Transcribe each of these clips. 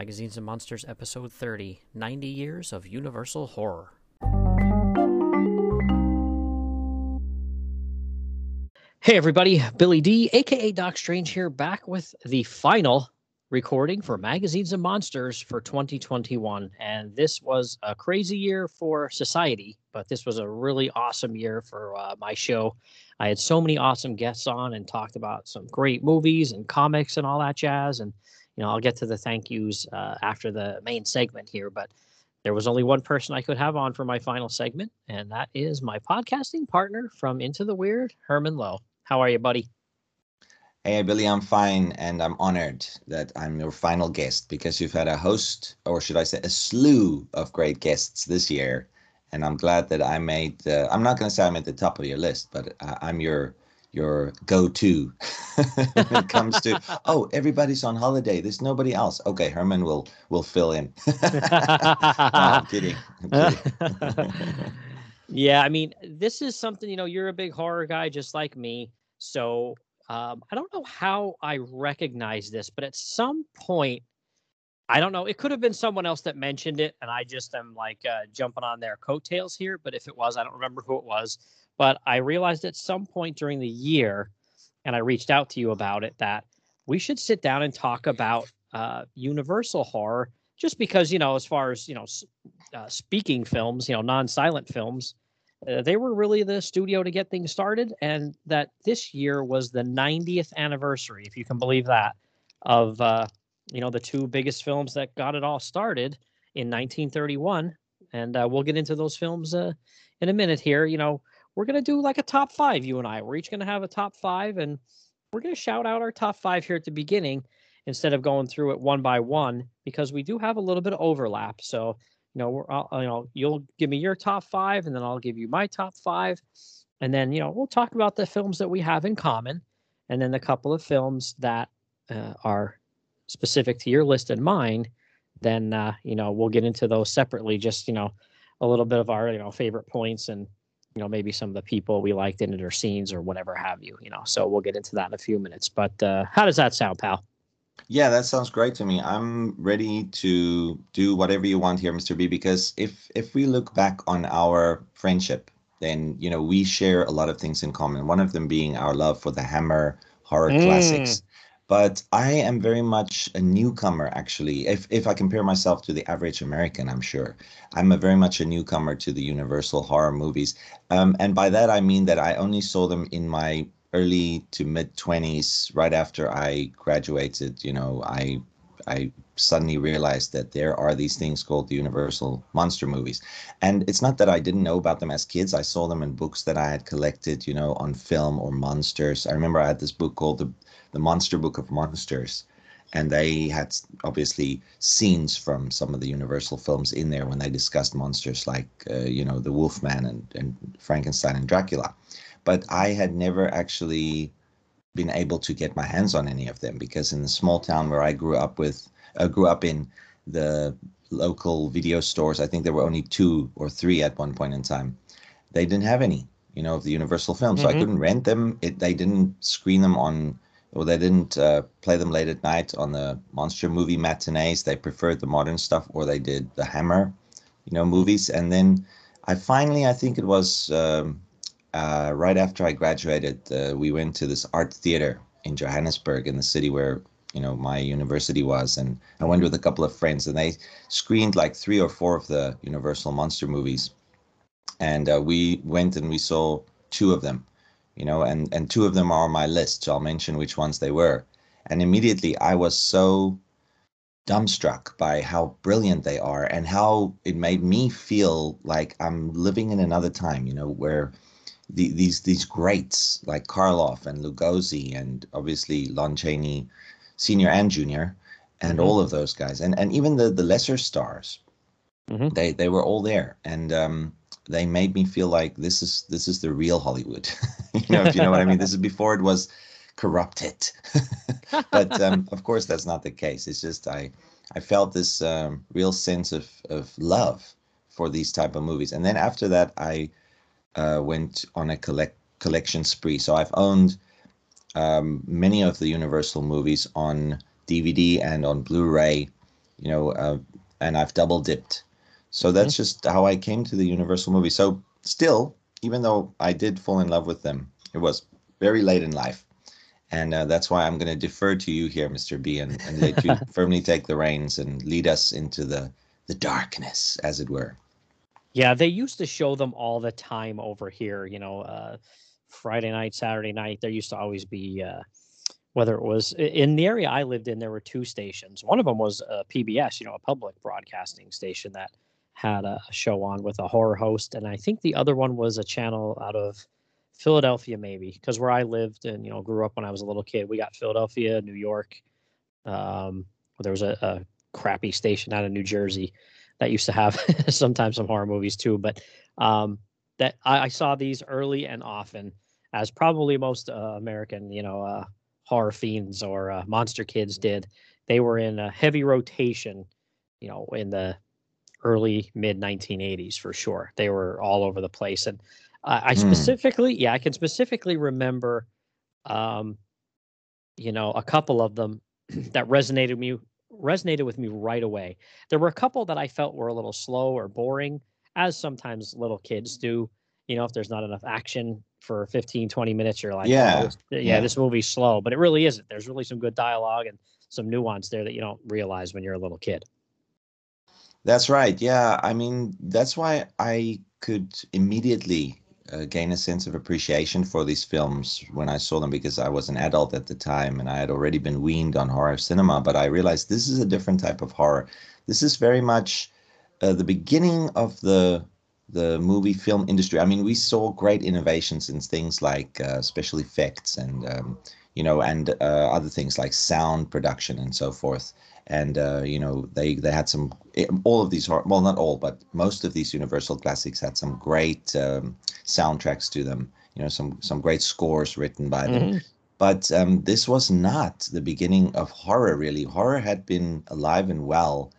Magazines and Monsters, Episode 30 90 Years of Universal Horror. Hey, everybody, Billy D, aka Doc Strange, here, back with the final recording for Magazines and Monsters for 2021. And this was a crazy year for society, but this was a really awesome year for uh, my show. I had so many awesome guests on and talked about some great movies and comics and all that jazz. And, you know, I'll get to the thank yous uh, after the main segment here, but there was only one person I could have on for my final segment, and that is my podcasting partner from Into the Weird, Herman Lowe. How are you, buddy? Hey, Billy, I'm fine, and I'm honored that I'm your final guest because you've had a host, or should I say, a slew of great guests this year and I'm glad that I made. Uh, I'm not going to say I'm at the top of your list, but uh, I'm your your go-to when it comes to oh everybody's on holiday there's nobody else okay herman will will fill in no, i'm kidding, I'm kidding. yeah i mean this is something you know you're a big horror guy just like me so um, i don't know how i recognize this but at some point I don't know. It could have been someone else that mentioned it, and I just am like uh, jumping on their coattails here. But if it was, I don't remember who it was. But I realized at some point during the year, and I reached out to you about it, that we should sit down and talk about uh, Universal horror, just because you know, as far as you know, uh, speaking films, you know, non-silent films, uh, they were really the studio to get things started, and that this year was the 90th anniversary, if you can believe that, of uh, you know the two biggest films that got it all started in 1931 and uh, we'll get into those films uh, in a minute here. You know we're going to do like a top five you and i. We're each going to have a top five and we're going to shout out our top five here at the beginning instead of going through it one by one because we do have a little bit of overlap. So you know we're I'll, you know you'll give me your top five and then i'll give you my top five. And then you know we'll talk about the films that we have in common and then a couple of films that uh, are specific to your list and mine, then uh, you know we'll get into those separately. Just you know a little bit of our you know favorite points and you know maybe some of the people we liked in it or scenes or whatever have you. You know, so we'll get into that in a few minutes. But uh, how does that sound, pal? Yeah, that sounds great to me. I'm ready to do whatever you want here, Mr. B. Because if if we look back on our friendship, then you know we share a lot of things in common. One of them being our love for the Hammer horror mm. classics but I am very much a newcomer, actually. If if I compare myself to the average American, I'm sure I'm a very much a newcomer to the Universal horror movies, um, and by that I mean that I only saw them in my early to mid 20s, right after I graduated. You know, I I suddenly realized that there are these things called the Universal monster movies. And it's not that I didn't know about them as kids. I saw them in books that I had collected, you know, on film or monsters. I remember I had this book called the the Monster Book of Monsters. And they had obviously scenes from some of the Universal films in there when they discussed monsters like, uh, you know, the Wolfman and, and Frankenstein and Dracula. But I had never actually been able to get my hands on any of them because in the small town where I grew up with, uh, grew up in, the local video stores, I think there were only two or three at one point in time. They didn't have any, you know, of the Universal films, mm-hmm. so I mm-hmm. couldn't rent them. It, they didn't screen them on or they didn't uh, play them late at night on the monster movie matinees. They preferred the modern stuff, or they did the Hammer, you know, movies. And then I finally, I think it was um, uh, right after I graduated, uh, we went to this art theater in Johannesburg, in the city where you know my university was, and I went with a couple of friends, and they screened like three or four of the Universal monster movies, and uh, we went and we saw two of them you know, and and two of them are on my list, so I'll mention which ones they were. And immediately I was so dumbstruck by how brilliant they are and how it made me feel like I'm living in another time, you know, where the, these these greats like Karloff and Lugosi and obviously Lon Chaney senior and junior and mm-hmm. all of those guys and and even the the lesser stars mm-hmm. they they were all there and um they made me feel like this is this is the real Hollywood. you know, if you know what I mean. This is before it was corrupted. but um, of course, that's not the case. It's just I I felt this um, real sense of of love for these type of movies, and then after that, I uh, went on a collect collection spree. So I've owned um, many of the Universal movies on DVD and on Blu-ray you know, uh, and I've double dipped. So that's mm-hmm. just how I came to the Universal movie. So still, even though I did fall in love with them, it was very late in life. And uh, that's why I'm going to defer to you here, Mr. B, and, and let you firmly take the reins and lead us into the, the darkness, as it were. Yeah, they used to show them all the time over here. You know, uh, Friday night, Saturday night. There used to always be, uh, whether it was in the area I lived in, there were two stations. One of them was a PBS, you know, a public broadcasting station that had a show on with a horror host, and I think the other one was a channel out of Philadelphia, maybe, because where I lived and you know grew up when I was a little kid, we got Philadelphia, New York. Um, there was a, a crappy station out of New Jersey that used to have sometimes some horror movies too. But um, that I, I, saw these early and often, as probably most uh, American, you know, uh, horror fiends or uh, monster kids did. They were in a heavy rotation, you know, in the early mid 1980s for sure. They were all over the place, and I, I hmm. specifically, mm. yeah, I can specifically remember, um, you know, a couple of them that resonated me resonated with me right away. There were a couple that I felt were a little slow or boring, as sometimes little kids do. You know, if there's not enough action for 15, 20 minutes, you're like, yeah, oh, yeah, yeah, this movie's slow, but it really isn't. There's really some good dialogue and some nuance there that you don't realize when you're a little kid. That's right. Yeah. I mean, that's why I could immediately uh, gain a sense of appreciation for these films when I saw them because I was an adult at the time and I had already been weaned on horror cinema. But I realized this is a different type of horror. This is very much uh, the beginning of the the movie film industry. I mean, we saw great innovations in things like uh, special effects and um, you know and uh, other things like sound production and so forth and uh, you know they they had some eh, all of these horror well not all but most of these universal classics had some great um, soundtracks to them you know some some great scores written by mm-hmm. them but um, this was not the beginning of horror really horror had been alive and well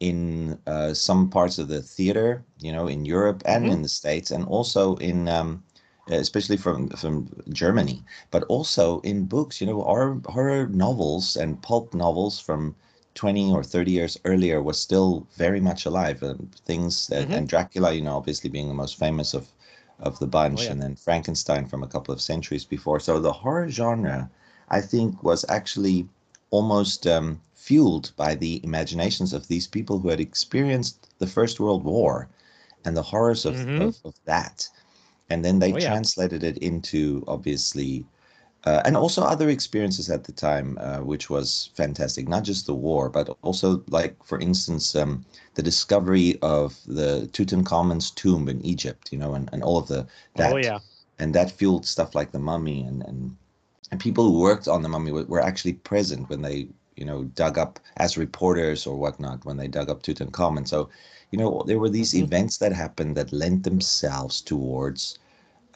in uh, some parts of the theater you know in europe and mm-hmm. in the states and also in um, especially from from Germany, but also in books. You know, our horror novels and pulp novels from 20 or 30 years earlier was still very much alive. and things that, mm-hmm. and Dracula, you know, obviously being the most famous of of the bunch, oh, yeah. and then Frankenstein from a couple of centuries before. So the horror genre, I think, was actually almost um, fueled by the imaginations of these people who had experienced the First World War and the horrors of, mm-hmm. of, of, that. And then they oh, yeah. translated it into obviously uh, and also other experiences at the time, uh, which was fantastic. Not just the war, but also, like for instance, um, the discovery of the Tutankhamun's tomb in Egypt. You know, and, and all of the that. Oh yeah. And that fueled stuff like the Mummy, and and, and people who worked on the Mummy were, were actually present when they you know dug up as reporters or whatnot when they dug up Tutankhamun. So, you know, there were these mm-hmm. events that happened that lent themselves towards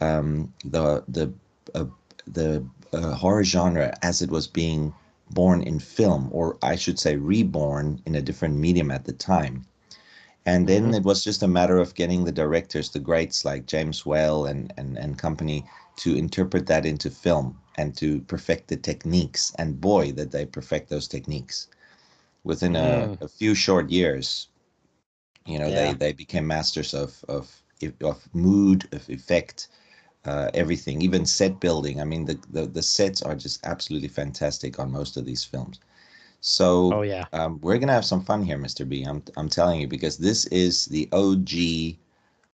um, the the uh, the uh, horror genre as it was being born in film, or I should say, reborn in a different medium at the time. And then mm-hmm. it was just a matter of getting the directors, the greats like James Whale and, and, and company, to interpret that into film and to perfect the techniques. And boy, did they perfect those techniques. Within mm. a, a, few short years, you know, yeah. they, they became masters of, of, of mood, of effect, uh, everything, even set building. I mean, the, the, the sets are just absolutely fantastic on most of these films. So, oh yeah, um, we're gonna have some fun here, Mr. B. I'm I'm telling you because this is the OG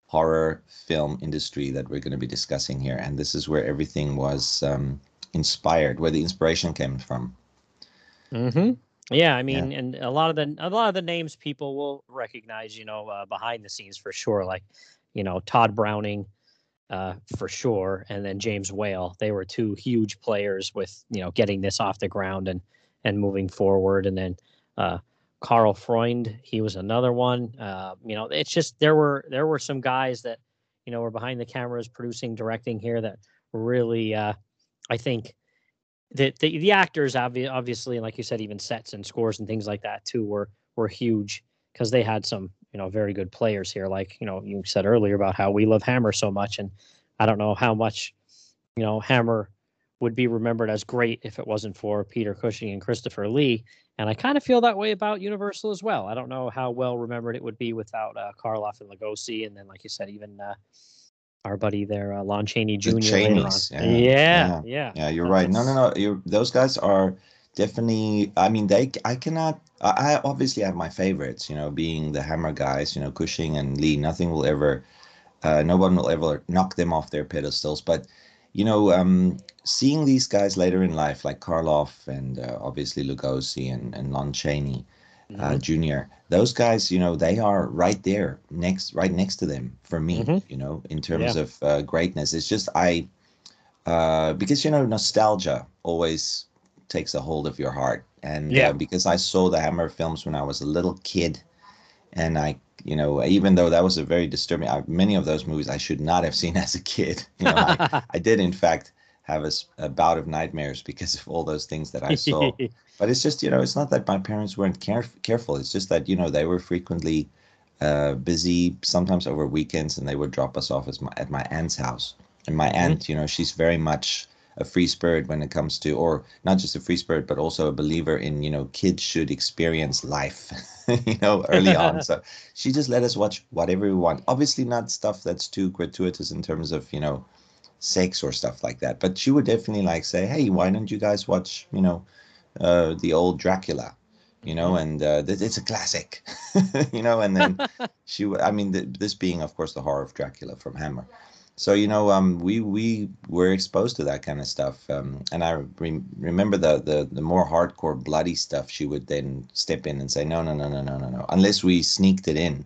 horror film industry that we're going to be discussing here, and this is where everything was um, inspired, where the inspiration came from. Hmm. Yeah, I mean, yeah. and a lot of the a lot of the names people will recognize, you know, uh, behind the scenes for sure, like you know Tod Browning, uh, for sure, and then James Whale. They were two huge players with you know getting this off the ground and and moving forward. And then uh, Karl Freund, he was another one. Uh, you know, it's just there were there were some guys that you know were behind the cameras, producing, directing here that really, uh, I think. The, the, the actors obvi- obviously and like you said even sets and scores and things like that too were were huge because they had some you know very good players here. Like you know you said earlier about how we love Hammer so much, and I don't know how much you know Hammer would be remembered as great if it wasn't for Peter Cushing and Christopher Lee. And I kind of feel that way about Universal as well. I don't know how well remembered it would be without uh, Karloff and Lugosi, and then, like you said, even uh, our buddy there, uh, Lon Chaney Jr. The Chaneys, yeah, yeah, yeah, yeah. yeah. You're right. No, no, no. You those guys are definitely. I mean, they. I cannot. I obviously have my favorites. You know, being the Hammer guys. You know, Cushing and Lee. Nothing will ever. Uh, no one will ever knock them off their pedestals. But you know, um, seeing these guys later in life, like Karloff and uh, obviously Lugosi and and Lon Chaney, uh, Mhm. Junior. Those guys, you know, they are right there next, right next to them for me. Mhm. You know, in terms Yeah. of uh, greatness, it's just I, uh, because you know, nostalgia always takes a hold of your heart, and Yeah. uh, because I saw the Hammer films when I was a little kid, and I, you know, even though that was a very disturbing, I, many of those movies I should not have seen as a kid. You know, I, I did in fact have a bout of nightmares because of all those things that I saw. But it's just, you know, it's not that my parents weren't care- careful. It's just that, you know, they were frequently uh, busy, sometimes over weekends, and they would drop us off as my, at my aunt's house. And my aunt, you know, she's very much a free spirit when it comes to, or not just a free spirit, but also a believer in, you know, kids should experience life, you know, early on. So she just let us watch whatever we want. Obviously, not stuff that's too gratuitous in terms of, you know, sex or stuff like that. But she would definitely like say, hey, why don't you guys watch, you know, uh, the old Dracula, you know, and uh, th- it's a classic, you know, and then she, w- I mean, th- this being, of course, the horror of Dracula from Hammer. So you know, um, we we were exposed to that kind of stuff, um, and I re- remember the, the the more hardcore, bloody stuff. She would then step in and say, "No, no, no, no, no, no, no," unless we sneaked it in,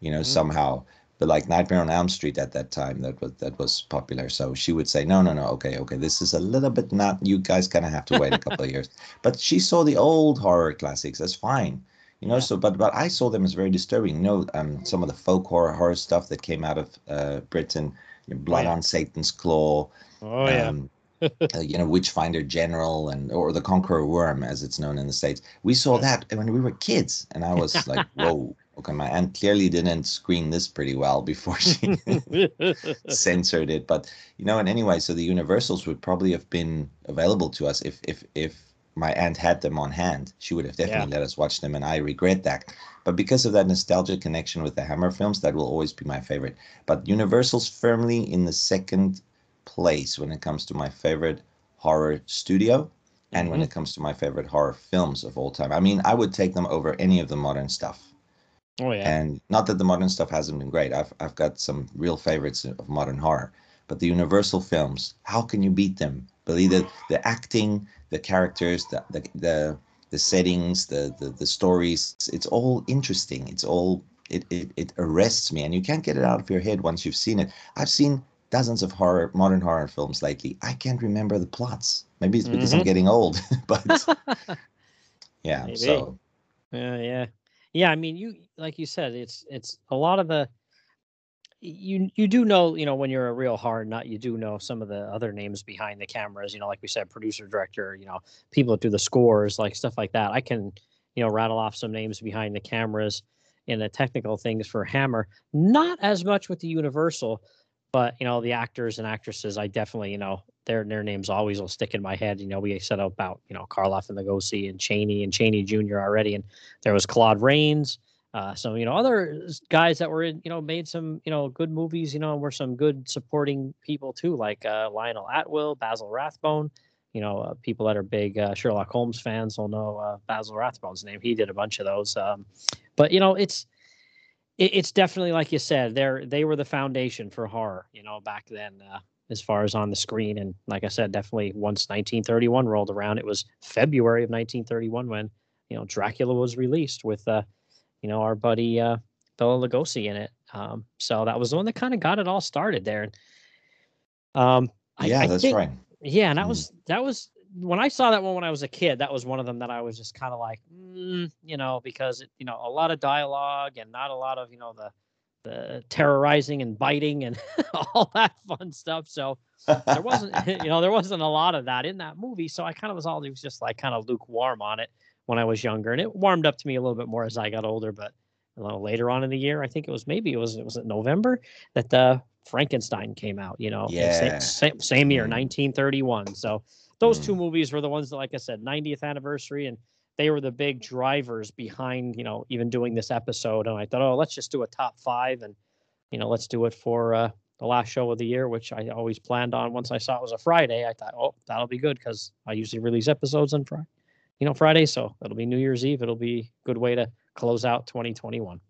you know, Mhm. somehow. But like Nightmare on Elm Street at that time, that was that was popular. So she would say, "No, no, no, okay, okay, this is a little bit not. You guys kind of have to wait a couple of years." But she saw the old horror classics as fine, you know. Yeah. So, but but I saw them as very disturbing. You know, um, some of the folk horror horror stuff that came out of uh, Britain, you know, Blood yeah. on Satan's Claw, oh yeah. um, uh, you know, Witchfinder General, and or the Conqueror Worm, as it's known in the states. We saw that when we were kids, and I was like, "Whoa, okay." My aunt clearly didn't screen this pretty well before she censored it. But you know, and anyway, so the Universals would probably have been available to us if if if my aunt had them on hand. She would have definitely let us watch them, and I regret that. But because of that nostalgia connection with the Hammer films, that will always be my favorite. But Universal's firmly in the second place when it comes to my favorite horror studio and when Mhm. it comes to my favorite horror films of all time. I mean, I would take them over any of the modern stuff. oh yeah. And not that the modern stuff hasn't been great. I've I've got some real favorites of modern horror. But the Universal films, how can you beat them? Believe it, the acting, the characters, the the the, the settings, the, the the stories, it's all interesting. It's all it, it it arrests me and you can't get it out of your head once you've seen it. I've seen dozens of horror modern horror films lately. I can't remember the plots. Maybe it's because I'm Mhm. getting old, but yeah. Maybe. So Yeah, yeah, yeah. I mean, you like you said, it's it's a lot of the you you do know you know when you're a real hard nut, you do know some of the other names behind the cameras. You know, like we said, producer, director. You know, people that do the scores, like stuff like that. I can you know rattle off some names behind the cameras and the technical things for Hammer. Not as much with the Universal, but you know the actors and actresses. I definitely you know their their names always will stick in my head. You know, we said about you know Karloff and Lugosi and Chaney and Chaney Jr. already, and there was Claude Rains. Uh, so you know other guys that were in you know made some you know good movies. You know, were some good supporting people too, like uh, Lionel Atwill, Basil Rathbone. You know, uh, people that are big uh, Sherlock Holmes fans will know uh, Basil Rathbone's name. He did a bunch of those. Um, but you know, it's it, it's definitely like you said, they're they were the foundation for horror. You know, back then. Uh, as far as on the screen. And like I said, definitely once 1931 rolled around, it was February of 1931 when you know Dracula was released with uh, you know our buddy uh, Bela Lugosi in it. Um, so that was the one that kind of got it all started there. And um, I, yeah, I that's think- right. Yeah, and that Mm. was that was when I saw that one when I was a kid. That was one of them that I was just kind of like, mm, you know, because it, you know a lot of dialogue and not a lot of you know the the terrorizing and biting and all that fun stuff. So there wasn't you know there wasn't a lot of that in that movie so i kind of was always just like kind of lukewarm on it when i was younger and it warmed up to me a little bit more as i got older but a little later on in the year i think it was maybe it was it was it november that the frankenstein came out you know Yeah. same, same year Mm. 1931 so those two Mm. movies were the ones that like i said 90th anniversary and they were the big drivers behind you know even doing this episode. And I thought, oh, let's just do a top five, and you know, let's do it for uh, the last show of the year, which I always planned on. Once I saw it was a Friday, I thought, oh, that'll be good because I usually release episodes on Friday, you know, Friday. So it'll be New Year's Eve. It'll be a good way to close out 2021.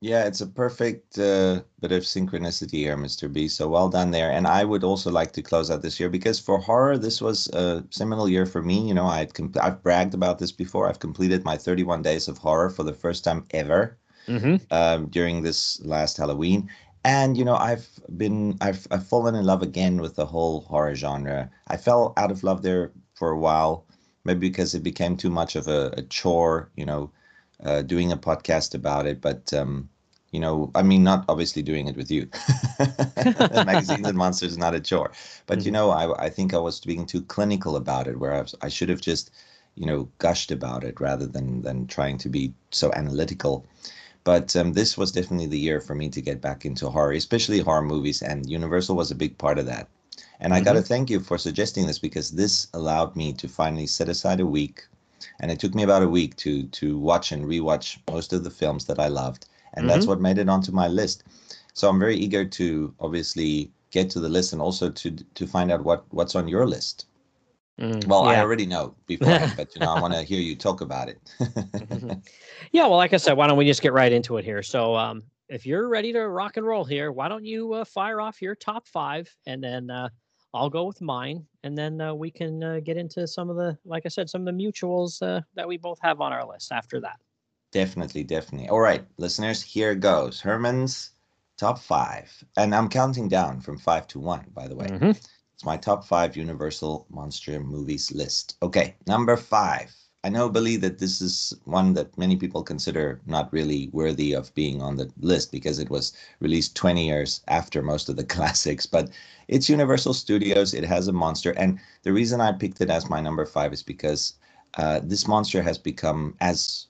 yeah, it's a perfect uh, bit of synchronicity here, Mr. B. So well done there. And I would also like to close out this year because for horror, this was a seminal year for me. You know, I'd com- I've bragged about this before. I've completed my 31 days of horror for the first time ever Mm-hmm. um, during this last Halloween. And you know, I've been I've I've fallen in love again with the whole horror genre. I fell out of love there for a while, maybe because it became too much of a, a chore. You know, uh, doing a podcast about it, but um, you know, I mean, not obviously doing it with you. Magazines and monsters is not a chore, but you Mhm. know, I I think I was being too clinical about it, where I, was, I should have just you know gushed about it rather than than trying to be so analytical. But um, this was definitely the year for me to get back into horror, especially horror movies, and Universal was a big part of that. And I got to thank you for suggesting this because this allowed me to finally set aside a week, and it took me about a week to to watch and rewatch most of the films that I loved, and that's what made it onto my list. So I'm very eager to obviously get to the list and also to to find out what what's on your list. Mm, Well, I already know before, but you know I want to hear you talk about it. Mhm. yeah, well, like I said, why don't we just get right into it here? So, um, if you're ready to rock and roll here, why don't you uh, fire off your top five, and then uh, I'll go with mine, and then uh, we can uh, get into some of the, like I said, some of the mutuals uh, that we both have on our list after that. Definitely, definitely. All right, listeners, here goes. Herman's top five. And I'm counting down from five to one, by the way. Mhm. It's my top five Universal Monster movies list. Okay, number five. I know, Billy, that this is one that many people consider not really worthy of being on the list because it was released 20 years after most of the classics, but it's Universal Studios. It has a monster. And the reason I picked it as my number five is because uh, this monster has become as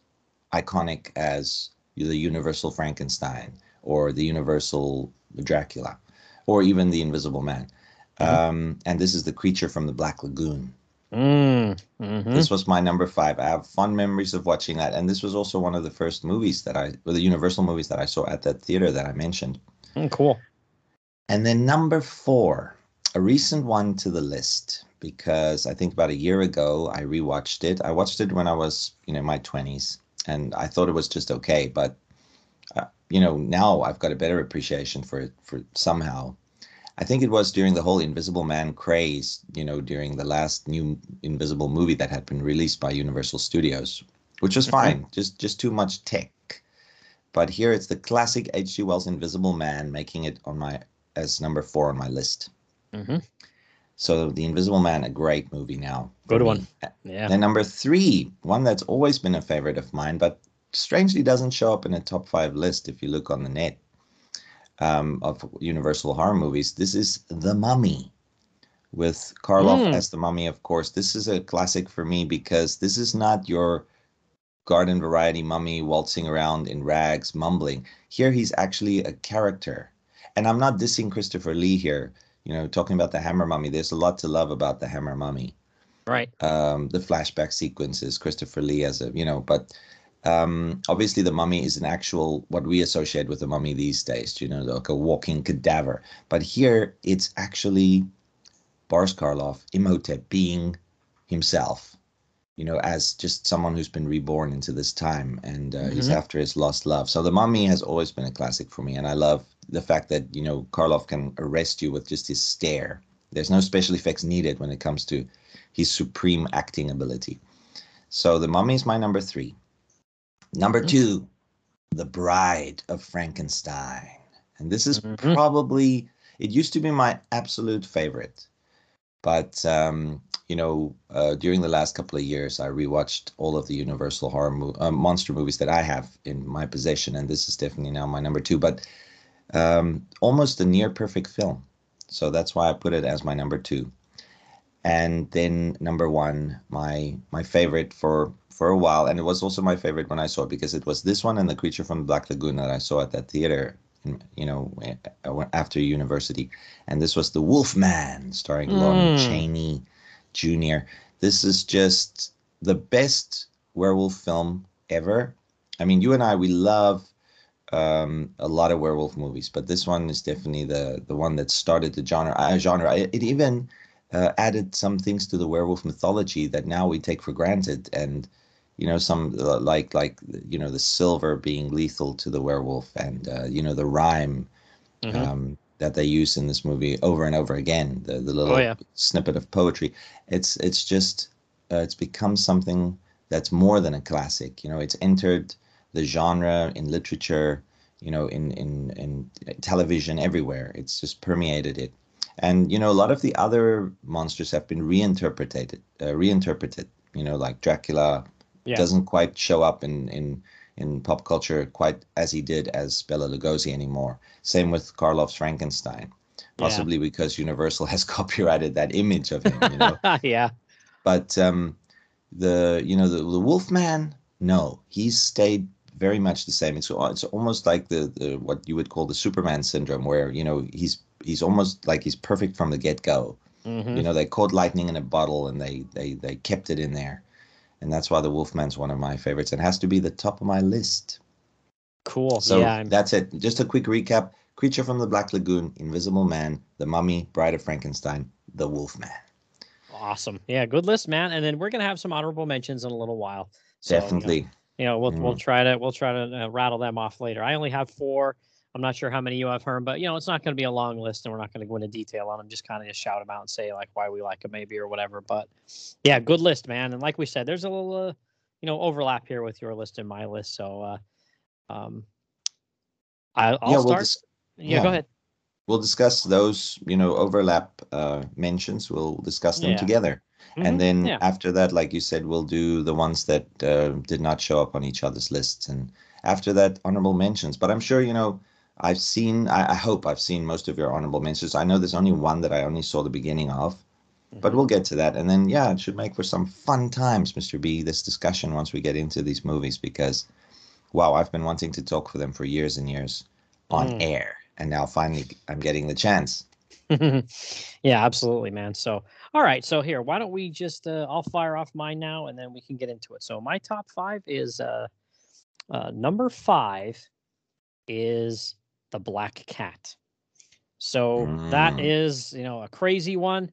iconic as the Universal Frankenstein or the Universal Dracula or even the Invisible Man. Mhm. Um, and this is the creature from the Black Lagoon. Mm, mhm. This was my number five. I have fond memories of watching that. And this was also one of the first movies that I, or the Universal movies that I saw at that theater that I mentioned. Mm, cool. And then number four, a recent one to the list because I think about a year ago I rewatched it. I watched it when I was, you know, in my 20s and I thought it was just okay, but uh, you know, now I've got a better appreciation for it for somehow. I think it was during the whole Invisible Man craze, you know, during the last new Invisible movie that had been released by Universal Studios, which was fine, just just too much tech. But here it's the classic H.G. Wells Invisible Man making it on my as number 4 on my list. Mhm. So The Invisible Man, a great movie now. Good one. Yeah. And number three, one that's always been a favorite of mine, but strangely doesn't show up in a top five list if you look on the net um, of Universal horror movies. This is The Mummy with Karloff Mm. as the mummy, of course. This is a classic for me because this is not your garden variety mummy waltzing around in rags, mumbling. Here he's actually a character. And I'm not dissing Christopher Lee here, you know, talking about the Hammer Mummy. There's a lot to love about the Hammer Mummy Right. um, the flashback sequences, Christopher Lee as a, you know, but um, obviously the mummy is an actual, what we associate with the mummy these days, you know, like a walking cadaver. But here it's actually Boris Karloff, Imhotep, being himself, you know, as just someone who's been reborn into this time and uh, he's Mhm. after his lost love. So the mummy has always been a classic for me. And I love the fact that, you know, Karloff can arrest you with just his stare. There's no special effects needed when it comes to his supreme acting ability. So the mummy is my number three. Number Mhm. two, The Bride of Frankenstein. And this is Mhm. probably, it used to be my absolute favorite. But, um, you know, uh, during the last couple of years, I rewatched all of the Universal horror mo- uh, monster movies that I have in my possession. And this is definitely now my number two. But um, almost a near perfect film. So that's why I put it as my number two and then number one my my favorite for for a while and it was also my favorite when i saw it because it was this one and the creature from the black lagoon that i saw at that theater you know uh, after university and this was the wolf man starring lon Mm. chaney jr this is just the best werewolf film ever. I mean, you and I, we love um, a lot of werewolf movies, but this one is definitely the the one that started the genre. Uh, genre. It, it even added some things to the werewolf mythology that now we take for granted, and you know, some uh, like like you know the silver being lethal to the werewolf, and uh, you know the rhyme. Mm-hmm. Um, that they use in this movie over and over again. The the little oh, yeah. snippet of poetry. It's it's just uh, it's become something that's more than a classic. You know, it's entered the genre in literature, you know, in in in television everywhere. It's just permeated it. And you know, a lot of the other monsters have been reinterpreted, uh, reinterpreted. You know, like Dracula yeah. doesn't quite show up in in in pop culture quite as he did as Bela Lugosi anymore. Same with Karloff's Frankenstein, possibly yeah. because Universal has copyrighted that image of him. You know? yeah. But um, the you know the, the Wolfman, no, he's stayed very much the same. It's it's almost like the, the what you would call the Superman syndrome, where you know he's he's almost like he's perfect from the get go. Mm-hmm. You know, they caught lightning in a bottle and they they they kept it in there, and that's why the Wolfman's one of my favorites. It has to be the top of my list. Cool. So yeah, that's it. Just a quick recap: Creature from the Black Lagoon, Invisible Man, The Mummy, Bride of Frankenstein, The Wolfman. Awesome. Yeah, good list, man. And then we're gonna have some honorable mentions in a little while. So, Definitely. You know, you know we'll mm we'll try to we'll try to uh, rattle them off later. I only have four. I'm not sure how many you have heard, but you know it's not going to be a long list, and we're not going to go into detail on them. Just kind of just shout them out and say like why we like them, maybe or whatever. But yeah, good list, man. And like we said, there's a little uh, you know overlap here with your list and my list. So uh, um, I, will yeah, start. We'll dis- yeah, yeah, go ahead. We'll discuss those, you know, overlap uh, mentions. We'll discuss them yeah. together. Mm-hmm. And then yeah. after that, like you said, we'll do the ones that uh, did not show up on each other's lists. And after that, honorable mentions. But I'm sure, you know, I've seen, I, I hope I've seen most of your honorable mentions. I know there's only one that I only saw the beginning of. Mm-hmm. But we'll get to that. And then, yeah, it should make for some fun times, Mr. B, this discussion once we get into these movies because, wow, I've been wanting to talk for them for years and years on mm. air. And now finally I'm getting the chance. yeah, absolutely, man. So, all right. So here, why don't we just uh, I'll fire off mine now, and then we can get into it. So my top five is uh, uh number five is the Black Cat. So mm. that is you know a crazy one.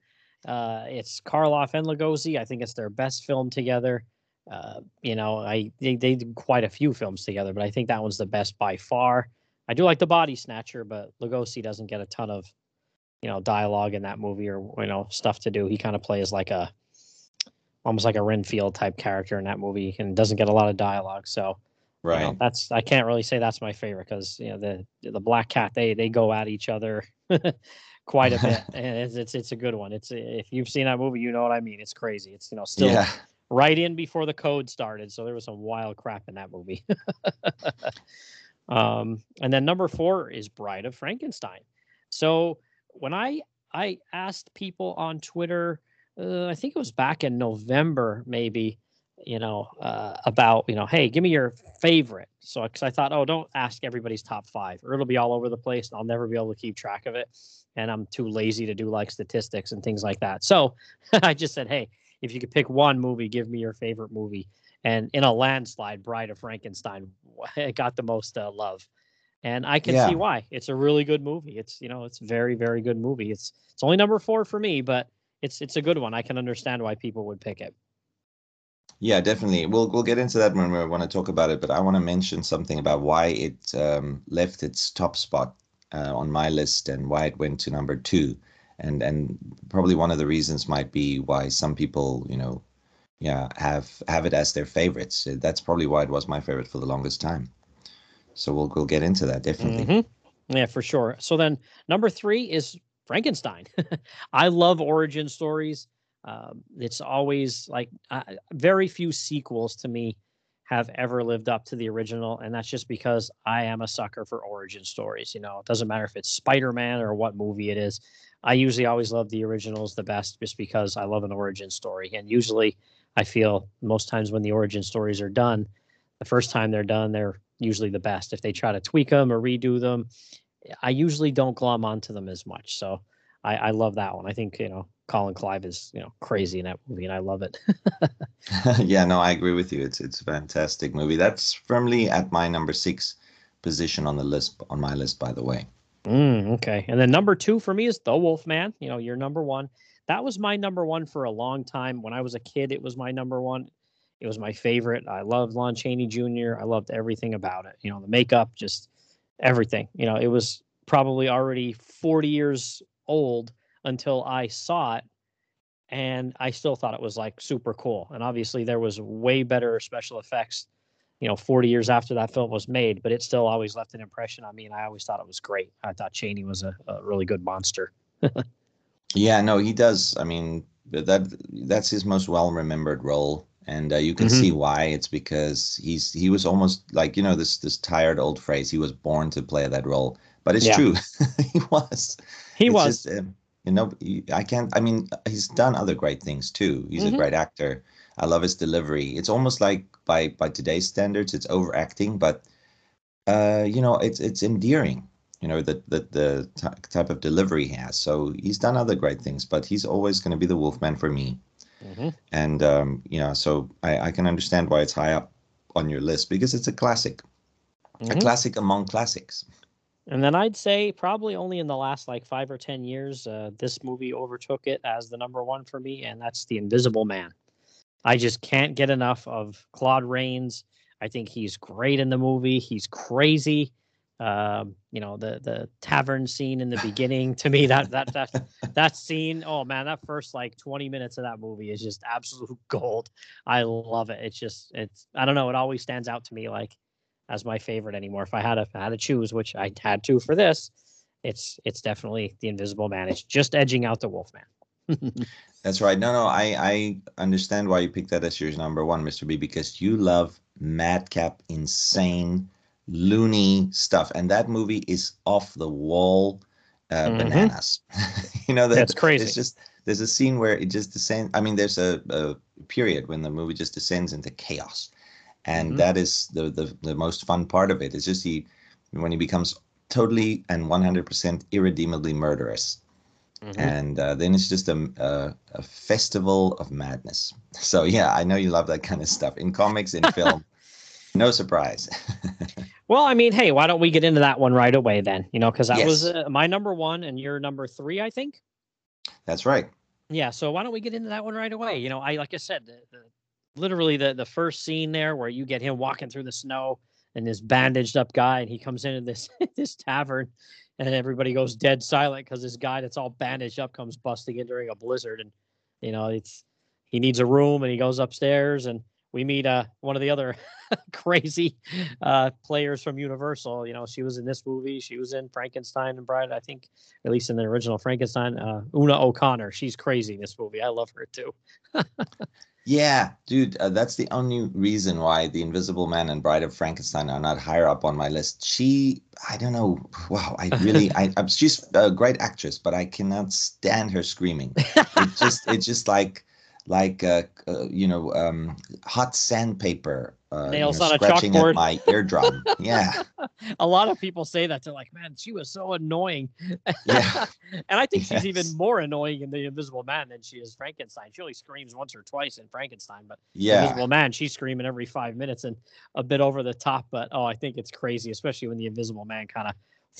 Uh, it's Karloff and Lugosi. I think it's their best film together. Uh, you know, I they, they did quite a few films together, but I think that one's the best by far. I do like the Body Snatcher, but Lugosi doesn't get a ton of you know dialogue in that movie or you know stuff to do. He kind of plays like a almost like a Renfield type character in that movie and doesn't get a lot of dialogue. So right, you know, that's I can't really say that's my favorite because you know the the Black Cat they they go at each other quite a bit and it's, it's it's a good one. It's if you've seen that movie, you know what I mean. It's crazy. It's you know still. Yeah. Right in before the code started, so there was some wild crap in that movie. um, and then number four is Bride of Frankenstein. So when I I asked people on Twitter, uh, I think it was back in November, maybe, you know, uh, about you know, hey, give me your favorite. So because I thought, oh, don't ask everybody's top five, or it'll be all over the place, and I'll never be able to keep track of it, and I'm too lazy to do like statistics and things like that. So I just said, hey, if you could pick one movie, give me your favorite movie. And in a landslide, Bride of Frankenstein got the most uh, love and I can yeah. see why. It's a really good movie. It's you know, it's very very good movie. It's it's only number four for me, but it's it's a good one. I can understand why people would pick it. Yeah, definitely. We'll we'll get into that when we want to talk about it. But I want to mention something about why it um, left its top spot uh, on my list and why it went to number two, and and probably one of the reasons might be why some people you know, yeah, have have it as their favorites. That's probably why it was my favorite for the longest time. So we'll we'll get into that definitely. Mm-hmm. Yeah, for sure. So then number three is Frankenstein. I love origin stories. Um, it's always like uh, very few sequels to me have ever lived up to the original, and that's just because I am a sucker for origin stories. You know, it doesn't matter if it's Spider Man or what movie it is. I usually always love the originals the best, just because I love an origin story, and usually I feel most times when the origin stories are done, the first time they're done, they're usually the best. If they try to tweak them or redo them, I usually don't glom onto them as much. So I, I love that one. I think you know Colin Clive is you know crazy in that movie, and I love it. yeah, no, I agree with you. It's it's a fantastic movie. That's firmly at my number six position on the list on my list, by the way. Mm, okay, and then number two for me is The Wolf Man. You know, your number one. That was my number one for a long time. When I was a kid, it was my number one. It was my favorite. I loved Lon Chaney Jr. I loved everything about it. You know, the makeup, just everything. You know, it was probably already 40 years old until I saw it and I still thought it was like super cool. And obviously there was way better special effects, you know, 40 years after that film was made, but it still always left an impression on me and I always thought it was great. I thought Chaney was a, a really good monster. yeah, no, he does. I mean, that that's his most well remembered role and uh, you can mm-hmm. see why it's because he's he was almost like you know this this tired old phrase he was born to play that role but it's yeah. true he was he it's was just, um, you know i can't i mean he's done other great things too he's mm-hmm. a great actor i love his delivery it's almost like by by today's standards it's overacting but uh you know it's it's endearing you know the the, the t- type of delivery he has so he's done other great things but he's always going to be the wolfman for me mm-hmm. and um you know so I, I can understand why it's high up on your list because it's a classic mm-hmm. a classic among classics and then I'd say probably only in the last like five or 10 years, uh, this movie overtook it as the number one for me, and that's The Invisible Man. I just can't get enough of Claude Rains. I think he's great in the movie. He's crazy. Um, you know, the the tavern scene in the beginning to me that that that that scene, oh man, that first like 20 minutes of that movie is just absolute gold. I love it. It's just it's I don't know, it always stands out to me like as my favorite anymore. If I had to, had to choose, which I had to for this, it's it's definitely the Invisible Man. It's just edging out the Wolfman. That's right. No, no, I I understand why you picked that as your number one, Mr. B, because you love madcap, insane, loony stuff, and that movie is off the wall uh, mm-hmm. bananas. you know that, that's crazy. It's just there's a scene where it just descends. I mean, there's a, a period when the movie just descends into chaos and mm-hmm. that is the, the the most fun part of it. It's just he when he becomes totally and 100% irredeemably murderous. Mm-hmm. And uh, then it's just a, a, a festival of madness. So yeah, I know you love that kind of stuff in comics, in film. no surprise. well, I mean, hey, why don't we get into that one right away then? You know, because that yes. was uh, my number one and your number three, I think. That's right. Yeah. So why don't we get into that one right away? You know, I like I said, the, the literally the the first scene there where you get him walking through the snow and this bandaged up guy and he comes into this this tavern and everybody goes dead silent because this guy that's all bandaged up comes busting in during a blizzard and you know it's he needs a room and he goes upstairs and we meet uh one of the other crazy uh players from universal you know she was in this movie she was in frankenstein and bride i think at least in the original frankenstein uh una o'connor. She's crazy in this movie. I love her too Yeah, dude, uh, that's the only reason why The Invisible Man and Bride of Frankenstein are not higher up on my list. She, I don't know. Wow, I really, I, I'm, she's a great actress, but I cannot stand her screaming. It just, it's just like, like, uh, uh, you know, um, hot sandpaper uh, nails you know, on a chalkboard. At my eardrum. Yeah. a lot of people say that. They're like, man, she was so annoying. Yeah. and I think yes. she's even more annoying in The Invisible Man than she is Frankenstein. She only screams once or twice in Frankenstein, but yeah. Invisible Man, she's screaming every five minutes and a bit over the top. But oh, I think it's crazy, especially when the Invisible Man kind of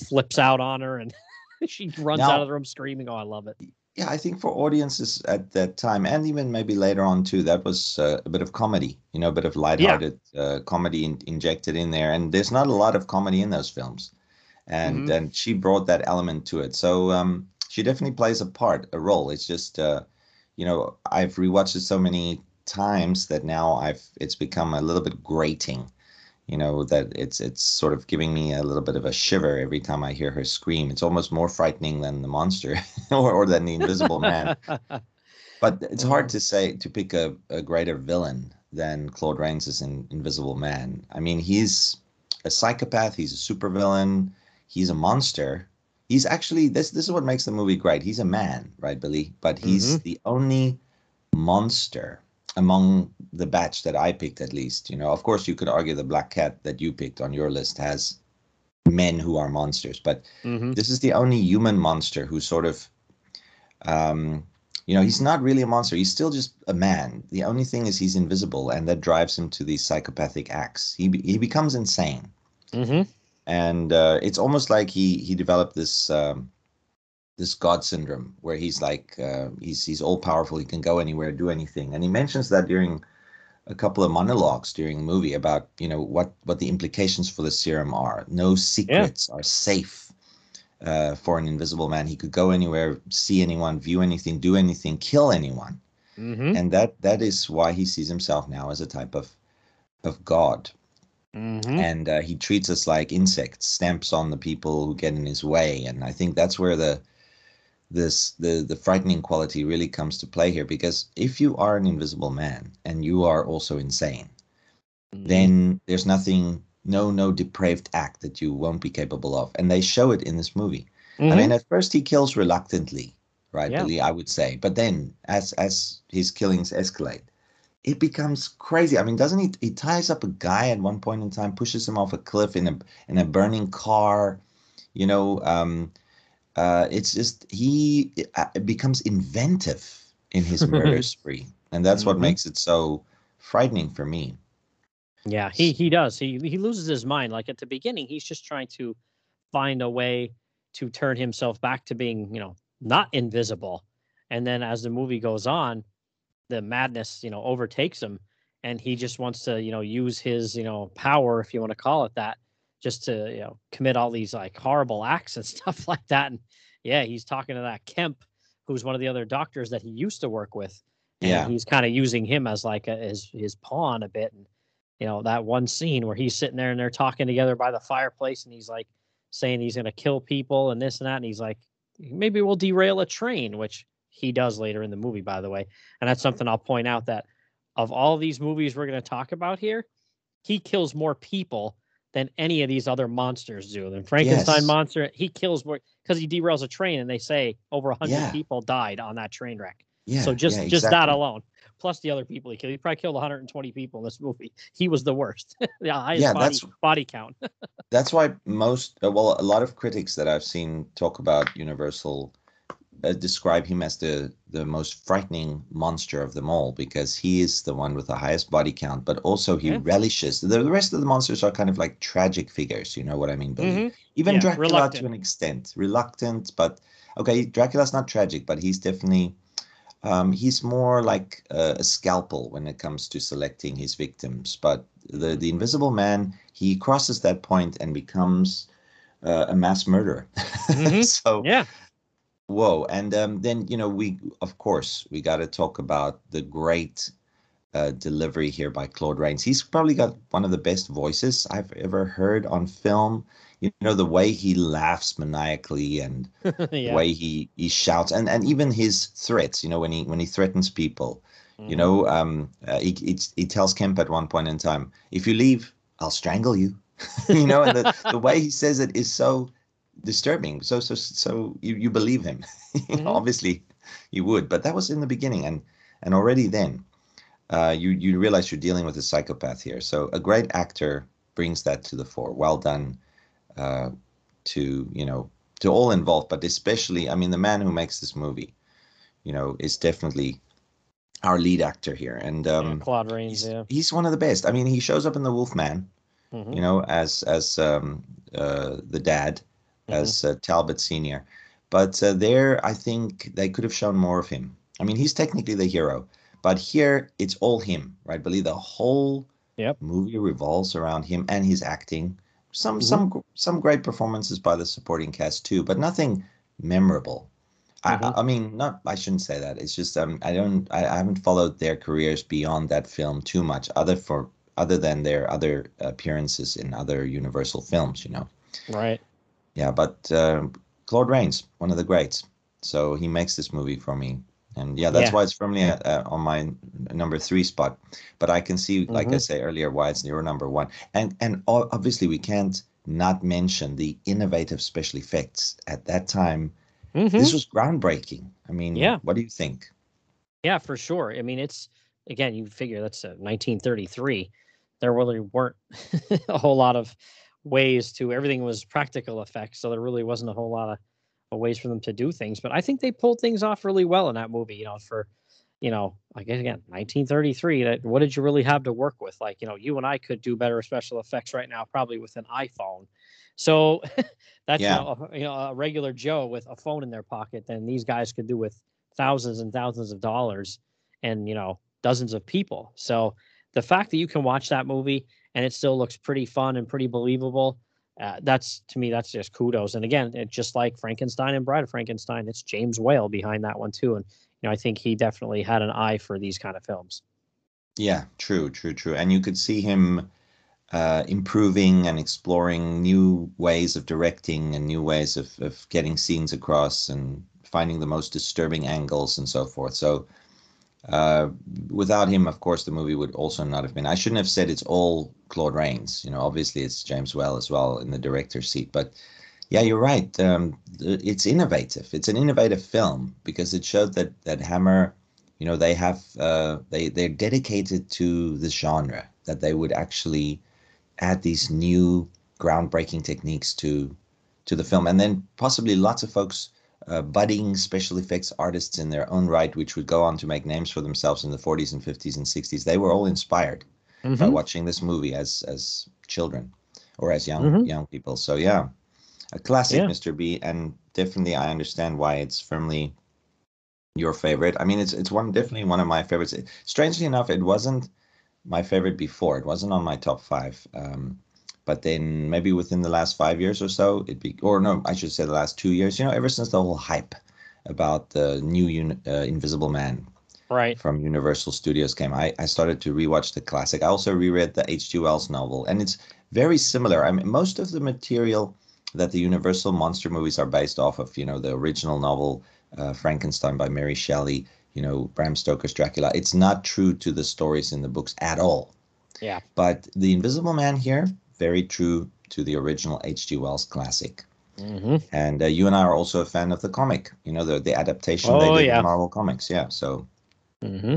flips out on her and she runs now, out of the room screaming. Oh, I love it yeah, I think for audiences at that time, and even maybe later on too, that was uh, a bit of comedy, you know, a bit of lighthearted yeah. uh, comedy in, injected in there. And there's not a lot of comedy in those films, and mm-hmm. and she brought that element to it. So um, she definitely plays a part, a role. It's just, uh, you know, I've rewatched it so many times that now I've it's become a little bit grating you know that it's it's sort of giving me a little bit of a shiver every time I hear her scream. It's almost more frightening than the monster or, or than the Invisible Man. but it's hard to say to pick a, a greater villain than Claude Rains is in Invisible Man. I mean, he's a psychopath. He's a supervillain. He's a monster. He's actually this. This is what makes the movie great. He's a man, right, Billy? But he's mm-hmm. the only monster among the batch that I picked, at least, you know, of course, you could argue the Black Cat that you picked on your list has men who are monsters, but mm-hmm. this is the only human monster who sort of um, you know, he's not really a monster. He's still just a man. The only thing is he's invisible, and that drives him to these psychopathic acts. He be, he becomes insane, Mm-hmm. and uh, it's almost like he he developed this um, this god syndrome where he's like uh, he's he's all powerful. He can go anywhere, do anything, and he mentions that during a couple of monologues during the movie about you know what what the implications for the serum are. No secrets are safe uh, for an invisible man. He could go anywhere, see anyone, view anything, do anything, kill anyone, Mm-hmm. and that that is why he sees himself now as a type of of god. Mm-hmm. And uh, he treats us like insects, stamps on the people who get in his way, and I think that's where the this the the frightening quality really comes to play here because if you are an invisible man and you are also insane Mm-hmm. then there's nothing no no depraved act that you won't be capable of. And they show it in this movie. I mean at first he kills reluctantly right Yeah. Billy, i would say. But then as as his killings escalate it becomes crazy. I mean doesn't he he ties up a guy at one point in time pushes him off a cliff in a in a burning car you know um uh it's just he uh, becomes inventive in his murder spree and that's what Mhm. makes it so frightening for me Yeah, he he does. He he loses his mind. Like at the beginning, he's just trying to find a way to turn himself back to being, you know, not invisible. And then as the movie goes on, the madness, you know, overtakes him and he just wants to, you know, use his, you know, power, if you want to call it that, just to, you know, commit all these like horrible acts and stuff like that. And yeah, he's talking to that Kemp, who's one of the other doctors that he used to work with. And Yeah. he's kind of using him as like a, his his pawn a bit. And you know that one scene where he's sitting there and they're talking together by the fireplace and he's like saying he's going to kill people and this and that and he's like maybe we'll derail a train which he does later in the movie by the way and that's something i'll point out that of all these movies we're going to talk about here he kills more people than any of these other monsters do than frankenstein Yes. monster he kills more because he derails a train and they say over 100 Yeah. people died on that train wreck yeah so just yeah, just that alone, plus the other people he killed, he probably killed 120 people in this movie. He was the worst. the highest Yeah, body, that's- body count. that's why most uh, well a lot of critics that i've seen talk about universal uh, describe him as the the most frightening monster of them all because he is the one with the highest body count but also he Yeah. relishes the, the rest of the monsters are kind of like tragic figures you know what i mean Billy? Mhm. even Yeah, dracula reluctant. to an extent reluctant but okay dracula's not tragic but he's definitely um, he's more like a, a scalpel when it comes to selecting his victims but the the invisible man he crosses that point and becomes uh, a mass murderer Mhm. so Yeah, whoa and um, then you know we of course we got to talk about the great uh, delivery here by claude rains. He's probably got one of the best voices i've ever heard on film. You know the way he laughs maniacally and the way he he shouts and and even his threats you know when he when he threatens people. You Mhm. know um uh, he, he he tells kemp at one point in time if you leave i'll strangle you. You know and the, the way he says it is so disturbing so so so you, you believe him Mhm. obviously you would but that was in the beginning and and already then uh you you realize you're dealing with a psychopath here so a great actor brings that to the fore well done uh to you know to all involved but especially i mean the man who makes this movie you know is definitely our lead actor here and Yeah, um Claude Rains. he's, Yeah. he's one of the best i mean he shows up in the wolfman Mhm. you know, as as um, uh, the dad. As uh, Talbot Senior. But uh, there, I think they could have shown more of him. I mean, he's technically the hero, but here it's all him, right? Believe the whole Yep. movie revolves around him and his acting. Some Mhm. some some great performances by the supporting cast too, but nothing memorable. I, Mhm. I I mean, not. I shouldn't say that. It's just um, I don't. I, I haven't followed their careers beyond that film too much, other for other than their other appearances in other Universal films. You know. Right. Yeah, but uh, Claude Rains, one of the greats. So he makes this movie for me, and yeah, that's Yeah. why it's firmly at, uh, on my number three spot. But I can see, like I Mhm. say earlier, why it's your number one. And and obviously we can't not mention the innovative special effects at that time. Mhm. This was groundbreaking. I mean, Yeah. What do you think? Yeah, for sure. I mean, it's again, you figure that's uh, 1933. There really weren't a whole lot of ways to everything was practical effects, so there really wasn't a whole lot of of ways for them to do things. But I think they pulled things off really well in that movie. You know, for you know, like again, 1933. That what did you really have to work with? Like, you know, you and I could do better special effects right now, probably with an iPhone. So that's Yeah. you, know, a, you know a regular Joe with a phone in their pocket than these guys could do with thousands and thousands of dollars and you know dozens of people. So the fact that you can watch that movie and it still looks pretty fun and pretty believable, uh, that's to me that's just kudos. And again, it just like Frankenstein and Bride of Frankenstein, it's James Whale behind that one too. And you know I think he definitely had an eye for these kind of films. Yeah, true, true, true. And you could see him uh, improving and exploring new ways of directing and new ways of, of getting scenes across and finding the most disturbing angles and so forth. So uh, without him, of course, the movie would also not have been. I shouldn't have said it's all Claude Rains. You know, obviously it's James Whale as well in the director's seat. But yeah, you're right. Um, it's innovative. It's an innovative film because it showed that that Hammer, you know, they have uh, they they're dedicated to this genre. That they would actually add these new groundbreaking techniques to to the film, and then possibly lots of folks uh, budding special effects artists in their own right, which would go on to make names for themselves in the 40s and 50s and 60s. They were all inspired by watching this movie as as children or as young Mhm. young people. So yeah, a classic, Yeah. Mr. B, and definitely I understand why it's firmly your favorite. I mean, it's it's one definitely one of my favorites. Strangely enough, it wasn't my favorite before. It wasn't on my top five. Um, but then maybe within the last five years or so, it be or no, I should say the last two years. You know, ever since the whole hype about the new un, uh, Invisible Man Right. from Universal Studios came, I, I started to rewatch the classic. I also reread the H.G. Wells novel, and it's very similar. I mean, most of the material that the Universal monster movies are based off of, you know, the original novel uh, Frankenstein by Mary Shelley, you know, Bram Stoker's Dracula, it's not true to the stories in the books at all. Yeah. But The Invisible Man here, very true to the original H.G. Wells classic. hmm And uh, you and I are also a fan of the comic, you know, the, the adaptation Oh, they did yeah. in Marvel Comics. Yeah. So hmm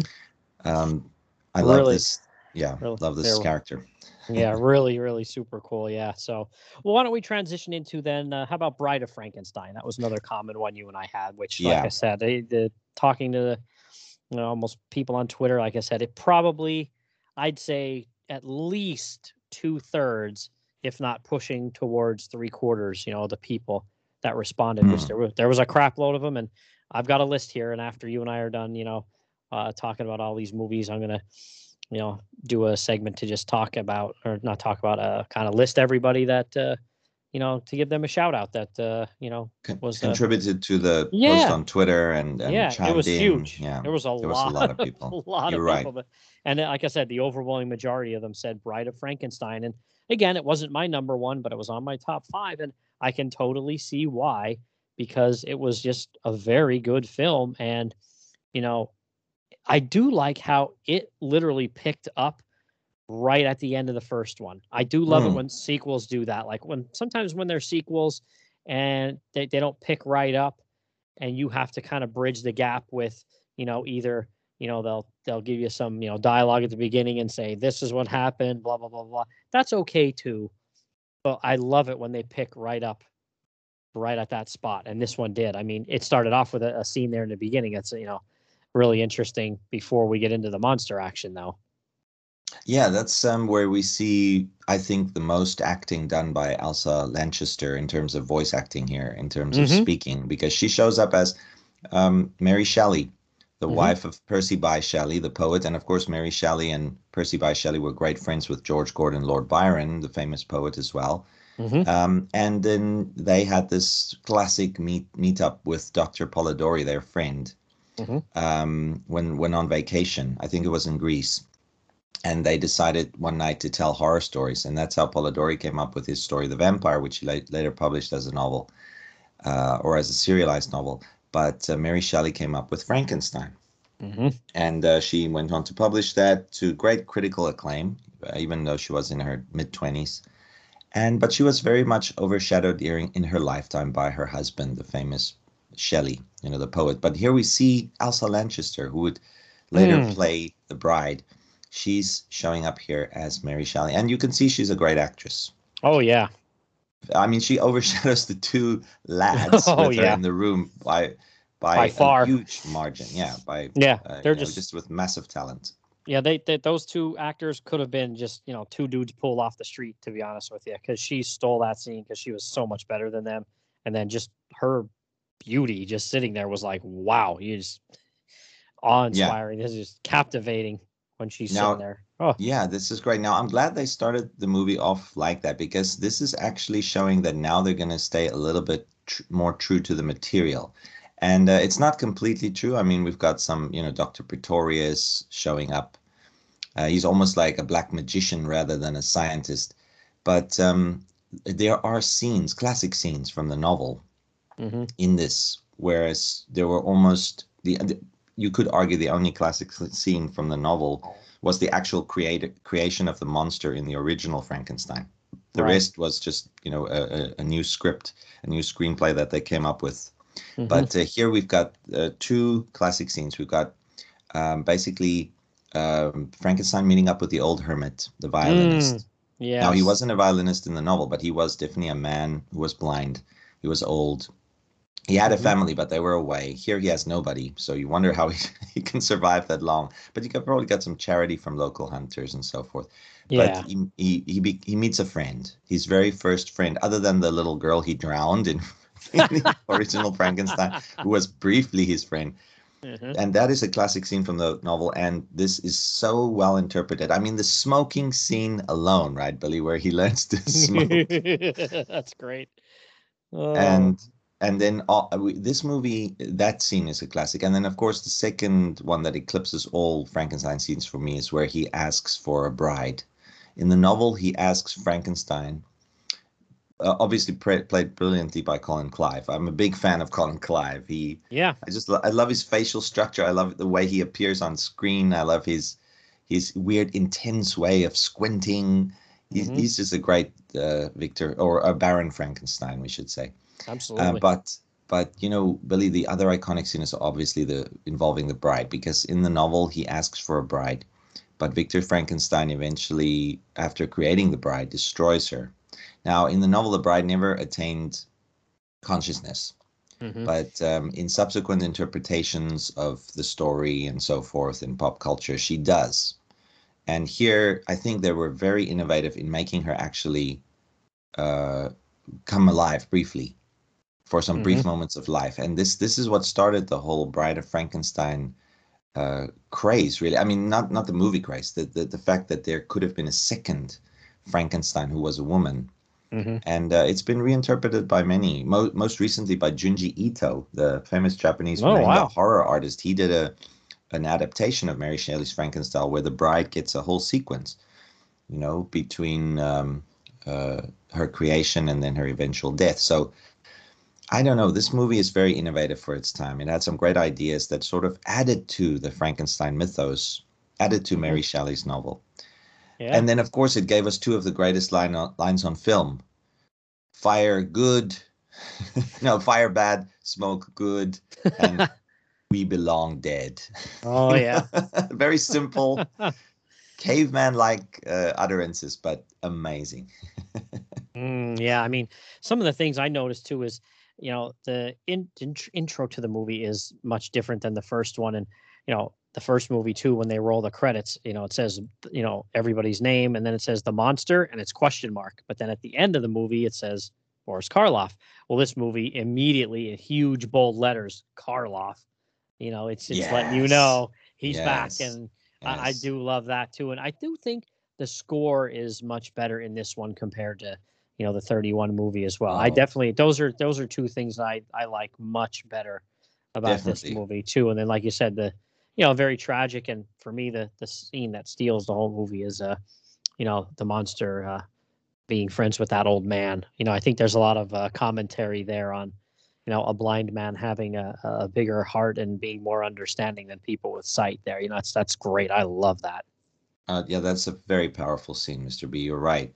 um, I love this. Yeah, really- love this character. yeah, really, really super cool. Yeah. So, well, why don't we transition into then? Uh, how about Bride of Frankenstein? That was another common one you and I had, which, like Yeah. I said, they, the talking to the, you know, almost people on Twitter, like I said, it probably, I'd say, at least two thirds, if not pushing towards three quarters, you know, the people that responded, which Hmm. there was there was a crap load of them, and I've got a list here. And after you and I are done, you know, uh, talking about all these movies, I'm gonna, you know, do a segment to just talk about or not talk about, uh, kind of list everybody that, uh, you know, to give them a shout out that, uh, you know, was, uh, contributed to the post on Twitter and, and yeah, it was in. huge. Yeah, there was a there was lot, a lot of people. a lot You're of right. people. But, and like I said, the overwhelming majority of them said Bride of Frankenstein. And again, it wasn't my number one, but it was on my top five, and I can totally see why because it was just a very good film, and you know, I do like how it literally picked up right at the end of the first one. I do love it Mm. when sequels do that. Like when sometimes when they're sequels and they, they don't pick right up and you have to kind of bridge the gap with, you know, either, you know, they'll they'll give you some, you know, dialogue at the beginning and say, this is what happened, blah, blah, blah, blah. That's okay too. But I love it when they pick right up right at that spot. And this one did. I mean, it started off with a, a scene there in the beginning. That's, you know, really interesting before we get into the monster action though. Yeah, that's um, where we see, I think, the most acting done by Elsa Lanchester in terms of voice acting here, in terms of Mhm. speaking, because she shows up as um, Mary Shelley, the Mhm. wife of Percy Bysshe Shelley, the poet. And of course, Mary Shelley and Percy Bysshe Shelley were great friends with George Gordon Lord Byron, the famous poet as well. Mm-hmm. Um, and then they had this classic meet meet up with Dr. Polidori, their friend, Mhm. um, when when on vacation. I think it was in Greece, and they decided one night to tell horror stories, and that's how Polidori came up with his story, The Vampire, which he later published as a novel uh, or as a serialized novel. But uh, Mary Shelley came up with Frankenstein Mm-hmm. and uh, she went on to publish that to great critical acclaim, uh, even though she was in her mid twenties. And but she was very much overshadowed during in her lifetime by her husband, the famous Shelley, you know, the poet. But here we see Elsa Lanchester, who would later Mm. play the bride. She's showing up here as Mary Shelley, and you can see she's a great actress. Oh yeah. I mean, she overshadows the two lads Oh, with her yeah. in the room by by, By a far. huge margin. Yeah, by Yeah, uh, they're you know, just, just with massive talent. yeah. They, they those two actors could have been just you know two dudes pulled off the street to be honest with you because she stole that scene because she was so much better than them, and then just her beauty just sitting there was like wow, you just awe inspiring. This is just captivating when she's Now- sitting there. Oh, Yeah, this is great. Now, I'm glad they started the movie off like that because this is actually showing that now they're going to stay a little bit tr- more true to the material. And uh, it's not completely true. I mean, we've got some, you know, Dr. Pretorius showing up. Uh, he's almost like a black magician rather than a scientist. But um, there are scenes, classic scenes from the novel hmm in this, whereas there were almost the you could argue the only classic scene from the novel was the actual create, creation of the monster in the original Frankenstein. The Right. rest was just you know a, a, new script, a new screenplay that they came up with. Mhm. But uh, here we've got uh, two classic scenes. We've got um, basically um, Frankenstein meeting up with the old hermit, the violinist. yeah. Now he wasn't a violinist in the novel, but he was definitely a man who was blind. He was old. He had a Mhm. family, but they were away. Here he has nobody, so you wonder how he, he can survive that long. But you could probably get some charity from local hunters and so forth. Yeah. But he he he, be, he meets a friend. His very first friend, other than the little girl he drowned in, in the original Frankenstein, who was briefly his friend Mhm. and that is a classic scene from the novel and this is so well interpreted i mean the smoking scene alone right billy where he learns to smoke That's great. Oh, and and then all, we- this movie that scene is a classic and then of course the second one that eclipses all frankenstein scenes for me is where he asks for a bride in the novel he asks frankenstein uh, obviously pra- played brilliantly by colin clive i'm a big fan of colin clive he yeah, I just I love his facial structure. I love the way he appears on screen. I love his his weird intense way of squinting. He's, Mhm. he's just a great uh, Victor or a Baron Frankenstein, we should say. Absolutely. Uh, but but you know, Billy, the other iconic scene is obviously the involving the bride because in the novel he asks for a bride, but Victor Frankenstein eventually, after creating the bride, destroys her. Now, in the novel, the bride never attained consciousness Mhm. but um, in subsequent interpretations of the story and so forth in pop culture, she does. And here, I think they were very innovative in making her actually uh, come alive briefly for some brief Mhm. moments of life. And this this is what started the whole Bride of Frankenstein uh, craze. Really, I mean, not not the movie craze. The, the the fact that there could have been a second Frankenstein who was a woman Mhm. and uh, it's been reinterpreted by many. Mo- most recently by Junji Ito, the famous Japanese Oh, wow. horror artist. He did a an adaptation of Mary Shelley's Frankenstein, where the bride gets a whole sequence, you know, between um, uh, her creation and then her eventual death. So. I don't know. This movie is very innovative for its time. It had some great ideas that sort of added to the Frankenstein mythos, added to Mary Shelley's novel. Yeah. And then, of course, it gave us two of the greatest line lines on film: "Fire good, no, fire bad, smoke good, and we belong dead." oh yeah. very simple, caveman-like uh, utterances, but amazing. Mm, yeah, I mean, some of the things I noticed too is, you know, the in, int- intro to the movie is much different than the first one, and you know, the first movie too. When they roll the credits, you know, it says, you know, everybody's name, and then it says the monster, and it's question mark. But then at the end of the movie, it says Boris Karloff. Well, this movie immediately in huge bold letters, Karloff. You know, it's it's letting you know he's Yes. back, and I, I do love that too, and I do think the score is much better in this one compared to you know the 31 movie as well. I Oh. definitely those are those are two things I I like much better about this movie too. And then like you said, the you know very tragic and for me the the scene that steals the whole movie is uh you know the monster uh being friends with that old man. You know I think there's a lot of uh, commentary there on you know a blind man having a, a bigger heart and being more understanding than people with sight there. You know that's that's great. I love that. Uh, yeah, that's a very powerful scene, Mr. B. You're right.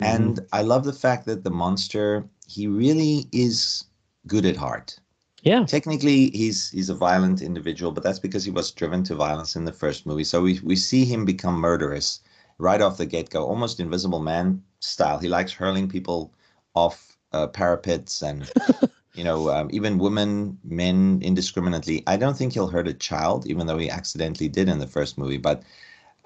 Mhm. And I love the fact that the monster, he really is good at heart. Yeah. Technically, he's he's a violent individual, but that's because he was driven to violence in the first movie. So we, we see him become murderous right off the get go, almost Invisible Man style. He likes hurling people off uh, parapets and you know um, even women, men indiscriminately. I don't think he'll hurt a child, even though he accidentally did in the first movie. But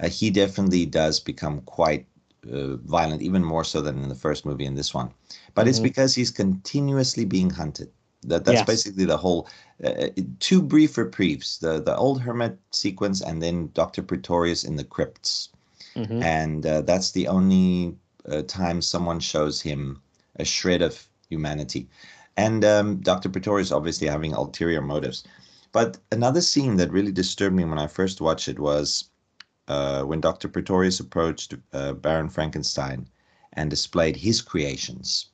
uh, he definitely does become quite uh, violent, even more so than in the first movie in this one. But mm-hmm. it's because he's continuously being hunted. That that's yes. basically the whole. Uh, two brief reprieves: the the old hermit sequence, and then Doctor Pretorius in the crypts. Mm-hmm. And uh, that's the only uh, time someone shows him a shred of humanity. And um, Dr. Pretorius obviously having ulterior motives. But another scene that really disturbed me when I first watched it was uh, when Dr. Pretorius approached uh, Baron Frankenstein and displayed his creations.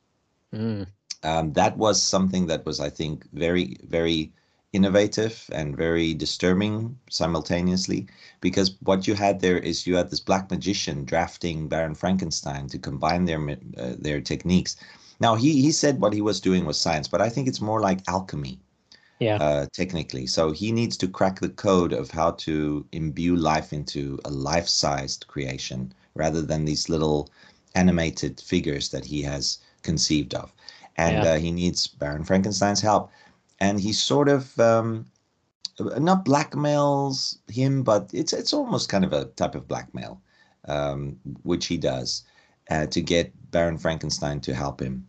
Mm. Um, that was something that was, I think, very, very innovative and very disturbing simultaneously because what you had there is you had this black magician drafting Baron Frankenstein to combine their uh, their techniques. Now he he said what he was doing was science, but I think it's more like alchemy. Yeah. Uh, technically, so he needs to crack the code of how to imbue life into a life-sized creation rather than these little animated figures that he has conceived of, and yeah. uh, he needs Baron Frankenstein's help and he sort of um, not blackmails him, but it's it's almost kind of a type of blackmail, um, which he does uh, to get Baron Frankenstein to help him.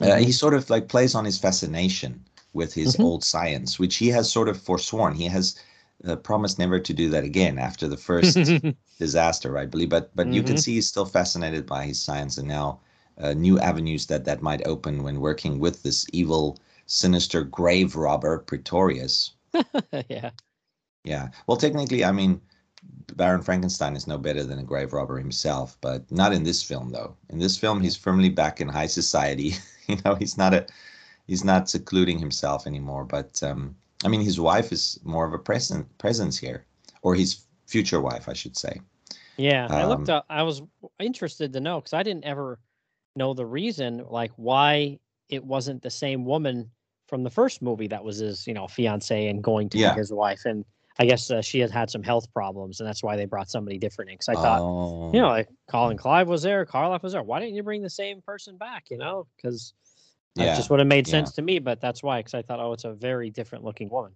Uh, mm-hmm. he sort of like plays on his fascination with his mm-hmm. old science, which he has sort of forsworn. He has uh, promised never to do that again after the first disaster, I believe. But but mm-hmm. you can mm-hmm. see he's still fascinated by his science, and now uh, new avenues that that might open when working with this evil sinister grave robber Pretorius. yeah. Yeah. Well, technically, I mean, Baron Frankenstein is no better than a grave robber himself, but not in this film, though. In this film, he's firmly back in high society. you know, he's not a, he's not secluding himself anymore. But um, I mean, his wife is more of a present presence here, or his future wife, I should say. Yeah, um, I looked um, up. I was interested to know because I didn't ever know the reason, like why it wasn't the same woman from the first movie that was his, you know, fiance and going to yeah. be his wife. And I guess uh, she had had some health problems, and that's why they brought somebody different in. Because I thought, oh. you know, like Colin Clive was there, Karloff was there. Why didn't you bring the same person back? You know, because that yeah. just would have made sense yeah. to me. But that's why, because I thought, oh, it's a very different looking woman.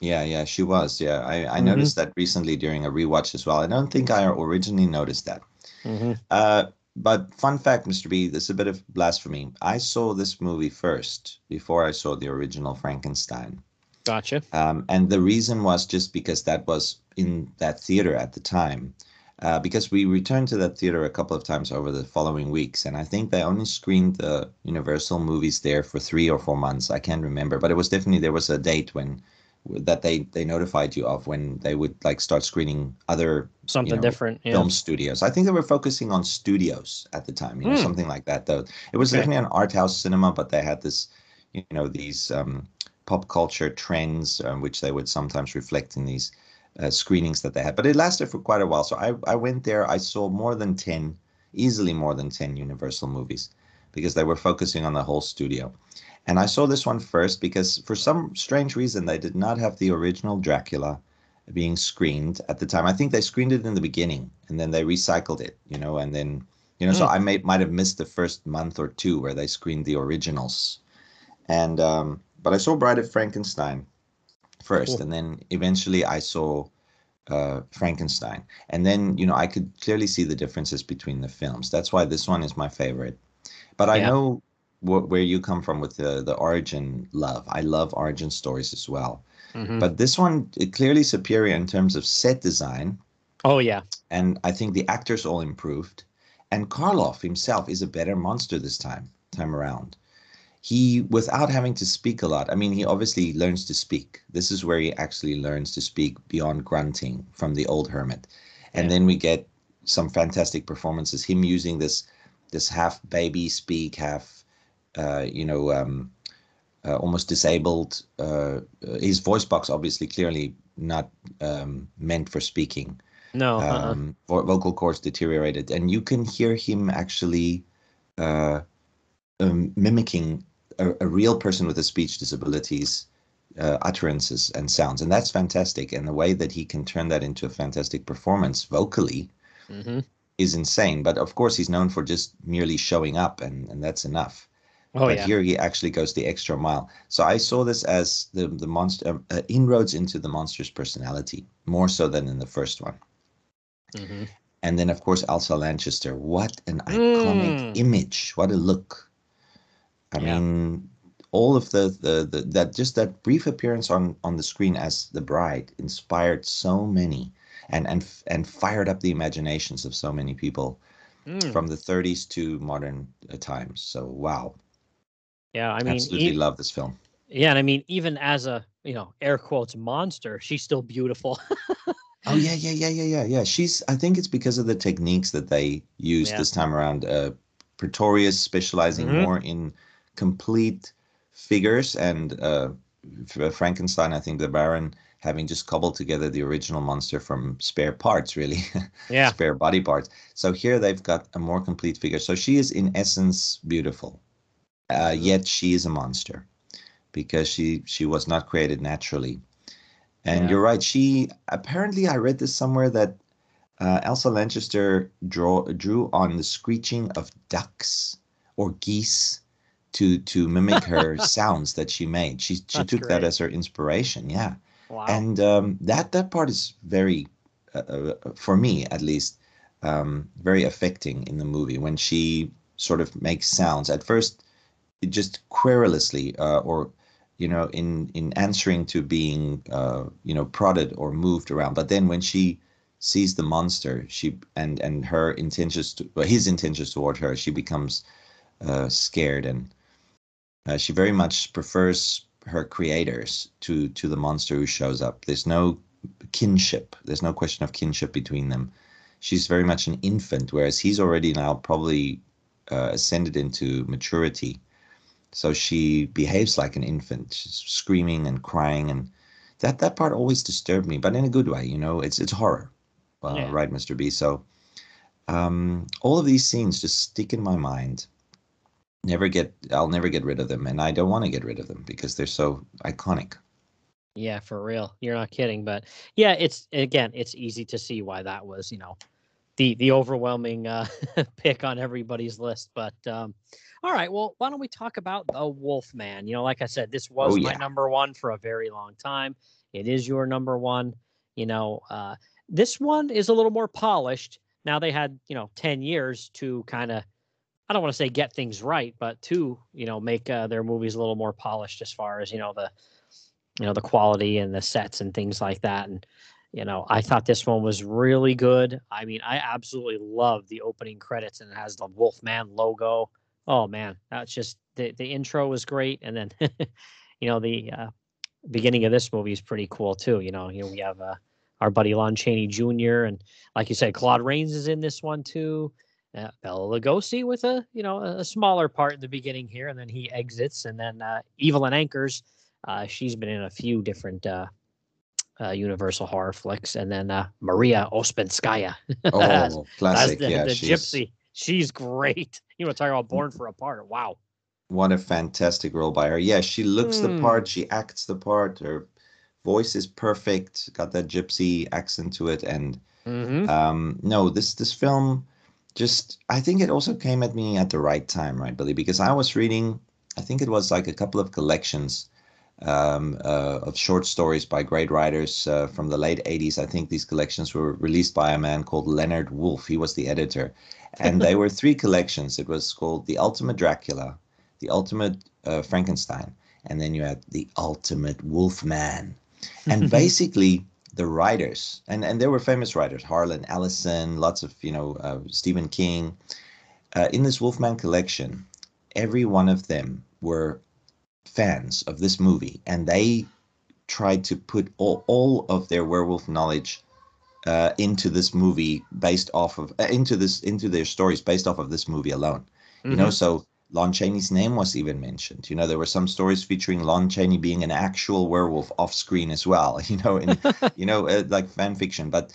Yeah, yeah, she was. Yeah, I, I mm-hmm. noticed that recently during a rewatch as well. I don't think I originally noticed that. Mm-hmm. Uh, but fun fact, Mr. B, this is a bit of blasphemy. I saw this movie first before I saw the original Frankenstein. Gotcha. Um, and the reason was just because that was in that theater at the time. Uh, because we returned to that theater a couple of times over the following weeks, and I think they only screened the Universal movies there for three or four months. I can't remember, but it was definitely there was a date when that they they notified you of when they would like start screening other something you know, different yeah. film studios. I think they were focusing on studios at the time, you know, mm. something like that. Though it was okay. definitely an art house cinema, but they had this, you know, these um, pop culture trends, um, which they would sometimes reflect in these uh, screenings that they had. But it lasted for quite a while. So I I went there. I saw more than ten, easily more than ten Universal movies, because they were focusing on the whole studio. And I saw this one first because for some strange reason they did not have the original Dracula being screened at the time. I think they screened it in the beginning and then they recycled it, you know, and then you know, mm. so hmm. I may might have missed the first month or two where they screened the originals. And um but I saw Bride of Frankenstein first and then eventually I saw uh, Frankenstein. And then, you know, I could clearly see the differences between the films. That's why this one is my favorite. But I yeah. know wh- where you come from with the the origin love. I love origin stories as well. Mm-hmm. But this one clearly superior in terms of set design. Oh yeah. And I think the actors all improved. And Karloff himself is a better monster this time time around. He without having to speak a lot. I mean, he obviously learns to speak. This is where he actually learns to speak beyond grunting from the old hermit. And yeah. then we get some fantastic performances. Him using this this half baby speak, half uh, you know, um, uh, almost disabled. Uh, his voice box obviously clearly not um, meant for speaking. No, uh-uh. um, vocal cords deteriorated, and you can hear him actually uh, um, mimicking a, a, real person with a speech disabilities uh, utterances and sounds, and that's fantastic. And the way that he can turn that into a fantastic performance vocally, mm-hmm. is insane. But of course, he's known for just merely showing up, and, and that's enough. Oh but yeah. here he actually goes the extra mile. So I saw this as the the monster uh, inroads into the monster's personality more so than in the first one. Mhm. And then of course Elsa Lanchester. What an iconic Mm. image! What a look! I Yeah. mean, all of the, the the that just that brief appearance on on the screen as the bride inspired so many, and and and fired up the imaginations of so many people Mm. from the 30s to modern uh, times. So wow, yeah, I mean, absolutely e- love this film. yeah, and I mean, even as a you know air quotes monster, she's still beautiful. Oh yeah, yeah, yeah, yeah, yeah, yeah. She's. I think it's because of the techniques that they used Yeah. this time around. Uh, Pretorius specializing Mhm. more in complete figures, and uh, Frankenstein. I think the Baron having just cobbled together the original monster from spare parts, really, yeah, spare body parts. So here they've got a more complete figure. So she is in essence beautiful, uh, Mhm. yet she is a monster because she she was not created naturally. And Yeah. you're right. She apparently I read this somewhere that uh, Elsa Lanchester draw drew on the screeching of ducks or geese to to mimic her sounds that she made. She she That's took that as her inspiration. Yeah, wow. and um, that that part is very, uh, uh, for me at least, um, very affecting in the movie when she sort of makes sounds. At first, it just querulously uh, or you know in in answering to being uh, you know prodded or moved around but then when she sees the monster she and and her intentions to his intentions toward her she becomes uh, scared and uh, she very much prefers her creators to to the monster who shows up. There's no kinship. There's no question of kinship between them. She's very much an infant whereas he's already now probably uh, ascended into maturity. So she behaves like an infant. She's screaming and crying and that that part always disturbed me but in a good way you know? It's it's horror. Uh, Yeah. right mr b? So um all of these scenes just stick in my mind never get i'll never get rid of them and i don't want to get rid of them because they're so iconic Yeah, for real. You're not kidding, but yeah, it's again, it's easy to see why that was, you know, the the overwhelming uh pick on everybody's list. But um all right, well, why don't we talk about the Wolf Man? You know, like I said, this was Oh, my number one for a very long time. It is your number one. You know, uh this one is a little more polished. Now they had, you know, 10 years to kind of I don't want to say get things right, but to, you know, make uh, their movies a little more polished as far as, you know, the you know the quality and the sets and things like that. And you know i thought this one was really good. I mean i absolutely love the opening credits and it has the wolfman logo. Oh man that's just the, the intro was great. And then you know the uh, beginning of this movie is pretty cool too you know you know we have uh, our buddy lon chaney jr and like you said claude rains is in this one too uh, Bela Lugosi with a you know a, smaller part in the beginning here, and then he exits, and then uh, Evelyn Ankers uh, she's been in a few different uh, uh, Universal horror flicks, and then uh, Maria Ouspenskaya, oh That's classic the, yeah the she's gypsy. She's great. You want to talk about Born for a Part? Wow. what a fantastic role by her yeah she looks the Hmm. part she acts the part her voice is perfect got that gypsy accent to it and hmm um no this this film just i think it also came at me at the right time right billy? Because i was reading i think it was like a couple of collections um, uh, of short stories by great writers uh, from the late 80s i think these collections were released by a man called leonard wolf he was the editor. And they were three collections. It was called the ultimate dracula the ultimate uh, frankenstein and then you had the ultimate wolfman. And basically the writers and and there were famous writers harlan ellison lots of you know uh, stephen king. Uh, in this wolfman collection every one of them were fans of this movie and they tried to put all, all of their werewolf knowledge uh, into this movie based off of uh, into this into their stories based off of this movie alone. You know so lon chaney's name was even mentioned you know there were some stories featuring lon chaney being an actual werewolf off screen as well you know in you know uh, like fan fiction but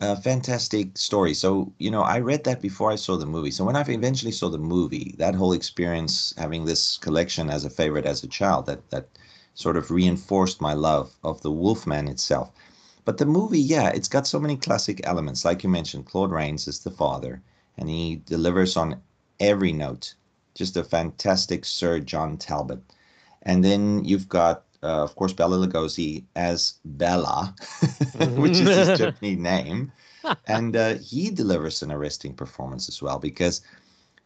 a fantastic story so you know i read that before i saw the movie so when i eventually saw the movie that whole experience having this collection as a favorite as a child that that sort of reinforced my love of the wolfman itself but the movie, yeah, it's got so many classic elements. Like you mentioned, Claude Rains is the father, and he delivers on every note. Just a fantastic Sir John Talbot. And then you've got, uh, of course, Bela Lugosi as Bela, which is his Japanese name. and uh, he delivers an arresting performance as well because,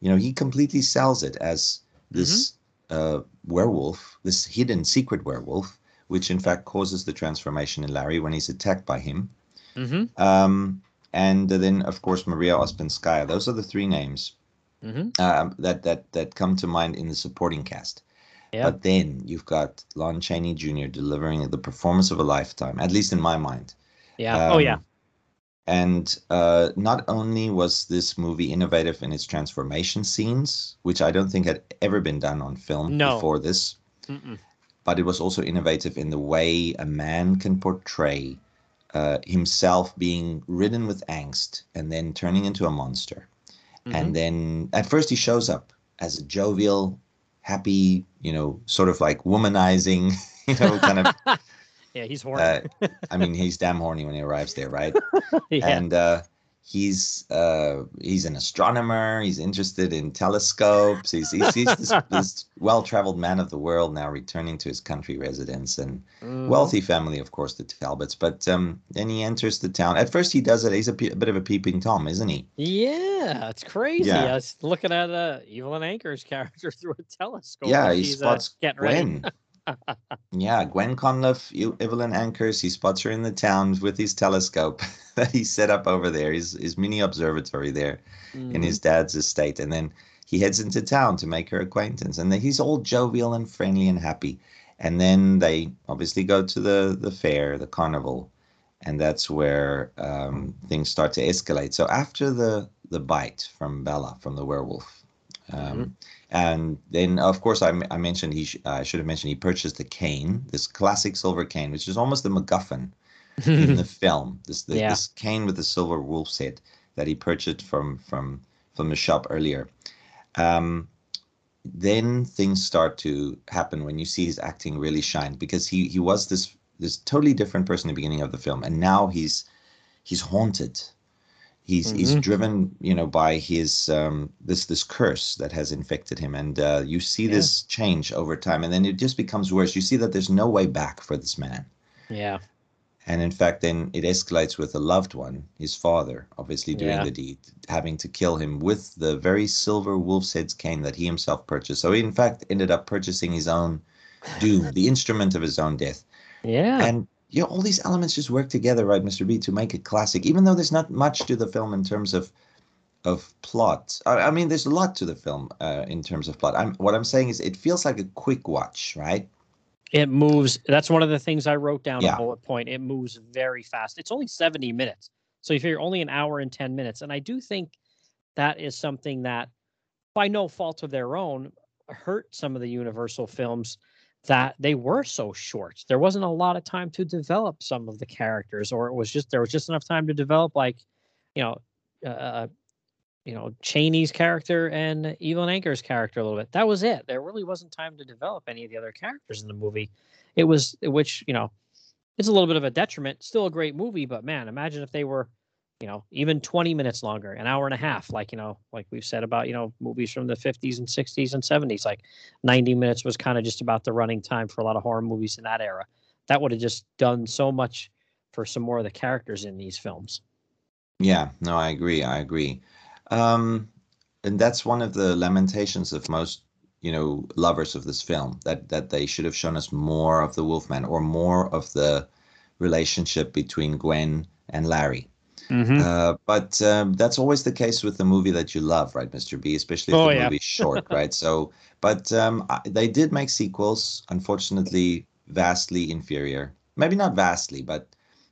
you know, he completely sells it as this mm-hmm. uh, werewolf, this hidden secret werewolf, which in fact causes the transformation in Larry when he's attacked by him. Mm-hmm. Um, and then, of course, Maria Ouspenskaya. Those are the three names mm-hmm. um, that that that come to mind in the supporting cast. But then you've got Lon Chaney Jr. delivering the performance of a lifetime, at least in my mind. Yeah. Um, oh, yeah. And uh, not only was this movie innovative in its transformation scenes, which I don't think had ever been done on film no. before this, Mm-mm. but it was also innovative in the way a man can portray uh, himself being ridden with angst and then turning into a monster. Mm-hmm. And then at first he shows up as a jovial, happy, you know, sort of like womanizing, you know, kind of. yeah, he's horny. uh, I mean, he's damn horny when he arrives there, right? yeah. And uh, he's uh, he's an astronomer. He's interested in telescopes. He's he's, he's this, this well-traveled man of the world now, returning to his country residence and mm. wealthy family, of course, the Talbots. But um, then he enters the town. At first, he does it. He's a, a bit of a peeping tom, isn't he? Yeah, it's crazy. Yeah. I was looking at uh, Evelyn Ankers' character through a telescope. Yeah, he uh, spots uh, Gwen. yeah, Gwen Conliffe, Evelyn Ankers, he spots her in the town with his telescope that he set up over there, his, his mini observatory there mm. in his dad's estate. And then he heads into town to make her acquaintance. And then he's all jovial and friendly and happy. And then they obviously go to the, the fair, the carnival. And that's where um, things start to escalate. So after the, the bite from Bela, from the werewolf, um, mm-hmm and then, of course, I, I mentioned he sh- I should have mentioned he purchased a cane, this classic silver cane, which is almost the MacGuffin in the film. This the, yeah. this cane with the silver wolf's head that he purchased from from from the shop earlier. Um, then things start to happen when you see his acting really shine because he he was this this totally different person at the beginning of the film, and now he's he's haunted he's mm-hmm. he's driven you know by his um, this this curse that has infected him. And uh, you see yeah. this change over time. And then it just becomes worse. You see that there's no way back for this man. Yeah. And in fact then it escalates with a loved one his father obviously doing yeah. the deed having to kill him with the very silver wolf's head's cane that he himself purchased. So he in fact ended up purchasing his own doom the instrument of his own death. Yeah. And you know, all these elements just work together, right, Mr. B, to make a classic. Even though there's not much to the film in terms of of plot. I, I mean, there's a lot to the film uh, in terms of plot. I'm what I'm saying is, it feels like a quick watch, right? It moves. That's one of the things I wrote down yeah. a bullet point. It moves very fast. It's only 70 minutes, so if you're only an hour and 10 minutes. And I do think that is something that, by no fault of their own, hurt some of the Universal films that they were so short. There wasn't a lot of time to develop some of the characters, or it was just there was just enough time to develop like, you know, uh, uh you know Chaney's character and Evelyn Ankers' character a little bit. That was it. There really wasn't time to develop any of the other characters in the movie. It was which you know, it's a little bit of a detriment. Still a great movie, but man, imagine if they were you know, even 20 minutes longer, an hour and a half, like, you know, like we've said about, you know, movies from the 50s and 60s and 70s, like 90 minutes was kind of just about the running time for a lot of horror movies in that era. That would have just done so much for some more of the characters in these films. Yeah, no, I agree. I agree. Um, and that's one of the lamentations of most, you know, lovers of this film that that they should have shown us more of the Wolfman or more of the relationship between Gwen and Larry Mm-hmm. Uh, but um, that's always the case with the movie that you love, right, Mr. B? Especially if oh, the yeah. movie's short, right? So, but um, I, they did make sequels. Unfortunately, vastly inferior. Maybe not vastly, but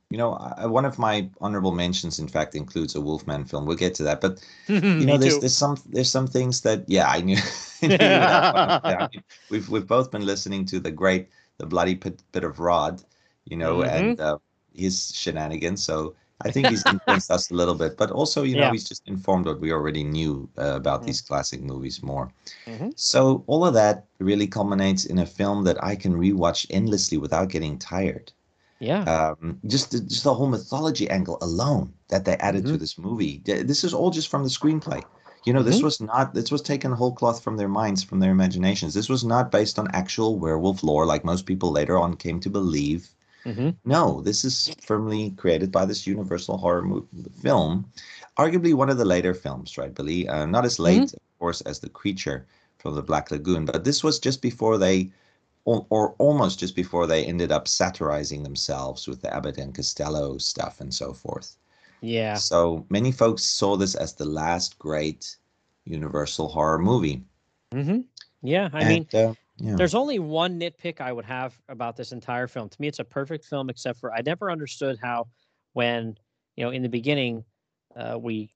you know, I, one of my honorable mentions, in fact, includes a Wolfman film. We'll get to that, but you know, there's there's some there's some things that yeah, I knew. I knew yeah, we've we've both been listening to the great the bloody bit, bit of Rod, you know, mm-hmm. and uh, his shenanigans. So I think he's influenced us a little bit, but also, you know, yeah. he's just informed what we already knew uh, about mm-hmm. these classic movies more. Mm-hmm. So all of that really culminates in a film that I can rewatch endlessly without getting tired. Yeah. Um, just the, just the whole mythology angle alone that they added to Mhm. this movie. This is all just from the screenplay. You know, this Mhm. was not. This was taken whole cloth from their minds, from their imaginations. This was not based on actual werewolf lore, like most people later on came to believe. Hmm No, this is firmly created by this Universal horror film, arguably one of the later films, right, Billy? Uh, not as late, of course, as The Creature from the Black Lagoon, but this was just before they, or, or almost just before they ended up satirizing themselves with the Abbott and Costello stuff and so forth. Yeah. So many folks saw this as the last great Universal horror movie. hmm Yeah. I mean, uh, yeah. There's only one nitpick I would have about this entire film. To me, it's a perfect film, except for I never understood how, when you know, in the beginning, uh, we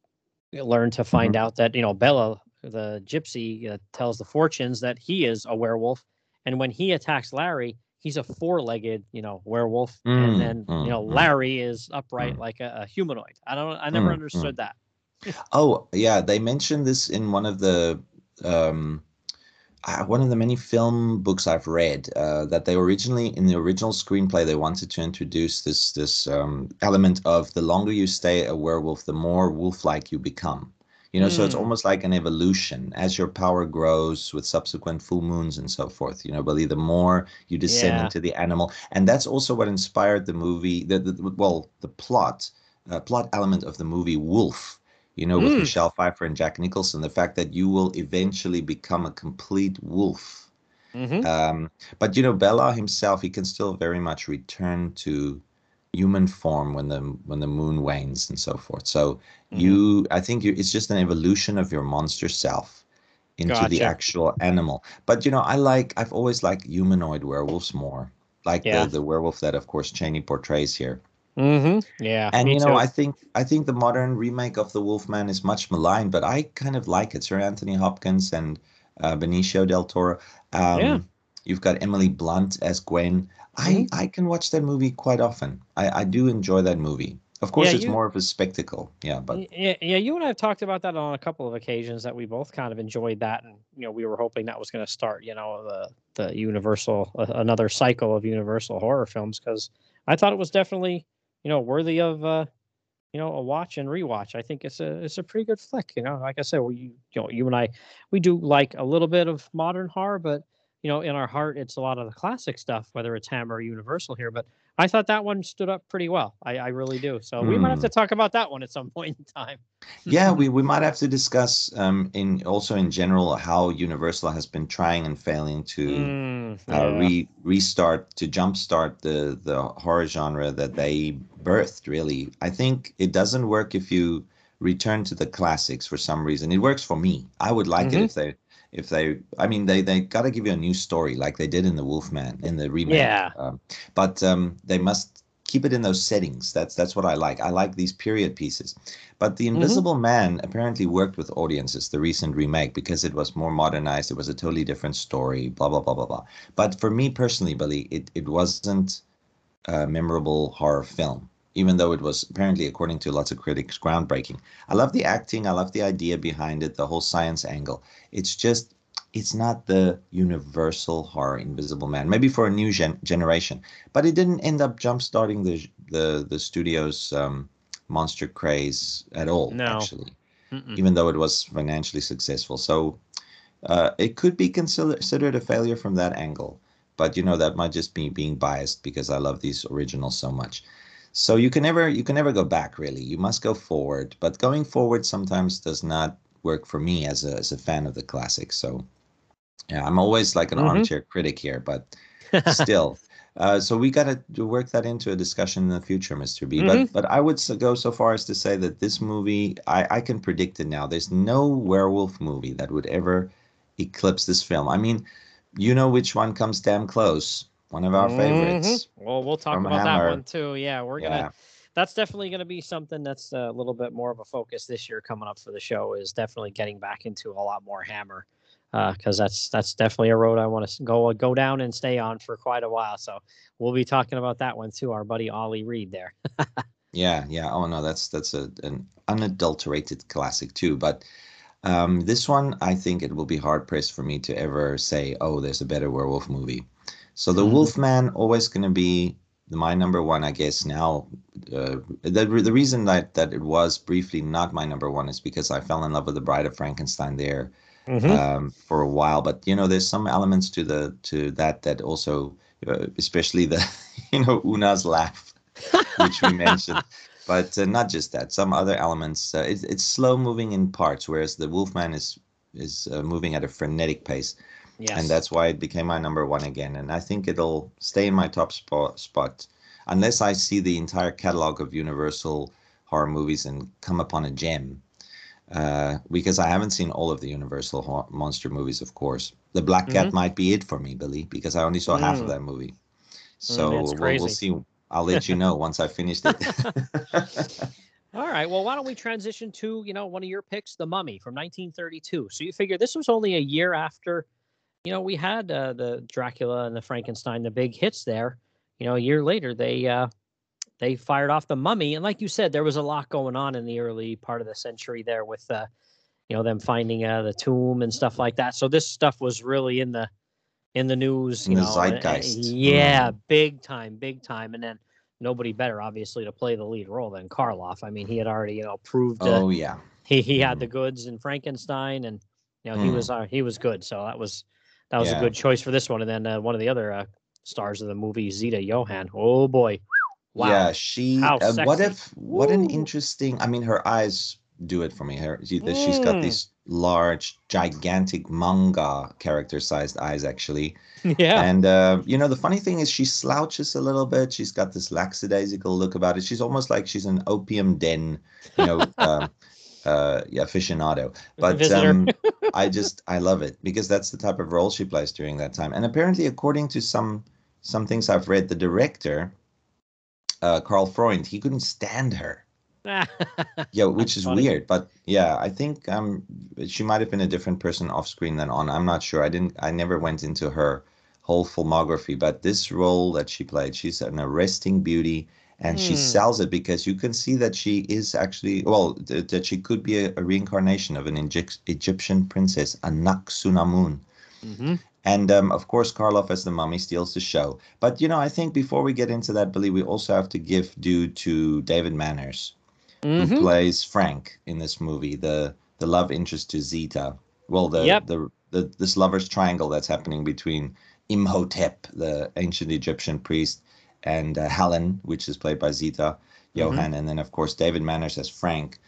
learned to find Mm-hmm. out that you know Bela, the gypsy, uh, tells the fortunes that he is a werewolf, and when he attacks Larry, he's a four-legged, you know, werewolf, Mm, and then mm, you know mm. Larry is upright Mm. like a, a humanoid. I don't, I never Mm, mm. understood that. Oh, yeah, they mentioned this in one of the um, uh, one of the many film books I've read. Uh, that they originally, in the original screenplay, they wanted to introduce this this um, element of the longer you stay a werewolf, the more wolf-like you become. You know, so it's Mm. almost like an evolution as your power grows with subsequent full moons and so forth. You know, Billy, the more you descend Yeah. into the animal, and that's also what inspired the movie. The, the well, the plot uh, plot element of the movie Wolf you know, with Mm. Michelle Pfeiffer and Jack Nicholson, the fact that you will eventually become a complete wolf. hmm Um, but you know, Bela himself, he can still very much return to human form when the when the moon wanes and so forth. So Mm-hmm. you, I think you, it's just an evolution of your monster self into the actual animal. But you know, I like, I've always liked humanoid werewolves more, like Yeah. the the werewolf that, of course, Chaney portrays here. Hmm Yeah. And you know, too. I think I think the modern remake of the Wolfman is much maligned, but I kind of like it. Sir Anthony Hopkins and uh, Benicio del Toro. Um, Yeah. You've got Emily Blunt as Gwen. I Mhm. I can watch that movie quite often. I I do enjoy that movie. Of course, Yeah, it's you- more of a spectacle. Yeah, but yeah, yeah, you and I have talked about that on a couple of occasions that we both kind of enjoyed that, and you know we were hoping that was going to start, you know, the the Universal uh, another cycle of Universal horror films because I thought it was definitely you know worthy of uh, you know a watch and rewatch. I think it's a it's a pretty good flick. You know, like I said, we you know you and I we do like a little bit of modern horror, but you know in our heart it's a lot of the classic stuff, whether it's Hammer or Universal here. But I thought that one stood up pretty well. I, I really do. So we might have to talk about that one at some point in time. yeah, we, we might have to discuss um, in also in general how Universal has been trying and failing to Mm, uh, re restart to jumpstart the the horror genre that they birthed. Really, I think it doesn't work if you return to the classics for some reason. It works for me. I would like Mhm. it if they if they. I mean, they they got to give you a new story like they did in the Wolfman in the remake. Yeah. Um, but um, they must keep it in those settings. That's that's what I like. I like these period pieces. But The Invisible Man apparently worked with audiences, the recent remake, because it was more modernized. It was a totally different story, blah, blah, blah, blah, blah. But for me personally, Billy, it, it wasn't a memorable horror film, even though it was apparently, according to lots of critics, groundbreaking. I love the acting. I love the idea behind it, the whole science angle. It's just, it's not the universal horror Invisible Man, maybe for a new gen- generation. But it didn't end up jump-starting the, the, the studio's um, monster craze at all, No. actually Mm-mm. even though it was financially successful. So uh, it could be consider- considered a failure from that angle. But you know that might just be being biased because I love these originals so much. So you can never you can never go back really. You must go forward. But going forward sometimes does not work for me as a as a fan of the classics. So yeah, I'm always like an Mhm. armchair critic here, but still. Uh, so we got to work that into a discussion in the future, Mr. B. But but I would go so far as to say that this movie, I, I can predict it now. There's no werewolf movie that would ever eclipse this film. I mean, you know which one comes damn close. One of our favorites. Mhm. Well, we'll talk about Hammer. that one too. Yeah, we're gonna. That's definitely gonna be something that's a little bit more of a focus this year coming up for the show. Is definitely getting back into a lot more Hammer, because that's that's definitely a road I want to go go down and stay on for quite a while. So we'll be talking about that one too. Our buddy Ollie Reed there. Yeah, yeah. Oh no, that's that's a an unadulterated classic too. But um, this one, I think it will be hard pressed for me to ever say, "Oh, there's a better werewolf movie." So the Mhm. Wolfman always going to be my number one, I guess now, uh, the the reason that that it was briefly not my number one is because I fell in love with the Bride of Frankenstein there mm-hmm. um, for a while. But you know, there's some elements to the to that that also, uh, especially the you know Una's laugh, which we mentioned. But uh, not just that, some other elements. Uh, it's it's slow moving in parts, whereas the Wolfman is is uh, moving at a frenetic pace. Yes. And that's why it became my number one again. And I think it'll stay in my top spot, spot unless I see the entire catalog of Universal horror movies and come upon a gem. Uh, because I haven't seen all of the Universal horror, monster movies, of course. The Black Cat mm-hmm. might be it for me, Billy, because I only saw mm. half of mm. that movie. Mm, so mm, we'll, we'll see. I'll let you know once I finished it. All right. Well, why don't we transition to you know one of your picks, The Mummy from 1932. So you figure this was only a year after you know, we had uh, the Dracula and the Frankenstein, the big hits there. You know, a year later, they uh, they fired off the Mummy, and like you said, there was a lot going on in the early part of the century there with, uh, you know, them finding uh, the tomb and stuff like that. So this stuff was really in the in the news. You in know, zeitgeist. yeah, mm. big time, big time, and then nobody better, obviously, to play the lead role than Karloff. I mean, he had already, you know, proved. Uh, oh yeah. He he had the mm. goods in Frankenstein, and you know mm. he was uh, he was good. So that was that was yeah. a good choice for this one. And then uh, one of the other uh, stars of the movie, Zita Johann. Oh boy, wow. Yeah, she. Uh, what if? What Woo. an interesting. I mean, her eyes do it for me. Her, she, mm. she's got mm. these large, gigantic manga character-sized eyes, actually. Yeah. And uh, you know, the funny thing is, she slouches a little bit. She's got this lackadaisical look about it. She's almost like she's an opium den, you know. um, uh yeah aficionado. But um i just i love it because that's the type of role she plays during that time. And apparently according to some some things i've read the director uh karl freund he couldn't stand her. Yeah which is funny. weird but yeah i think um she might have been a different person off screen than on. I'm not sure. I didn't i never went into her whole filmography but this role that she played she's an arresting beauty and mm. she hmm. sells it because you can see that she is actually well th- that she could be a, a reincarnation of an Egyptian princess, Anck-su-namun. Mm-hmm. And um, of course, Karloff as the mummy steals the show. But you know, I think before we get into that, Billy, we also have to give due to David Manners, mm-hmm. who plays Frank in this movie, the the love interest to Zita. Well, the yep. the, the this lovers triangle that's happening between Imhotep, the ancient Egyptian priest, and uh, Helen, which is played by Zita Johann, mm-hmm. and then of course David Manners as Frank,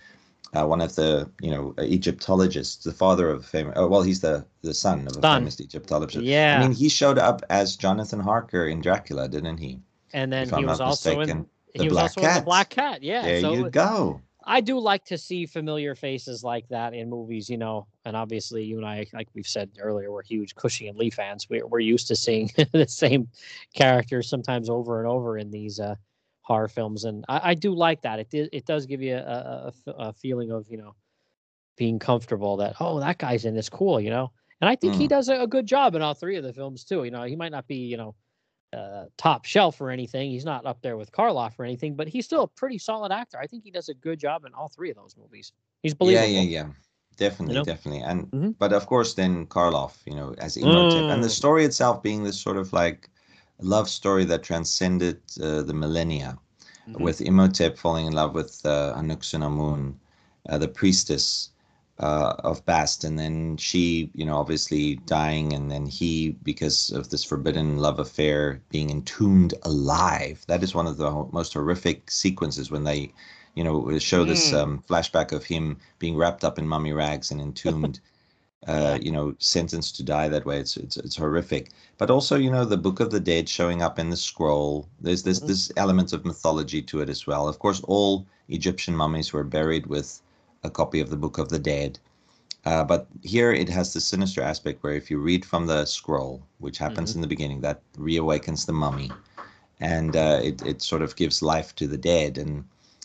uh, one of the you know Egyptologists, the father of famous. Oh, well, he's the the son of a son. famous Egyptologist. Yeah, I mean he showed up as Jonathan Harker in Dracula, didn't he? And then he was also in. The he was also Cat. in the Black Cat. Yeah, there so you go. I do like to see familiar faces like that in movies, you know, and obviously you and I, like we've said earlier, we're huge Cushing and Lee fans. We're, we're used to seeing the same characters sometimes over and over in these uh, horror films. And I, I, do like that. It, it does give you a, a, a, feeling of, you know, being comfortable that, oh, that guy's in this cool, you know? And I think mm. he does a, a good job in all three of the films too. You know, he might not be, you know, uh, top shelf or anything. He's not up there with Karloff or anything, but he's still a pretty solid actor. I think he does a good job in all three of those movies. He's believable. Yeah, yeah, yeah. Definitely, you know? definitely. And mm-hmm. but of course then Karloff, you know, as Imhotep. Mm. And the mm. story itself being this sort of like love story that transcended uh, the millennia, mm-hmm. with Imhotep falling in love with uh, Anck-su-namun, uh, the priestess uh, of Bast, and then she, you know, obviously dying, and then he, because of this forbidden love affair, being entombed alive. That is one of the most horrific sequences when they, you know, show this mm. um, flashback of him being wrapped up in mummy rags and entombed. Uh, you know, sentenced to die that way. It's, it's it's horrific. But also, you know, the Book of the Dead showing up in the scroll. There's this mm-hmm. this element of mythology to it as well. Of course, all Egyptian mummies were buried with a copy of the Book of the Dead. Uh, but here it has the sinister aspect where if you read from the scroll, which happens mm-hmm. in the beginning, that reawakens the mummy, and uh, it it sort of gives life to the dead, and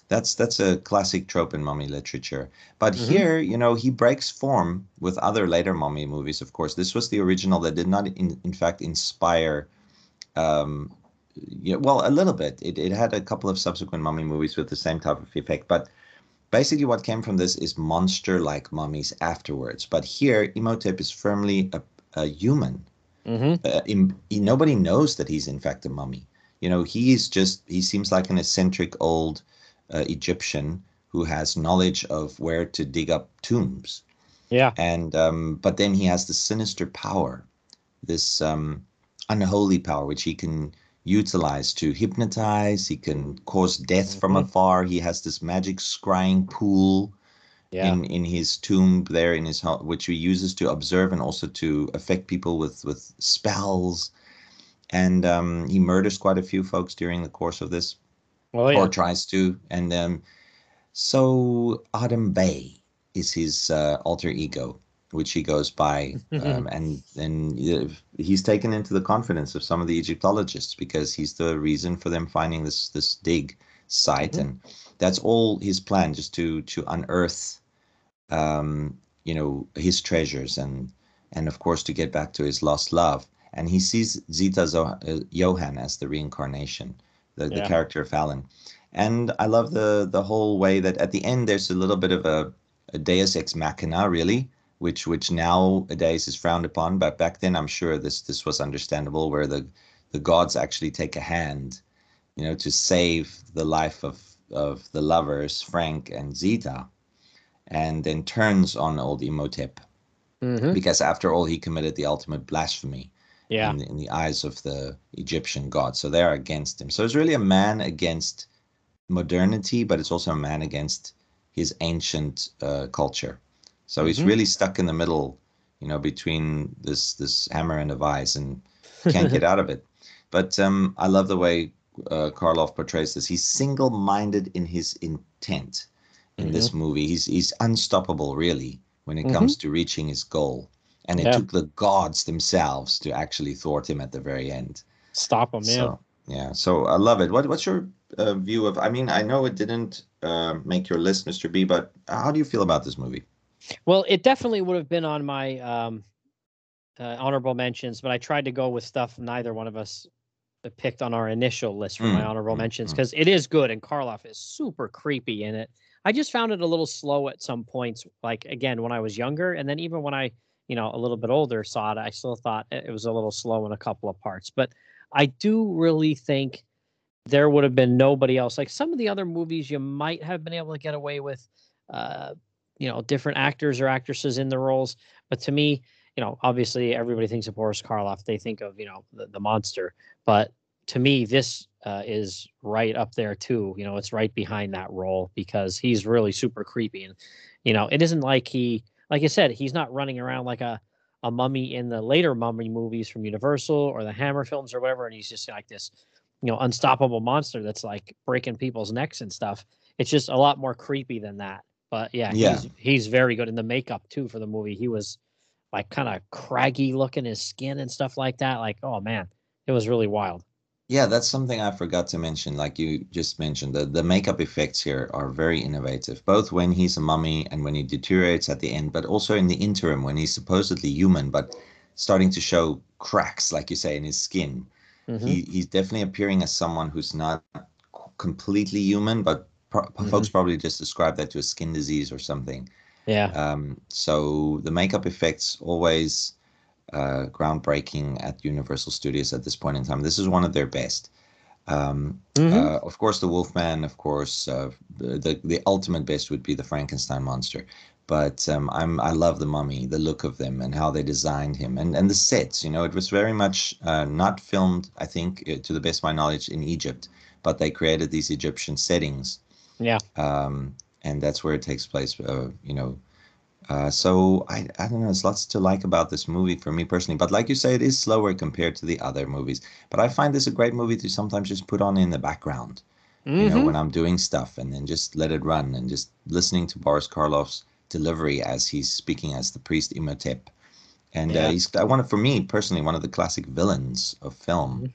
that's that's a classic trope in mummy literature. But mm-hmm. here, you know, he breaks form with other later mummy movies. Of course, this was the original that did not, in, in fact, inspire. Um, yeah, well, a little bit. It it had a couple of subsequent mummy movies with the same type of effect, but basically what came from this is monster-like mummies afterwards. But here, Imhotep is firmly a, a human. Mm-hmm. Uh, in, he, nobody knows that he's in fact a mummy. you know, he's just he seems like an eccentric old uh, Egyptian who has knowledge of where to dig up tombs. Yeah. And um, but then he has the sinister power, this um, unholy power, which he can utilize to hypnotize. He can cause death mm-hmm. from afar. He has this magic scrying pool yeah. in in his tomb there in his which he uses to observe and also to affect people with with spells. And um, he murders quite a few folks during the course of this, well, yeah. or tries to. And um, so Ardath Bey is his uh, alter ego, which he goes by, um, and and he's taken into the confidence of some of the Egyptologists because he's the reason for them finding this this dig site, mm-hmm. and that's all his plan, just to to unearth, um, you know, his treasures and and of course to get back to his lost love. And he sees Zita Zo- uh, Johann as the reincarnation, the, yeah. the character of Alan. And I love the the whole way that at the end there's a little bit of a a deus ex machina, really, which which nowadays is frowned upon. But back then, I'm sure this this was understandable, where the the gods actually take a hand, you know, to save the life of of the lovers Frank and Zita, and then turns on old Imhotep, mm-hmm. because after all, he committed the ultimate blasphemy. Yeah. In, in the eyes of the Egyptian gods, so they're against him. So it's really a man against modernity, but it's also a man against his ancient uh, culture. So he's mm-hmm. really stuck in the middle, you know, between this this hammer and a vise, and can't get out of it. But um, I love the way uh, Karloff portrays this. He's single-minded in his intent in mm-hmm. this movie. He's he's unstoppable, really, when it mm-hmm. comes to reaching his goal. And it yeah. took the gods themselves to actually thwart him at the very end. Stop him, yeah. yeah, so I love it. What what's your uh, view of? I mean, I know it didn't uh, make your list, Mr. B. But how do you feel about this movie? Well, it definitely would have been on my um, uh, honorable mentions, but I tried to go with stuff neither one of us picked on our initial list for mm, my honorable mm, mentions because mm. it is good and Karloff is super creepy in it. I just found it a little slow at some points, like again when I was younger, and then even when I, you know, a little bit older saw it, I still thought it was a little slow in a couple of parts. But I do really think there would have been nobody else. Like some of the other movies, you might have been able to get away with, uh, you know, different actors or actresses in the roles. But to me, you know, obviously everybody thinks of Boris Karloff. They think of, you know, the, the monster. But to me, this uh, is right up there too. You know, it's right behind that role because he's really super creepy. And, you know, it isn't like he, like I said, he's not running around like a, a mummy in the later mummy movies from Universal or the Hammer films or whatever. And he's just like this you know unstoppable monster that's like breaking people's necks and stuff. It's just a lot more creepy than that. But yeah, yeah. he's he's very good in the makeup too for the movie. He was like kind of craggy looking his skin and stuff like that. Like, oh man, it was really wild. Yeah, that's something I forgot to mention. Like you just mentioned, the, the makeup effects here are very innovative, both when he's a mummy and when he deteriorates at the end, but also in the interim when he's supposedly human, but starting to show cracks, like you say, in his skin. Mm-hmm. He he's definitely appearing as someone who's not completely human, but pro- mm-hmm. folks probably just describe that to a skin disease or something. Yeah. Um, so the makeup effects always uh, groundbreaking at Universal Studios at this point in time. This is one of their best. Um, mm-hmm. uh, of course, the Wolfman. Of course, uh, the the ultimate best would be the Frankenstein monster but um, I'm I love the mummy, the look of them, and how they designed him, and and the sets. You know, it was very much uh, not filmed, I think, uh, to the best of my knowledge, in Egypt, but they created these Egyptian settings. Yeah. Um, and that's where it takes place. Uh, you know, uh, so I I don't know. There's lots to like about this movie for me personally, but like you say, it is slower compared to the other movies. But I find this a great movie to sometimes just put on in the background. Mm-hmm. You know, mm-hmm. when I'm doing stuff, and then just let it run, and just listening to Boris Karloff's delivery as he's speaking as the priest Imhotep. And uh, yeah. uh, he's I wanted for me personally one of the classic villains of film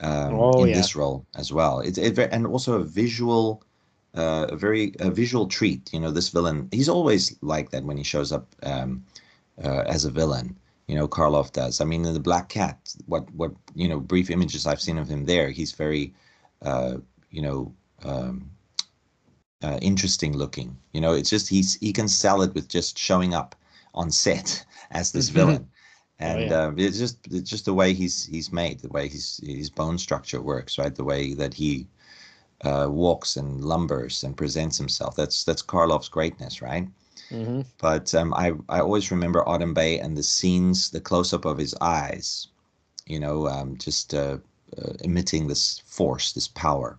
mm-hmm. um, oh, in yeah. this role as well. It's it, and also a visual, uh, a very a visual treat. You know, this villain he's always like that when he shows up um, uh, as a villain. You know, Karloff does. I mean, in the Black Cat, what what you know, brief images I've seen of him there, he's very, uh, you know, um, uh, interesting looking. You know, it's just he's he can sell it with just showing up on set as this mm-hmm. villain. and yeah. uh, it's just it's just the way he's he's made, the way his his bone structure works, right? The way that he uh, walks and lumbers and presents himself. That's that's Karloff's greatness, right? hmm But um, I I always remember Ardath Bey and the scenes, the close up of his eyes, you know, um, just uh, uh, emitting this force, this power,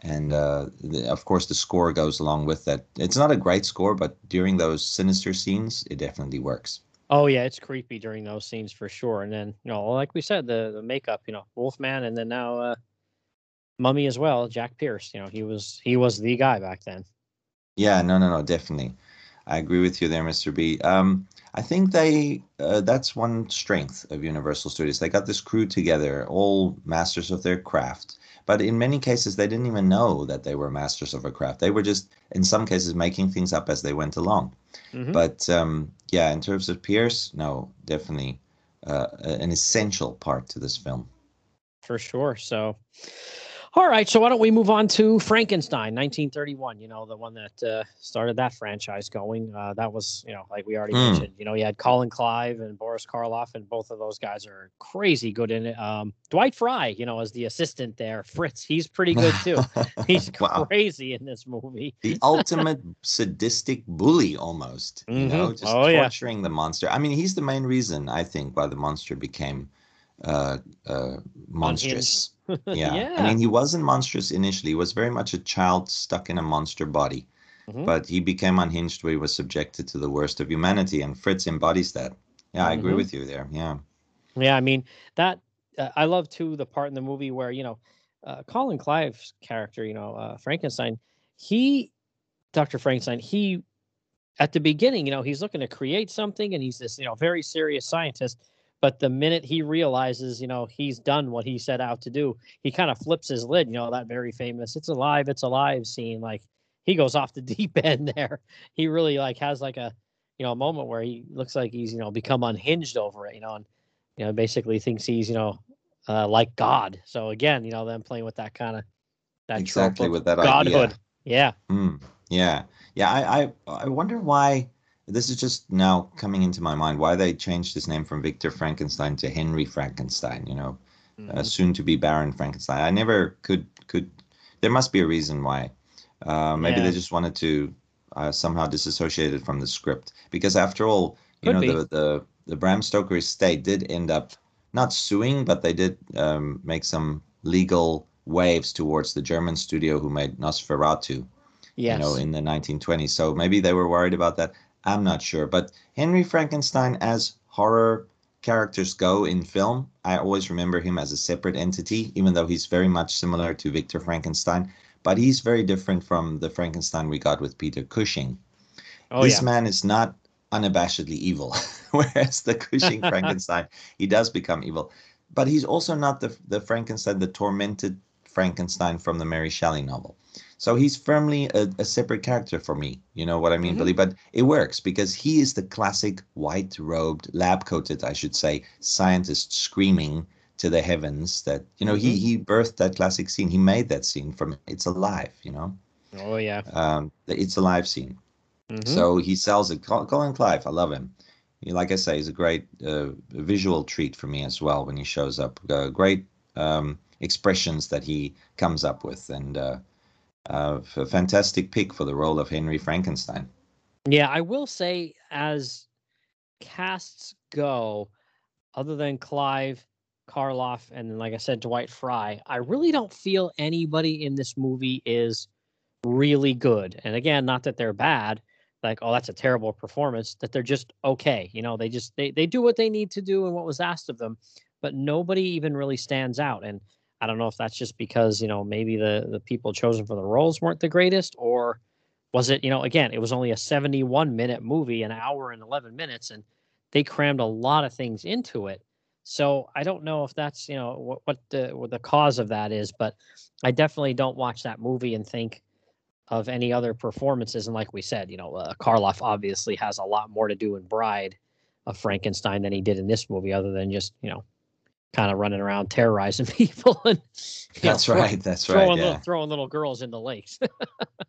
and uh, the, of course the score goes along with that. It's not a great score, but during those sinister scenes, it definitely works. Oh yeah, it's creepy during those scenes for sure. And then you know, like we said, the the makeup, you know, Wolfman, and then now uh, Mummy as well, Jack Pierce. You know, he was he was the guy back then. Yeah, no, no, no, definitely. I agree with you there, Mr. B. Um, I think they uh, that's one strength of Universal Studios. They got this crew together, all masters of their craft. But in many cases, they didn't even know that they were masters of a craft. They were just, in some cases, making things up as they went along. Mhm. But um, yeah, in terms of Pierce, no, definitely uh, an essential part to this film. for sure. So, all right. So why don't we move on to Frankenstein, 1931? You know, the one that uh, started that franchise going. Uh, that was, you know, like we already Hmm. mentioned. You know, you had Colin Clive and Boris Karloff, and both of those guys are crazy good in it. Um, Dwight Frye, you know, as the assistant there, Fritz, he's pretty good too. He's wow. crazy in this movie. the ultimate sadistic bully almost you know Mhm. just Oh, yeah. torturing the monster i mean he's the main reason i think why the monster became uh uh monstrous yeah. Yeah. i mean he wasn't monstrous initially he was very much a child stuck in a monster body Mhm. but he became unhinged where he was subjected to the worst of humanity and fritz embodies that yeah i agree Mhm. with you there yeah Yeah, I mean that. Uh, I love too the part in the movie where you know, uh, Colin Clive's character, you know, uh, Frankenstein. He, Doctor Frankenstein. He, at the beginning, you know, he's looking to create something, and he's this, you know, very serious scientist. But the minute he realizes, you know, he's done what he set out to do, he kind of flips his lid. You know, that very famous "It's alive, it's alive" scene. Like he goes off the deep end there. He really like has like a, you know, a moment where he looks like he's you know become unhinged over it. You know, and you know, basically thinks he's, you know, uh, like God. So again, you know, them playing with that kind of that exactly with that godhood. idea Yeah. Mm, yeah, yeah. I, I I wonder why this is just now coming into my mind. Why they changed his name from Victor Frankenstein to Henry Frankenstein? You know, uh, Mhm. soon to be Baron Frankenstein. I never could could. There must be a reason why. Uh, maybe Yeah. they just wanted to uh, somehow disassociate it from the script because after all, you Could know, be. the the the Bram Stoker estate did end up not suing, but they did um, make some legal waves towards the German studio who made Nosferatu yes. you know, in the 1920s. So maybe they were worried about that. I'm not sure. But Henry Frankenstein, as horror characters go in film, I always remember him as a separate entity, even though he's very much similar to Victor Frankenstein. But he's very different from the Frankenstein we got with Peter Cushing. oh this yeah. man is not unabashedly evil, whereas the Cushing Frankenstein, he does become evil. But he's also not the, the Frankenstein, the tormented Frankenstein from the Mary Shelley novel. So he's firmly a, a separate character for me. You know what I mean, Mhm. Billy? But it works because he is the classic white robed, lab coated, I should say, scientist screaming to the heavens that, you know, he, Mhm. he birthed that classic scene. He made that scene from It's Alive, you know, Oh yeah. um, the It's Alive scene. Mhm. So he sells it. Col- Colin Clive, I love him. He, like I say, he's a great uh, visual treat for me as well when he shows up. Uh, great um, expressions that he comes up with, and uh, uh, a fantastic pick for the role of Henry Frankenstein. Yeah, I will say as casts go, other than Clive, Karloff, and then, like I said, Dwight Frye, I really don't feel anybody in this movie is really good. And again, not that they're bad, like, oh, that's a terrible performance, that they're just okay. You know, they just they they do what they need to do and what was asked of them, but nobody even really stands out. And I don't know if that's just because, you know, maybe the the people chosen for the roles weren't the greatest or was it, you know, again, it was only a 71 minute movie, an hour and 11 minutes, and they crammed a lot of things into it. So I don't know if that's, you know, what, what the what the cause of that is, but I definitely don't watch that movie and think of any other performances. And like we said, you know, uh, Karloff obviously has a lot more to do in Bride of Frankenstein than he did in this movie, other than just, you know, kind of running around terrorizing people and know, That's throw- right. That's right. throwing Yeah. little throwing little girls in the lakes.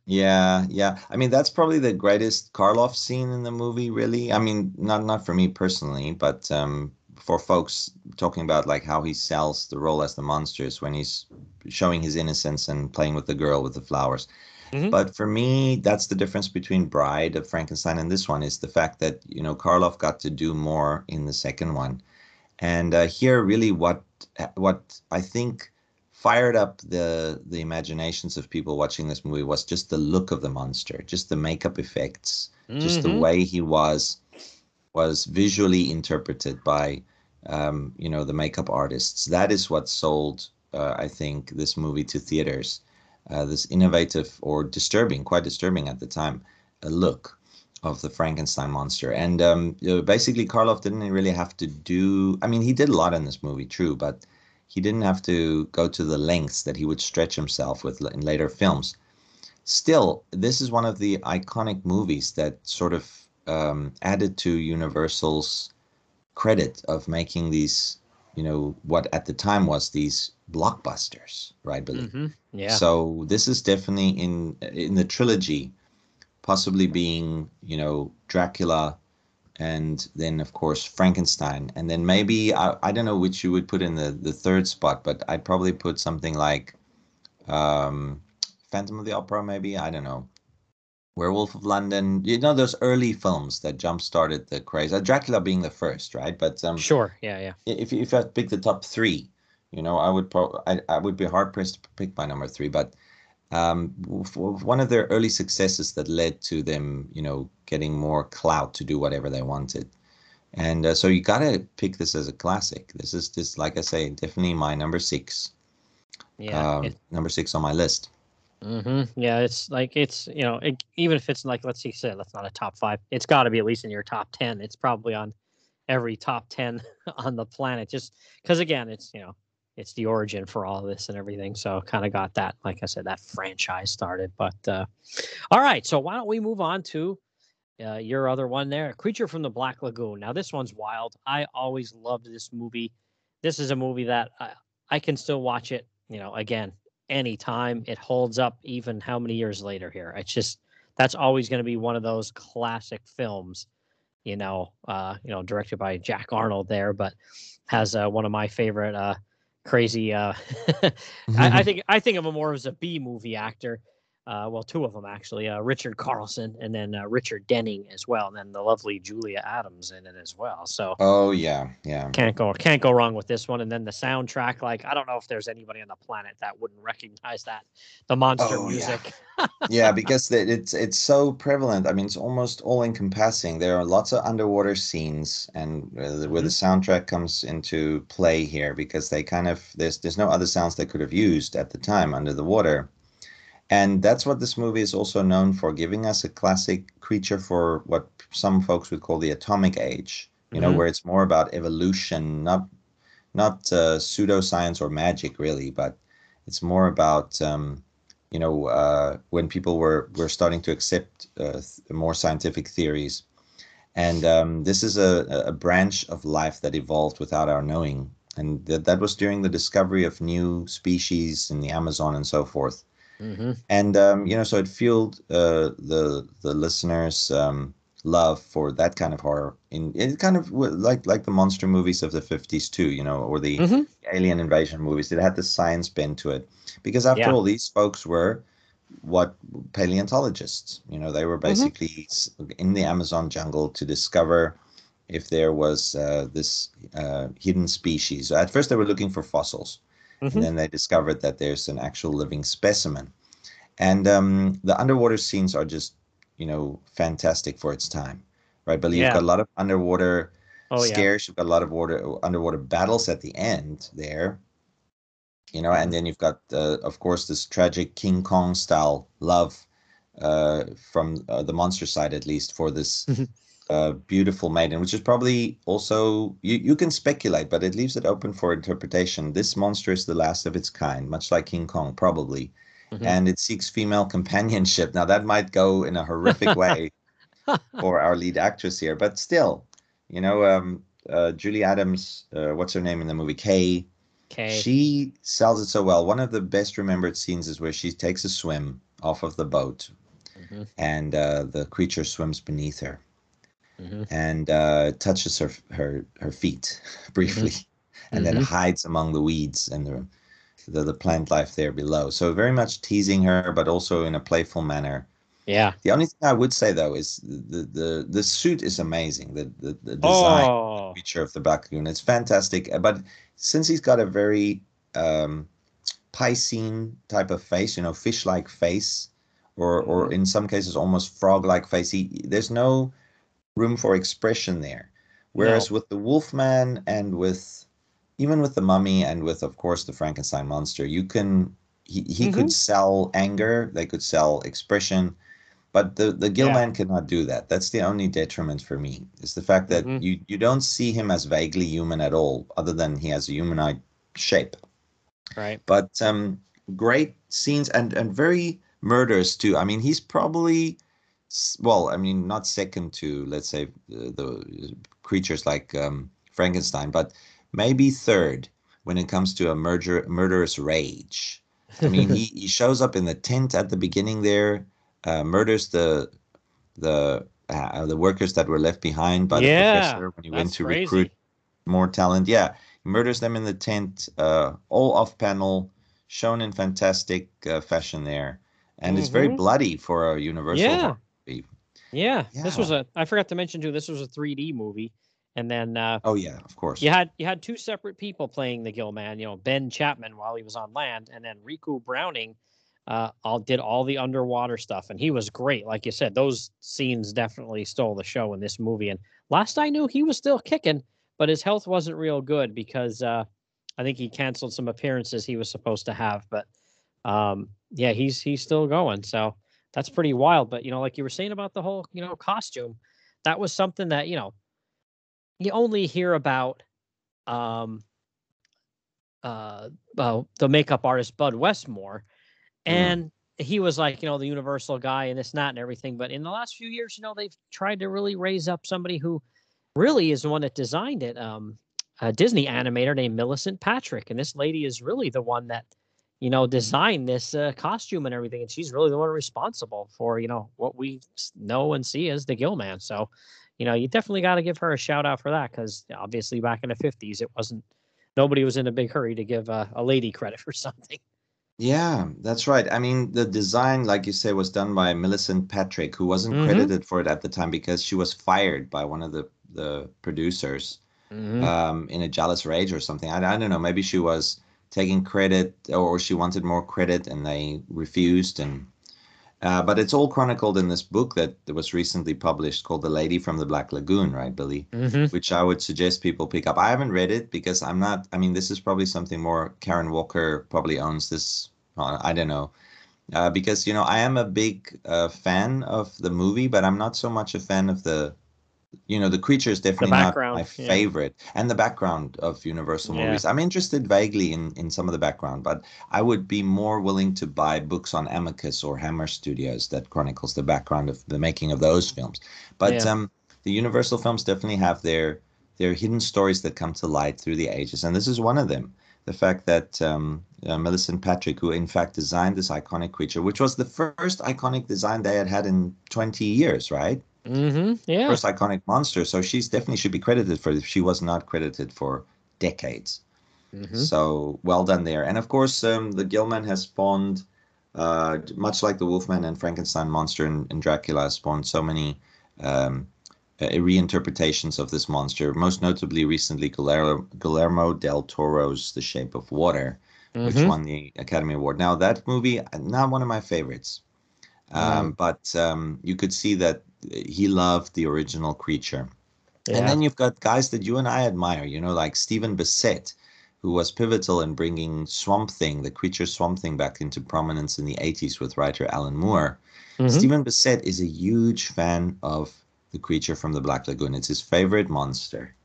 Yeah, yeah. I mean, that's probably the greatest Karloff scene in the movie, really. I mean, not not for me personally, but um, for folks talking about like how he sells the role as the monsters when he's showing his innocence and playing with the girl with the flowers. Mm-hmm. But for me, that's the difference between Bride of Frankenstein and this one is the fact that you know Karloff got to do more in the second one, and uh, here really what what I think fired up the the imaginations of people watching this movie was just the look of the monster, just the makeup effects, mm-hmm. just the mm-hmm. way he was was visually interpreted by um, you know the makeup artists. That is what sold, uh, I think, this movie to theaters uh, this innovative or disturbing, quite disturbing at the time, a look of the Frankenstein monster. And um, you know, basically, Karloff didn't really have to do. I mean, he did a lot in this movie, true, but he didn't have to go to the lengths that he would stretch himself with in later films. Still, this is one of the iconic movies that sort of um, added to Universal's credit of making these, you know, what at the time was these blockbusters, right, Billy? Mm-hmm. Yeah. So this is definitely in in the trilogy, possibly being you know Dracula, and then of course Frankenstein, and then maybe I, I don't know which you would put in the the third spot, but I'd probably put something like, um, Phantom of the Opera, maybe I don't know. Werewolf of London, you know those early films that jump started the craze. Uh, Dracula being the first, right? But um, sure, yeah, yeah. If if I pick the top three, you know, I would pro- I, I would be hard pressed to pick my number three, but um, one of their early successes that led to them, you know, getting more clout to do whatever they wanted. And uh, so you gotta pick this as a classic. This is just like I say, definitely my number six. Yeah, um, number six on my list. Mm-hmm. Yeah, it's like it's you know it, even if it's like let's see, say that's not a top five, it's got to be at least in your top ten. It's probably on every top ten on the planet, just because again, it's you know it's the origin for all this and everything. So kind of got that, like I said, that franchise started. But uh, all right, so why don't we move on to uh, your other one there, Creature from the Black Lagoon. Now this one's wild. I always loved this movie. This is a movie that I, I can still watch it. You know, again, anytime it holds up, even how many years later here. It's just that's always going to be one of those classic films. You know, uh, you know, directed by Jack Arnold there, but has uh, one of my favorite uh, crazy. Uh, I, I, think I think of him more as a B movie actor uh, well, two of them actually, uh, Richard Carlson and then uh, Richard Denning as well, and then the lovely Julia Adams in it as well. So oh yeah, yeah, can't go can't go wrong with this one. And then the soundtrack, like I don't know if there's anybody on the planet that wouldn't recognize that the monster oh, music. Yeah. yeah, because it's it's so prevalent. I mean, it's almost all encompassing. There are lots of underwater scenes, and where the mm-hmm. soundtrack comes into play here because they kind of there's there's no other sounds they could have used at the time under the water and that's what this movie is also known for, giving us a classic creature for what some folks would call the atomic age, you know, mm-hmm. where it's more about evolution, not not uh, pseudoscience or magic really, but it's more about um, you know uh, when people were were starting to accept uh, more scientific theories, and um, this is a, a branch of life that evolved without our knowing, and th- that was during the discovery of new species in the Amazon and so forth. Mm-hmm. And um, you know, so it fueled uh, the the listeners' um, love for that kind of horror. In it kind of like like the monster movies of the fifties too, you know, or the mm-hmm. alien invasion movies. It had the science bent to it, because after yeah. all, these folks were what paleontologists. You know, they were mm-hmm. basically mm-hmm. in the Amazon jungle to discover if there was uh, this uh, hidden species. At first, they were looking for fossils Mm-hmm. And then they discovered that there's an actual living specimen. And um, the underwater scenes are just, you know, fantastic for its time, right? But you've got a lot of underwater oh, scares. Yeah. You've got a lot of water underwater battles at the end there, you know, and then you've got, uh, of course, this tragic King Kong style love uh, from uh, the monster side, at least, for this a beautiful maiden, which is probably also you, you can speculate, but it leaves it open for interpretation. This monster is the last of its kind, much like King Kong, probably. Mm-hmm. And it seeks female companionship. Now that might go in a horrific way for our lead actress here, but still, you know, um, uh, Julie Adams, uh, what's her name in the movie? Kay. Kay. She sells it so well. One of the best remembered scenes is where she takes a swim off of the boat, mm-hmm. and uh, the creature swims beneath her mm-hmm. and uh, touches her her her feet briefly, mm-hmm. and then mm-hmm. hides among the weeds and the, the the plant life there below. So very much teasing her, but also in a playful manner. Yeah. The only thing I would say though is the the the suit is amazing. The the, the design oh. the feature of the Black Lagoon. It's fantastic. But since he's got a very um, piscine type of face, you know, fish-like face, or or mm-hmm. in some cases almost frog-like face. He, there's no room for expression there. Whereas no. with the Wolfman and with even with the Mummy and with of course the Frankenstein monster, you can he, he mm-hmm. could sell anger, they could sell expression, but the the Gillman yeah. cannot do that. That's the only detriment for me is the fact that mm-hmm. you you don't see him as vaguely human at all, other than he has a humanoid shape. Right. But um, great scenes and and very murders too. I mean, he's probably well, I mean, not second to let's say the, the creatures like um, Frankenstein, but maybe third when it comes to a murder murderous rage. I mean, he, he shows up in the tent at the beginning there, uh, murders the the uh, the workers that were left behind by yeah, the professor when he went to crazy. recruit more talent. Yeah, he murders them in the tent, uh, all off panel, shown in fantastic uh, fashion there, and mm-hmm. it's very mm-hmm. bloody for a Universal. Yeah. Yeah, yeah. This was a. I forgot to mention too. This was a 3D movie, and then. Uh, oh yeah, of course. You had you had two separate people playing the Gill Man. You know, Ben Chapman while he was on land, and then Ricou Browning. Uh, all did all the underwater stuff, and he was great. Like you said, those scenes definitely stole the show in this movie. And last I knew, he was still kicking but his health wasn't real good because uh, I think he canceled some appearances he was supposed to have. But um, yeah, he's he's still going. So that's pretty wild. But you know, like you were saying about the whole you know costume, that was something that you know you only hear about. Um, uh, well, the makeup artist Bud Westmore, mm-hmm. and mm. he was like, you know, the universal guy and this, and that, and everything. But in the last few years, you know, they've tried to really raise up somebody who really is the one that designed it. Um, a Disney animator named Millicent Patrick, and this lady is really the one that, you know, design this uh, costume and everything, and she's really the one responsible for you know what we know and see as the Gill Man. So, you know, you definitely got to give her a shout out for that because obviously back in the fifties, it wasn't nobody was in a big hurry to give a, a lady credit for something. Yeah, that's right. I mean, the design, like you say, was done by Millicent Patrick, who wasn't mm-hmm. credited for it at the time because she was fired by one of the the producers mm-hmm. um, in a jealous rage or something. I, I don't know. Maybe she was taking credit or she wanted more credit and they refused. And uh, but it's all chronicled in this book that was recently published called "The Lady from the Black Lagoon," right, Billy? Mm-hmm. Which I would suggest people pick up. I haven't read it because I'm not. I mean, this is probably something more. Karen Walker probably owns this. Uh, I don't know. Uh, because you know I am a big uh, fan of the movie, but I'm not so much a fan of the you know the creature is definitely not my favorite yeah. and the background of universal yeah. movies i'm interested vaguely in in some of the background but i would be more willing to buy books on amicus or hammer studios that chronicles the background of the making of those films but yeah. um the universal films definitely have their their hidden stories that come to light through the ages and this is one of them the fact that um, uh, Millicent Patrick, who in fact designed this iconic creature, which was the first iconic design they had had in 20 years, right? Mm-hmm. Yeah. First iconic monster. So she's definitely should be credited for it. She was not credited for decades. Mm-hmm. So well done there. And of course, um, the Gillman has spawned, uh, much like the Wolfman and Frankenstein monster and, and Dracula, spawned so many um, uh, reinterpretations of this monster. Most notably, recently Guillermo, Guillermo del Toro's The Shape of Water, mm-hmm. which won the Academy Award. Now that movie, not one of my favorites. Um, mm. But um, you could see that he loved the original creature. Yeah. And then you've got guys that you and I admire, you know, like Stephen Bissette, who was pivotal in bringing Swamp Thing, the creature Swamp Thing, back into prominence in the 80s with writer Alan Moore. Mm-hmm. Stephen Bissette is a huge fan of the creature from the Black Lagoon. It's his favorite monster.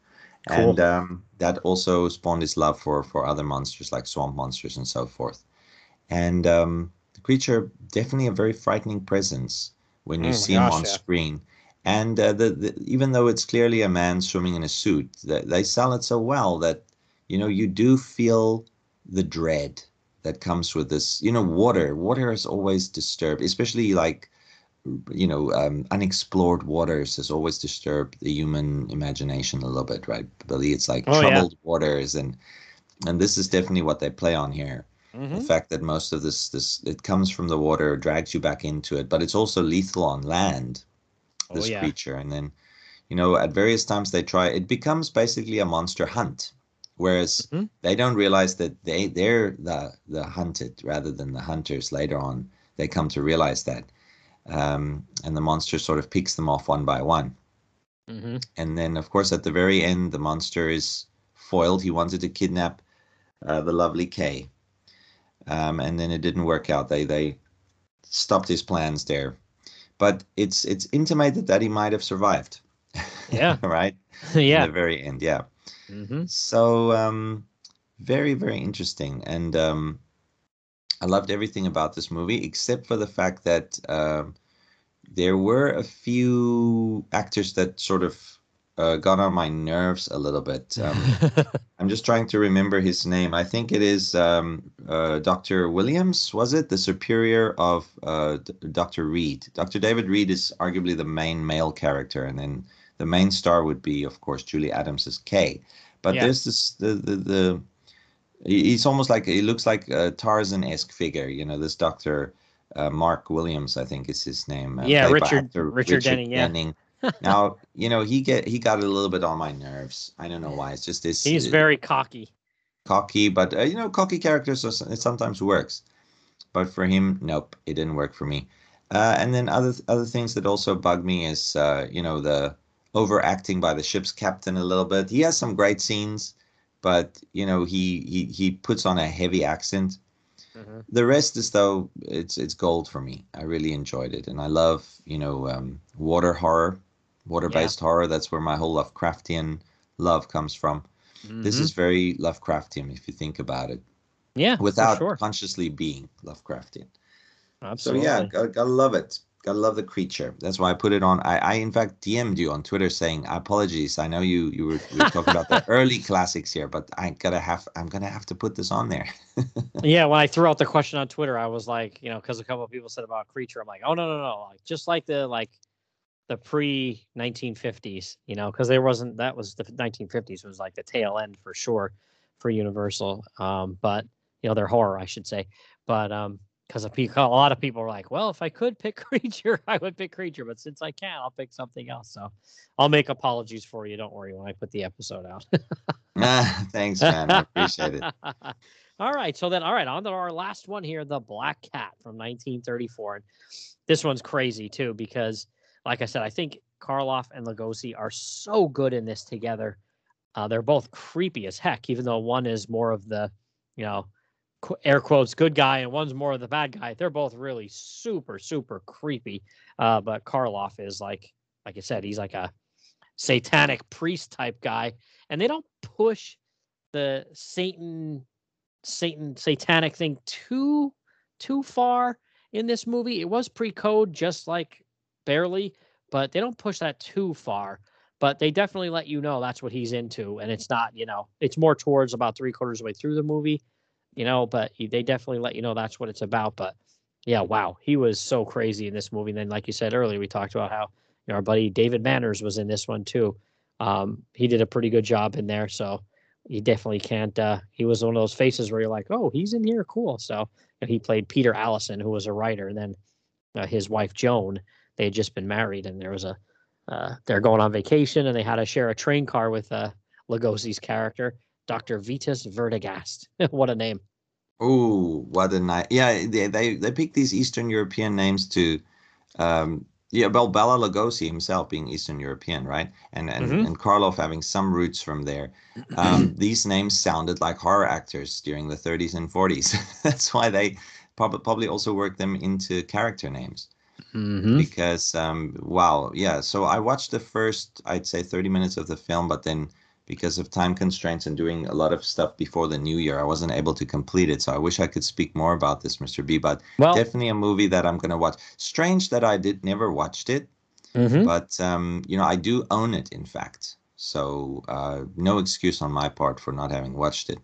Cool. And um, that also spawned his love for, for other monsters like swamp monsters and so forth. And um, the creature, definitely a very frightening presence when you oh see gosh, him on yeah. screen. And uh, the, the, even though it's clearly a man swimming in a suit, they, they sell it so well that you know you do feel the dread that comes with this. You know, water. Water is always disturbed, especially like you know, um, unexplored waters has always disturbed the human imagination a little bit, right, Billy? It's like Oh, yeah. troubled waters, and and this is definitely what they play on here. The Mhm. fact that most of this this it comes from the water, drags you back into it, but it's also lethal on land. Oh, This yeah. creature, and then you know, at various times they try. It becomes basically a monster hunt, whereas Mhm. they don't realize that they they're the the hunted rather than the hunters. Later on, they come to realize that, um, and the monster sort of picks them off one by one. Mhm. And then, of course, at the very end, the monster is foiled. He wanted to kidnap uh, the lovely Kay, um, and then it didn't work out. They they stopped his plans there, but it's it's intimated that he might have survived. Yeah. right. yeah. At the very end, yeah. hmm So um, very very interesting, and um, I loved everything about this movie except for the fact that um, there were a few actors that sort of uh, got on my nerves a little bit. Um, I'm just trying to remember his name. I think it is um, uh, Dr. Williams, was it? The superior of uh, Dr. Reed. Dr. David Reed is arguably the main male character, and then the main star would be, of course, Julie Adams as Kay. But Yeah. there's this the the, the he- he's almost like he looks like a Tarzan-esque figure, you know. This Doctor uh, Mark Williams, I think is his name. uh, Yeah, by Richard- Richard Denning, yeah. Now you know he get he got a little bit on my nerves. I don't know why. It's just this. He's uh, very cocky. cocky, but uh, you know, cocky characters are, it sometimes works. But for him, nope, it didn't work for me. Uh, and then other other things that also bug me is uh, you know the overacting by the ship's captain a little bit. He has some great scenes, but you know he he he puts on a heavy accent. Mhm. The rest is though it's it's gold for me. I really enjoyed it, and I love you know um, water horror, water based horror. That's where my whole Lovecraftian love comes from. This Mhm. is very Lovecraftian if you think about it, yeah, without sure. consciously being Lovecraftian. Absolutely. So yeah, gotta, gotta love it. Gotta love the creature. That's why I put it on. I, I in fact DM'd you on Twitter saying apologies. I know you you were, we were talking about the early classics here, but I gotta have I'm gonna have to put this on there. yeah, when I threw out the question on Twitter, I was like, you know, because a couple of people said about creature, I'm like, oh no, no, no, like just like the like the pre 1950s, you know, because there wasn't that was the 1950s was like the tail end for sure for Universal, um, but you know, their horror, I should say, but um, because a a lot of people are like, well, if I could pick creature, I would pick creature, but since I can't, I'll pick something else. So I'll make apologies for you. Don't worry when I put the episode out. Ah, Thanks, man. I appreciate it. all right. So then, all right, on to our last one here, the Black Cat from 1934. And this one's crazy too because, like I said, I think Karloff and Lugosi are so good in this together. Uh, they're both creepy as heck, even though one is more of the, you know, qu- air quotes good guy and one's more of the bad guy. They're both really super, super creepy. Uh, but Karloff is like, like I said, he's like a satanic priest type guy, and they don't push the Satan, Satan satanic thing too, too far in this movie. It was pre-code, just like barely, but they don't push that too far. But they definitely let you know that's what he's into, and it's not, you know, it's more towards about three quarters of the way through the movie, you know. But they definitely let you know that's what it's about. But yeah, wow, he was so crazy in this movie. And then, like you said earlier, we talked about how you know, our buddy David Manners was in this one too. Um, he did a pretty good job in there, so you definitely can't. Uh, he was one of those faces where you're like, oh, he's in here, cool. So he played Peter Allison, who was a writer, and then uh, his wife Joan. They had just been married, and there was a uh, they're going on vacation, and they had to share a train car with uh, Lugosi's character, Doctor Vitus Werdegast. what a name! Oh, what a nice. Yeah, they, they they pick these Eastern European names to, um, yeah, well, Bela Lugosi himself being Eastern European, right? And and Mhm. and Karloff having some roots from there. Um, these names sounded like horror actors during the 30s and 40s. That's why they probably probably also worked them into character names Mm-hmm. because um, wow, yeah. So I watched the first, I'd say, 30 minutes of the film, but then because of time constraints and doing a lot of stuff before the new year, I wasn't able to complete it. So I wish I could speak more about this, Mr. B. But Well, definitely a movie that I'm gonna watch. Strange that I did never watched it, mhm. but um, you know, I do own it, in fact. So uh, no excuse on my part for not having watched it.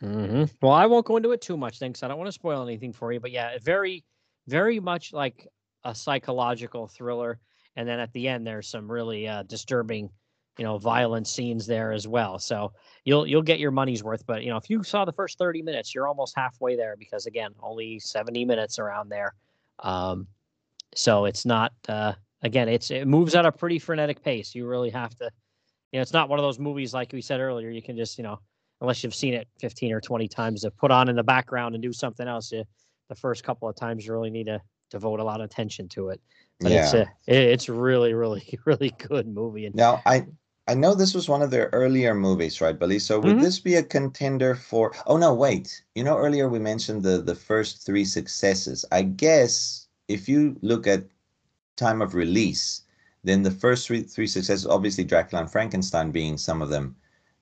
hmm Well, I won't go into it too much, thanks. I don't want to spoil anything for you, but yeah, very, very much like a psychological thriller, and then at the end there's some really uh, disturbing, you know, violent scenes there as well. So you'll you'll get your money's worth. But you know, if you saw the first 30 minutes, you're almost halfway there because again, only 70 minutes around there. Um, so it's not uh, again, it's it moves at a pretty frenetic pace. You really have to, you know, it's not one of those movies like we said earlier. You can just you know, unless you've seen it 15 or 20 times, to put on in the background and do something else. You, the first couple of times, you really need to devote a lot of attention to it. But yeah. it's a, it's really, really, really good movie. And Now, I I know this was one of their earlier movies, right, Billy? So would Mhm. this be a contender for? Oh no, wait. You know, earlier we mentioned the the first three successes. I guess if you look at time of release, then the first three three successes, obviously Dracula and Frankenstein being some of them,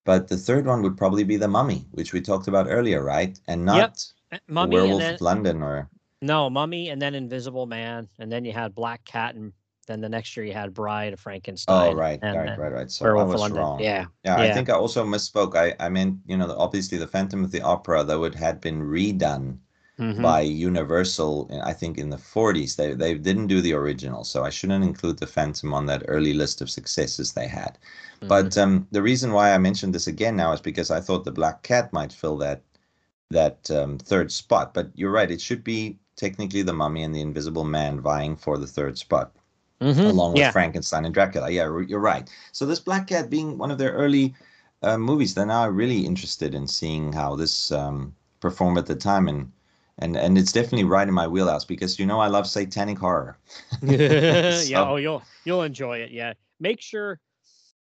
but the third one would probably be The Mummy, which we talked about earlier, right? And not The Mummy and Werewolf then of London or no Mummy and then Invisible Man and then you had Black Cat and then the next year you had Bride of Frankenstein. Oh, right, and right, right, right. So I Werewolf of was London. wrong. Yeah, Yeah, I think I also misspoke. I, I meant, you know, obviously the Phantom of the Opera, though it had been redone Mhm. by Universal, I think in the 40s. They they didn't do the original, so I shouldn't include the Phantom on that early list of successes they had. Mhm. But um, the reason why I mentioned this again now is because I thought the Black Cat might fill that that um, third spot. But you're right; it should be technically the Mummy and the Invisible Man vying for the third spot Mhm. along with yeah. Frankenstein and Dracula. Yeah, you're right. So this Black Cat being one of their early uh, movies, they're now really interested in seeing how this um, performed at the time, and and and it's definitely right in my wheelhouse because you know I love satanic horror. yeah, oh, you'll you'll enjoy it. Yeah, make sure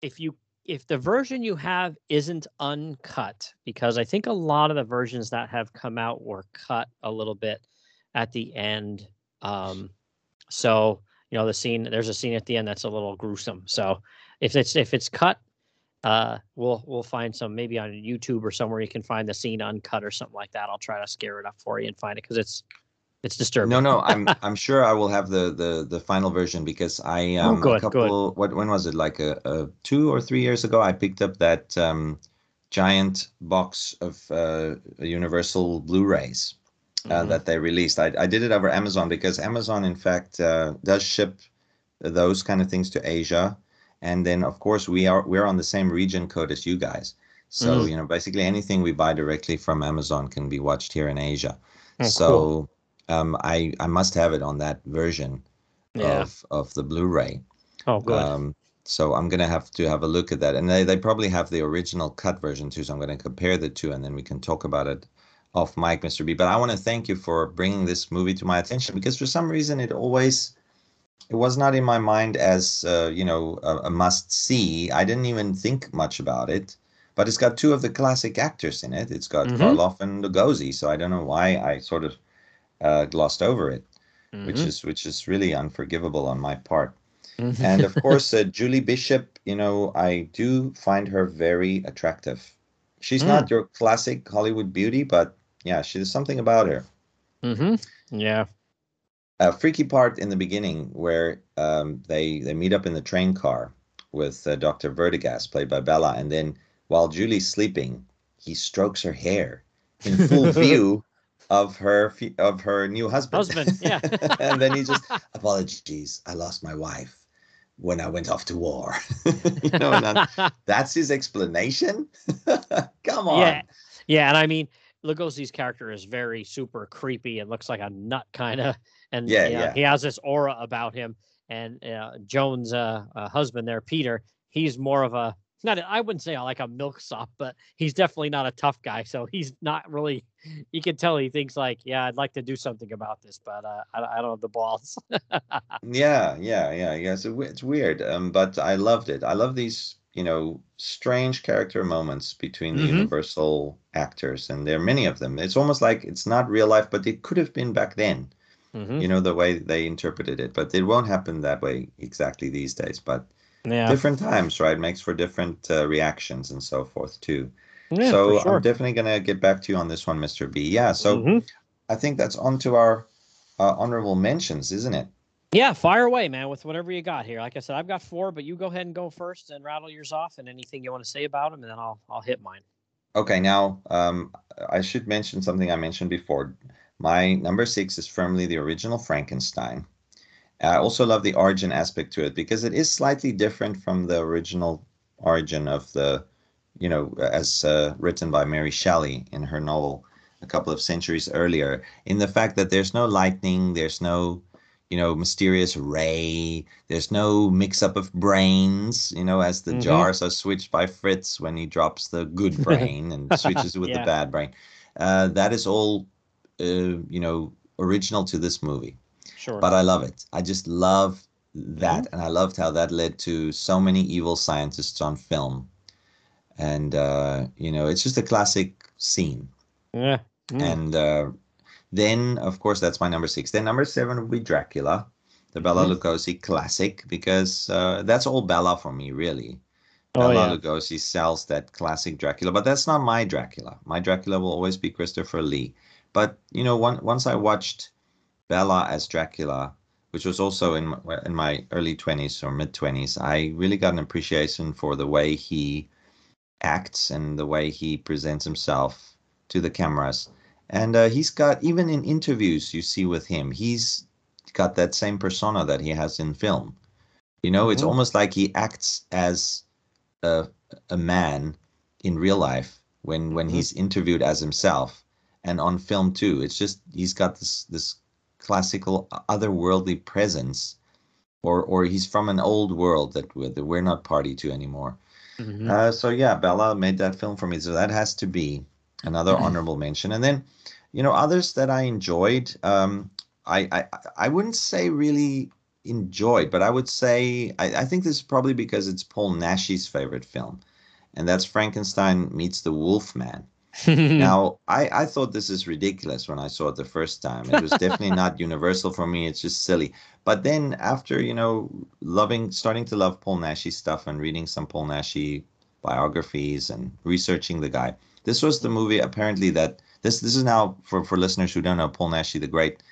if you if the version you have isn't uncut, because I think a lot of the versions that have come out were cut a little bit at the end. Um, so you know the scene. There's a scene at the end that's a little gruesome. So if it's if it's cut, uh, we'll we'll find some maybe on YouTube or somewhere you can find the scene uncut or something like that. I'll try to scare it up for you and find it because it's it's disturbing. No, no, I'm I'm sure I will have the the the final version because I um Oh, good, a good. couple what when was it like a, a two or three years ago I picked up that um giant box of uh Universal Blu-rays uh, Mhm. that they released. I I did it over Amazon because Amazon in fact uh, does ship those kind of things to Asia, and then of course we are we're on the same region code as you guys. So Mhm. you know basically anything we buy directly from Amazon can be watched here in Asia. Oh, so cool. um, I I must have it on that version yeah. of of the Blu-ray. oh, good. Um, so I'm gonna have to have a look at that, and they they probably have the original cut version too. So I'm gonna compare the two, and then we can talk about it off mic, Mr. B. But I want to thank you for bringing this movie to my attention because for some reason it always it was not in my mind as uh, you know a, a must see. I didn't even think much about it. But it's got two of the classic actors in it. It's got Mhm. Karloff and Lugosi, so I don't know why I sort of uh, glossed over it, which Mhm. is which is really unforgivable on my part Mhm. and of course uh, julie bishop you know i do find her very attractive she's Mm. not your classic hollywood beauty but yeah she she's something about her Mm-hmm. Yeah. a freaky part in the beginning where um, they they meet up in the train car with uh, dr vertigas played by bela and then while julie's sleeping he strokes her hair in full view of her of her new husband Husband, yeah. and then he just apologies i lost my wife when i went off to war you know that's his explanation come on yeah. Yeah, and I mean, Lugosi's character is very super creepy and looks like a nut kind of, and Yeah, you know, yeah. he has this aura about him. And uh, Joan's uh, uh, husband there, Peter, he's more of a not. I wouldn't say like a milksop, but he's definitely not a tough guy. So he's not really. You can tell he thinks like, yeah, I'd like to do something about this, but uh, I, I don't have the balls. yeah yeah yeah yeah so it's weird um but i loved it i love these you know strange character moments between the Mhm. universal actors and there are many of them it's almost like it's not real life but it could have been back then Mhm. you know the way they interpreted it but it won't happen that way exactly these days but Yeah, different times right makes for different uh, reactions and so forth too yeah, so sure. i'm definitely going to get back to you on this one mr b yeah so Mhm. i think that's on to our uh, honorable mentions isn't it Yeah, fire away, man, with whatever you got here. Like I said, I've got four, but you go ahead and go first and rattle yours off, and anything you want to say about them, and then I'll I'll hit mine. Okay, now um, I should mention something I mentioned before. My number six is firmly the original Frankenstein. I also love the origin aspect to it because it is slightly different from the original origin of the, you know, as uh, written by Mary Shelley in her novel a couple of centuries earlier, in the fact that there's no lightning, there's no, you know, mysterious ray, there's no mix up of brains, you know, as the mm-hmm. jars are switched by Fritz when he drops the good brain and switches with yeah. the bad brain. Uh, that is all, uh, you know, original to this movie. Sure. But I love it. I just love that, mm-hmm. and I loved how that led to so many evil scientists on film. And uh, you know, it's just a classic scene. Yeah. Mm. And uh, then, of course, that's my number six. Then number seven would be Dracula, the Bela mm. Lugosi classic, because uh, that's all Bela for me, really. Oh, Bela yeah. Lugosi sells that classic Dracula, but that's not my Dracula. My Dracula will always be Christopher Lee. But you know, one, once I watched Bela as Dracula, which was also in my, in my early 20s or mid 20s, I really got an appreciation for the way he acts and the way he presents himself to the cameras. And uh, he's got, even in interviews you see with him, he's got that same persona that he has in film. You know, mm-hmm. it's almost like he acts as a, a man in real life when, when mm-hmm. he's interviewed as himself and on film too. It's just, he's got this, this classical otherworldly presence or or he's from an old world that we're, that we're not party to anymore mm-hmm. uh, so yeah Bela made that film for me so that has to be another mm-hmm. honorable mention and then you know others that i enjoyed um, I, I i wouldn't say really enjoyed but i would say I, I think this is probably because it's paul naschy's favorite film and that's frankenstein meets the wolfman now, I, I thought this is ridiculous when I saw it the first time. It was definitely not universal for me. It's just silly. But then after, you know, loving, starting to love Paul Naschy stuff and reading some Paul Naschy biographies and researching the guy, this was the movie apparently that this this is now for for listeners who don't know Paul Naschy, the great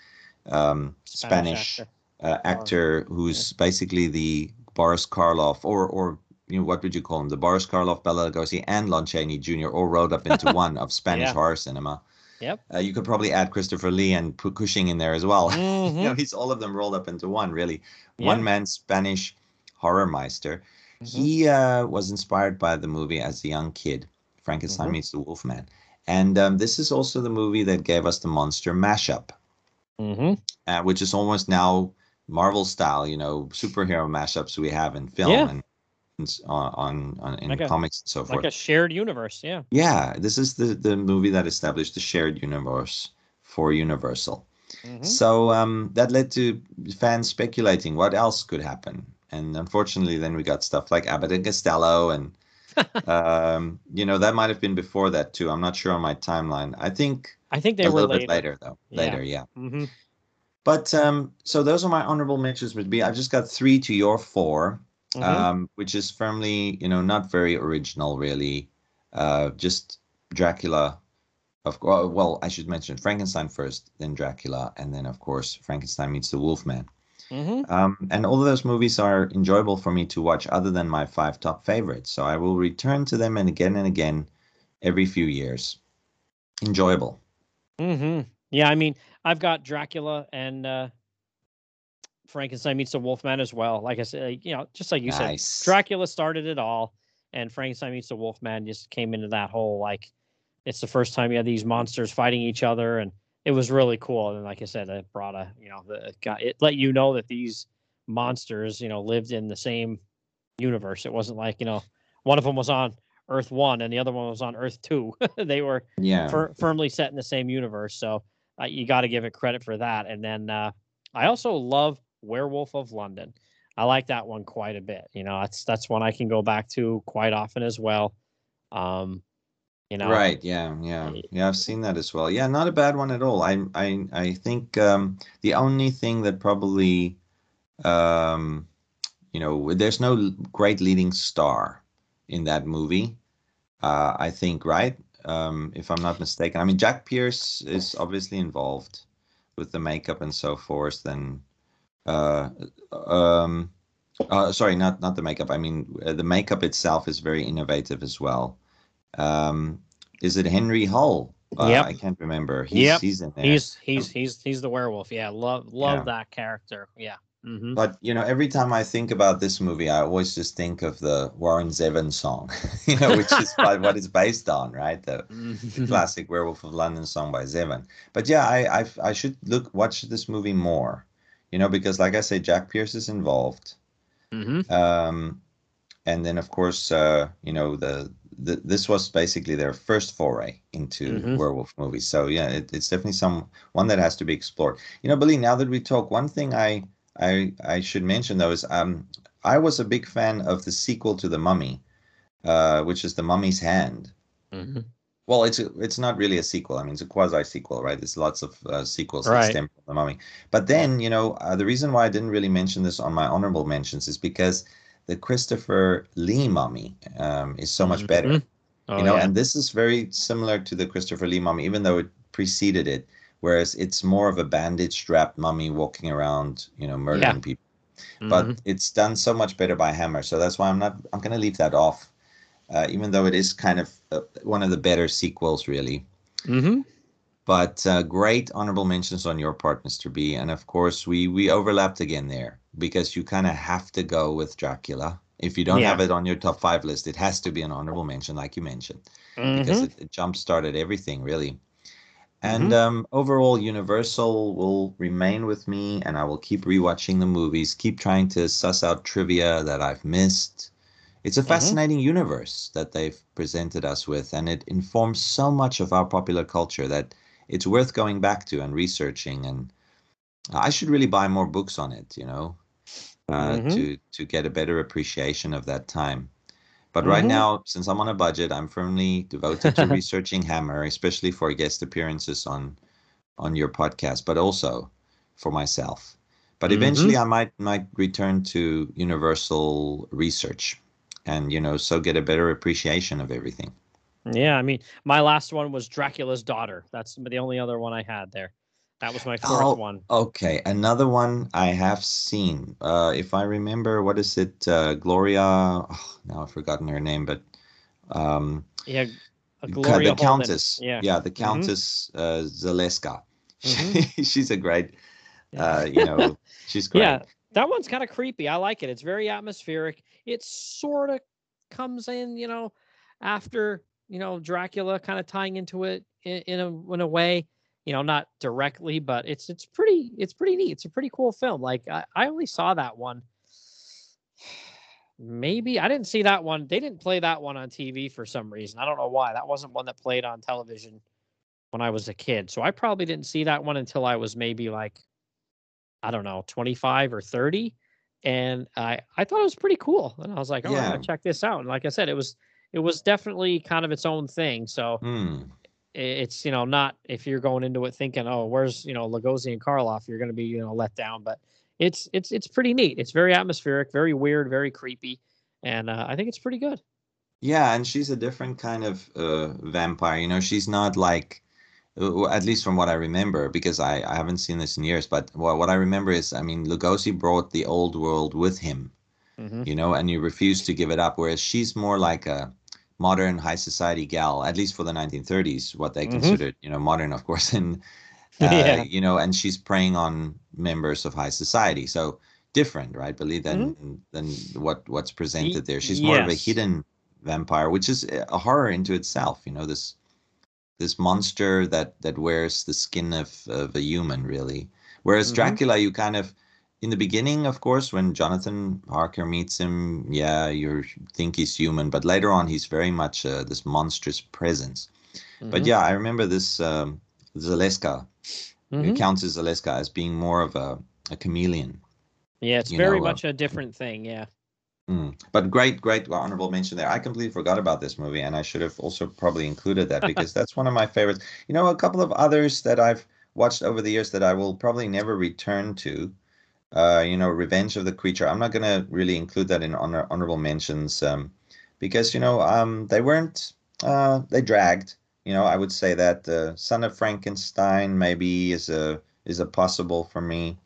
um, Spanish, Spanish actor, uh, actor who's basically the Boris Karloff or or you know, what would you call him? The Boris Karloff, Bela Lugosi, and Lon Chaney Jr. all rolled up into one of Spanish yeah. horror cinema. Yep. Uh, you could probably add Christopher Lee and put Cushing in there as well. Mm-hmm. you know, he's all of them rolled up into one, really. One man Spanish horror meister. Mm-hmm. He uh, was inspired by the movie as a young kid, Frankenstein mm-hmm. meets the Wolfman. And um, this is also the movie that gave us the monster mashup, mm-hmm. uh, which is almost now Marvel style, you know, superhero mashups we have in film. Yeah. And on, on, in like comics and so forth. Like a shared universe, yeah. Yeah, this is the the movie that established the shared universe for Universal. Mm-hmm. So um, that led to fans speculating what else could happen, and unfortunately, then we got stuff like Abbott and Costello, and um, you know that might have been before that too. I'm not sure on my timeline. I think I think they a were little later. bit later though. Yeah. Later, yeah. Mm-hmm. But um, so those are my honorable mentions. Would be I've just got three to your four mm-hmm. um, which is firmly, you know, not very original, really. Uh, just Dracula. Of course, well, I should mention Frankenstein first, then Dracula, and then of course Frankenstein meets the Wolfman. Mm-hmm. Um, and all of those movies are enjoyable for me to watch, other than my five top favorites. So I will return to them and again and again every few years. Enjoyable. Mm-hmm. Yeah, I mean, I've got Dracula and uh, Frankenstein meets the Wolfman as well. Like I said, you know, just like you nice. said, Dracula started it all, and Frankenstein meets the Wolfman just came into that whole like, it's the first time you have these monsters fighting each other, and it was really cool. And like I said, it brought a, you know, the got it let you know that these monsters, you know, lived in the same universe. It wasn't like you know, one of them was on Earth One and the other one was on Earth Two. they were yeah fir- firmly set in the same universe. So uh, you got to give it credit for that. And then uh, I also love Werewolf of London. I like that one quite a bit. You know, that's that's one I can go back to quite often as well. Um, you know, right? Yeah, yeah, yeah. I've seen that as well. Yeah, not a bad one at all. I I I think um, the only thing that probably, um, you know, there's no great leading star in that movie. Uh, I think, right? Um, if I'm not mistaken. I mean, Jack Pierce is obviously involved with the makeup and so forth, then uh, um, uh, sorry, not not the makeup. I mean, uh, the makeup itself is very innovative as well. Um, is it Henry Hull? Uh, yep. I can't remember. He's, yep. he's in there. He's he's he's he's the werewolf. Yeah, love love yeah. that character. Yeah. Mhm. But you know, every time I think about this movie, I always just think of the Warren Zevon song, you know, which is what what it's based on, right? The, the Mhm. classic Werewolf of London song by Zevon. But yeah, I, I I should look watch this movie more, you know, because like I say, Jack Pierce is involved. Mhm. Um, and then of course, uh, you know, the, this was basically their first foray into Mhm. werewolf movies. So yeah, it, it's definitely some one that has to be explored. You know, Billy, now that we talk, one thing I I I should mention though is um I was a big fan of the sequel to The Mummy, uh, which is The Mummy's Hand. Mhm. Well, it's a, it's not really a sequel. I mean, it's a quasi sequel, right? There's lots of uh, sequels that Right. stem from The Mummy. But then, you know, uh, the reason why I didn't really mention this on my honorable mentions is because the Christopher Lee Mummy um, is so much better. Mhm. Oh, you know, yeah. and this is very similar to the Christopher Lee Mummy, even though it preceded it. Whereas it's more of a bandage-strapped mummy walking around, you know, murdering people but Mhm. it's done so much better by Hammer. So that's why I'm not. I'm going to leave that off, uh, even though it is kind of uh, one of the better sequels, really. Mhm. But uh, great honorable mentions on your part, Mr. B, and of course we we overlapped again there because you kind of have to go with Dracula. If you don't Yeah. have it on your top five list, it has to be an honorable mention, like you mentioned because Mhm. it, it jump started everything really. And um, overall, Universal will remain with me, and I will keep rewatching the movies, keep trying to suss out trivia that I've missed. It's a fascinating universe that they've presented us with, and it informs so much of our popular culture that it's worth going back to and researching. And I should really buy more books on it, you know, uh, Mhm. to to get a better appreciation of that time. But right Mhm. now, since I'm on a budget, I'm firmly devoted to researching Hammer, especially for guest appearances on on your podcast, but also for myself. But eventually, I might might return to Universal research, and you know, so get a better appreciation of everything. Yeah, I mean, my last one was Dracula's daughter. That's the only other one I had there. That was my fourth Oh, one. Okay, another one I have seen. Uh, if I remember, what is it? Uh, Gloria. Oh, now I've forgotten her name, but um, Yeah, a Gloria the Holden. Countess. Yeah. the Mhm. Countess uh, Zaleska. Mhm. she's a great, uh, you know, she's great. Yeah, that one's kind of creepy. I like it. It's very atmospheric. It sort of comes in, you know, after you know Dracula, kind of tying into it in, in a in a way. You know, not directly, but it's it's pretty it's pretty neat. It's a pretty cool film. Like I, I only saw that one. Maybe I didn't see that one. They didn't play that one on TV for some reason. I don't know why. That wasn't one that played on television when I was a kid. So I probably didn't see that one until I was maybe like I don't know, 25 or 30. And I I thought it was pretty cool. And I was like, oh, Yeah. gonna check this out. And like I said, it was it was definitely kind of its own thing. So i- it's you know not if you're going into it thinking, oh, where's you know Lugosi and Karloff, you're gonna be you know let down. But it's it's it's pretty neat. It's very atmospheric, very weird, very creepy, and uh, I think it's pretty good. Yeah, and she's a different kind of uh, vampire. You know, she's not like, uh, at least from what I remember, because I, I haven't seen this in years. But what, what I remember is, I mean, Lugosi brought the old world with him, Mhm. you know, and he refused to give it up. Whereas she's more like a modern high society gal, at least for the 1930s, what they Mhm. considered, you know, modern, of course, and uh, Yeah. you know, and she's preying on members of high society. So different, right? Believe than than what what's presented there. She's more of a hidden vampire, which is a horror into itself. You know, this this monster that that wears the skin of of a human, really. Whereas Mhm. Dracula, you kind of in the beginning, of course, when Jonathan Harker meets him, yeah, you think he's human, but later on, he's very much uh, this monstrous presence. But Mhm. yeah, I remember this um, Zaleska, Mhm. Countess Zaleska, as being more of a, a chameleon. yeah, it's very know, uh, much a different thing. Yeah. Mm. But great, great honorable mention there. I completely forgot about this movie, and I should have also probably included that because that's one of my favorites. You know, a couple of others that I've watched over the years that I will probably never return to. Uh, you know, Revenge of the Creature. I'm not gonna really include that in honor, honorable mentions um, because you know um, they weren't. Uh, they dragged. You know, I would say that uh, Son of Frankenstein maybe is a is a possible for me.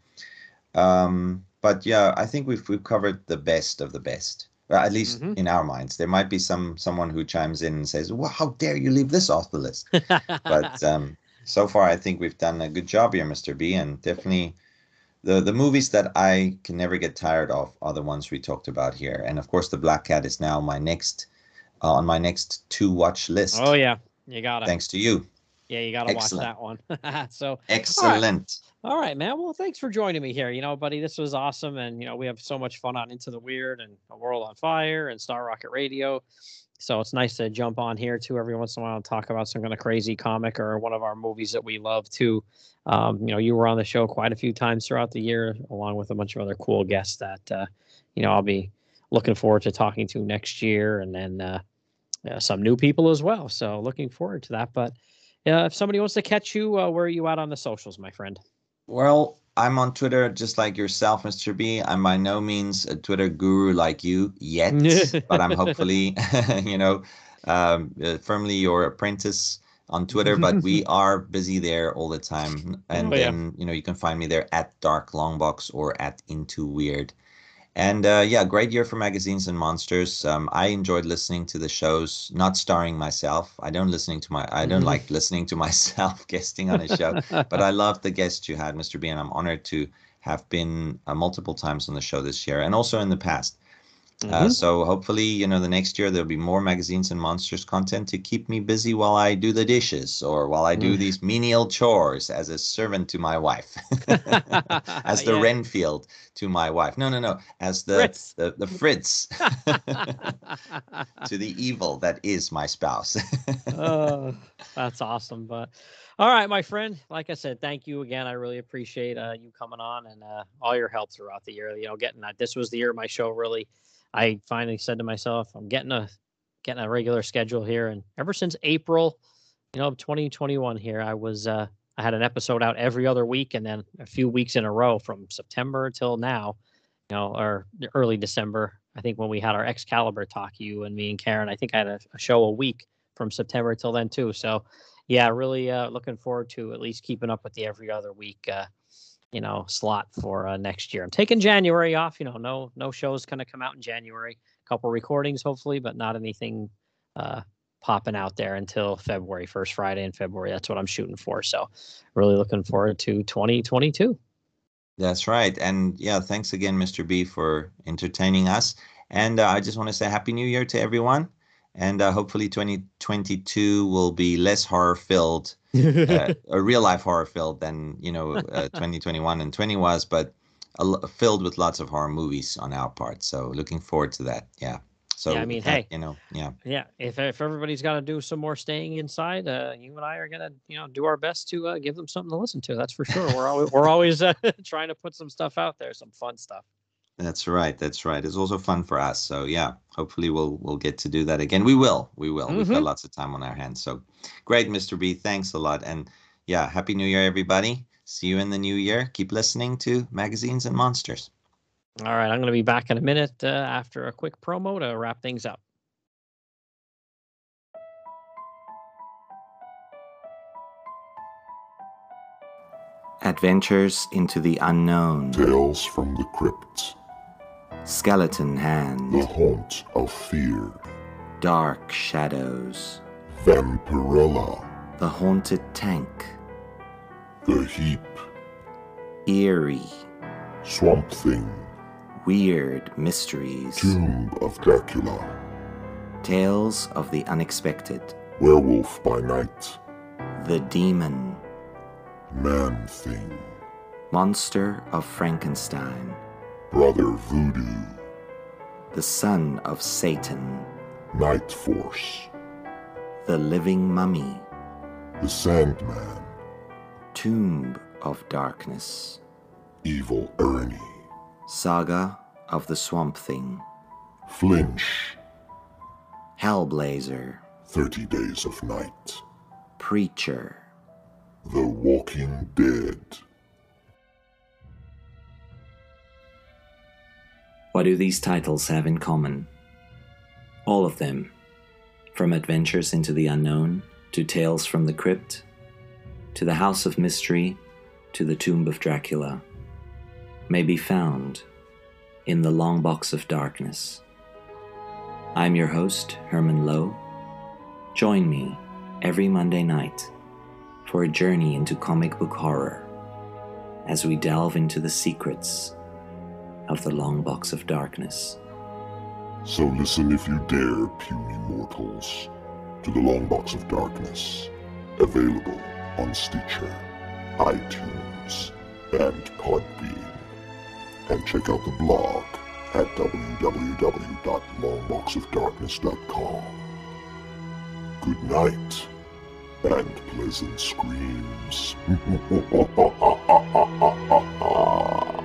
Um, but yeah, I think we've we've covered the best of the best. Well, at least Mhm. in our minds. There might be some someone who chimes in and says, "Well, how dare you leave this off the list?" But um, so far, I think we've done a good job here, Mr. B, and definitely the the movies that I can never get tired of are the ones we talked about here, and of course, the Black Cat is now my next uh, on my next to watch list. Oh yeah, you got it. Thanks to you. Yeah, you got to watch that one. so Excellent. All right, man. Well, thanks for joining me here. You know, buddy, this was awesome. And, you know, we have so much fun on Into the Weird and A World on Fire and Star Rocket Radio. So it's nice to jump on here too every once in a while and talk about some kind of crazy comic or one of our movies that we love too. Um, you know, you were on the show quite a few times throughout the year, along with a bunch of other cool guests that, uh, you know, I'll be looking forward to talking to next year and then uh, some new people as well. So looking forward to that. But uh, if somebody wants to catch you, uh, where are you at on the socials, my friend? Well, I'm on Twitter just like yourself, Mr. B. I'm by no means a Twitter guru like you yet, but I'm hopefully, you know, um, uh, firmly your apprentice on Twitter. But we are busy there all the time, and Oh, yeah. then you know you can find me there at Dark Longbox or at Into Weird. And uh, yeah, great year for magazines and monsters. Um, I enjoyed listening to the shows, not starring myself. I don't listening to my. I don't Mhm. like listening to myself guesting on a show but I love the guests you had, Mr. B, and I'm honored to have been uh, multiple times on the show this year and also in the past. Uh, Mhm. so hopefully, you know, the next year there'll be more magazines and monsters content to keep me busy while I do the dishes or while I do Mm. these menial chores as a servant to my wife, as the Yeah. Renfield to my wife. No, no, no, as the Fritz. the, the Fritz to the evil that is my spouse. oh, that's awesome. But all right, my friend. Like I said, thank you again. I really appreciate uh, you coming on and uh, all your help throughout the year. You know, getting that. This was the year my show. Really, I finally said to myself, I'm getting a getting a regular schedule here. And ever since April, you know, of 2021 here, I was uh, I had an episode out every other week, and then a few weeks in a row from September till now. You know, or early December. I think when we had our Excalibur talk, you and me and Karen. I think I had a, a show a week from September till then too. So yeah, really uh, looking forward to at least keeping up with the every other week, uh, you know, slot for uh, next year. I'm taking January off. You know, no no shows going to come out in January. A couple recordings hopefully, but not anything uh, popping out there until February, first Friday in February. That's what I'm shooting for. So really looking forward to 2022. That's right. And yeah, thanks again, Mr. B, for entertaining us. And uh, I just want to say Happy New Year to everyone. And uh, hopefully 2022 will be less horror filled, uh, a real life horror filled than, you know, uh, 2021 and 20 was, but a filled with lots of horror movies on our part. So looking forward to that. Yeah. So, Yeah, I mean, that, hey. you know, yeah. yeah, if if everybody's got to do some more staying inside, uh, you and I are gonna, you know, do our best to uh, give them something to listen to. That's for sure. We're always we're always uh, trying to put some stuff out there, some fun stuff. That's right. That's right. It's also fun for us. So yeah, hopefully we'll we'll get to do that again. We will. We will. We've got Mhm. lots of time on our hands. So great, Mr. B. Thanks a lot. And yeah, happy new year, everybody. See you in the new year. Keep listening to magazines and monsters. All right, I'm going to be back in a minute uh, after a quick promo to wrap things up. Adventures into the unknown. Tales from the Crypt, Skeleton Hand. The Haunt of Fear, Dark Shadows. Vampirella, The Haunted Tank. The Heap, Eerie. Swamp Thing, Weird Mysteries. Tomb of Dracula, Tales of the Unexpected. Werewolf by Night, The Demon. Man Thing, Monster of Frankenstein. Brother Voodoo, The Son of Satan. Night Force, The Living Mummy. The Sandman, Tomb of Darkness. Evil Ernie, Saga of the Swamp Thing. Flinch, Hellblazer. 30 Days of Night, Preacher. The Walking Dead. What do these titles have in common? All of them, from Adventures into the Unknown to Tales from the Crypt, to the House of Mystery to the Tomb of Dracula, may be found in the Long Box of Darkness. I'm your host, Herman Lowe. Join me every Monday night for a journey into comic book horror. as we delve into the secrets of the long box of darkness. So listen if you dare, puny mortals, to the Long Box of Darkness, available on Stitcher, iTunes, and Podbean. And check out the blog at www.longboxofdarkness.com. Good night, and pleasant screams.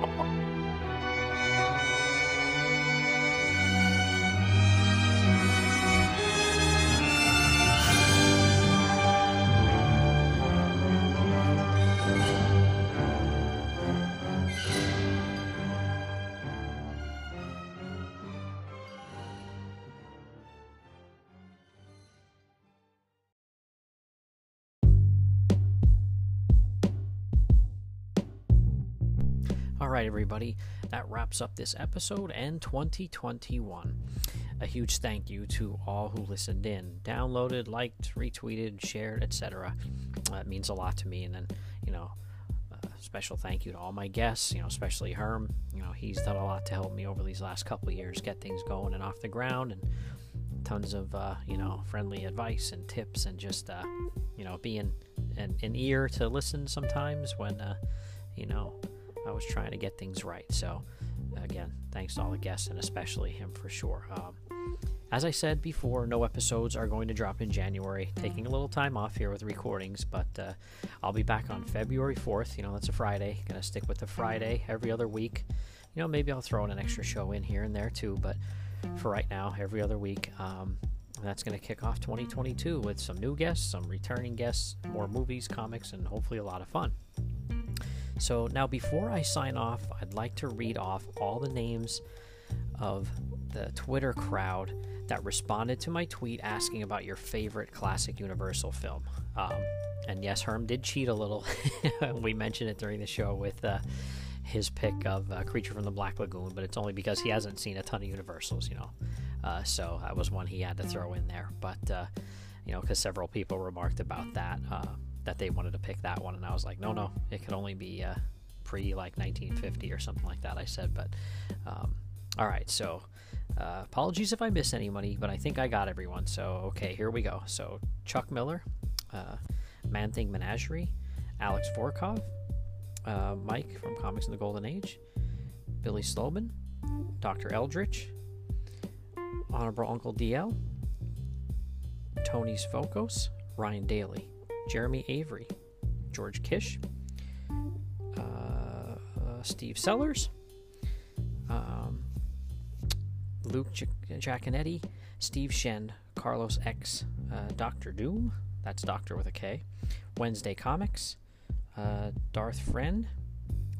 right, everybody, that wraps up this episode and 2021. A huge thank you to all who listened in, downloaded, liked, retweeted, shared, etc. That means a lot to me. And then, you know, special thank you to all my guests, you know, especially Herm. You know, he's done a lot to help me over these last couple of years get things going and off the ground, and tons of, uh, you know, friendly advice and tips, and just, uh, you know, being an, an ear to listen sometimes when, uh, you know, I was trying to get things right. So, again, thanks to all the guests and especially him for sure. Um, as I said before, no episodes are going to drop in January. Taking a little time off here with recordings, but uh, I'll be back on February 4th. You know, that's a Friday. Gonna stick with the Friday every other week. You know, maybe I'll throw in an extra show in here and there too, but for right now, every other week. Um, that's going to kick off 2022 with some new guests, some returning guests, more movies, comics, and hopefully a lot of fun. So now, before I sign off, I'd like to read off all the names of the Twitter crowd that responded to my tweet asking about your favorite classic Universal film. Um, and yes, Herm did cheat a little. we mentioned it during the show with uh, his pick of uh, Creature from the Black Lagoon, but it's only because he hasn't seen a ton of Universals, you know. Uh, so that was one he had to throw in there. But, uh, you know, because several people remarked about that uh, that they wanted to pick that one, and I was like, no, no, it could only be uh, pre like 1950 or something like that. I said, but um, all right. So uh, apologies if I miss anybody, but I think I got everyone. So okay, here we go. So Chuck Miller, uh, Man Thing Menagerie, Alex Vorkov, uh, Mike from Comics in the Golden Age, Billy Slobin, Dr. Eldritch, Honorable Uncle DL, Tony's Focos, Ryan Daly, Jeremy Avery, George Kish, uh, Steve Sellers, um, Luke Giaconetti, Steve Shen, Carlos X, uh, Doctor Doom, that's Doctor with a K, Wednesday Comics, uh, Darth Friend,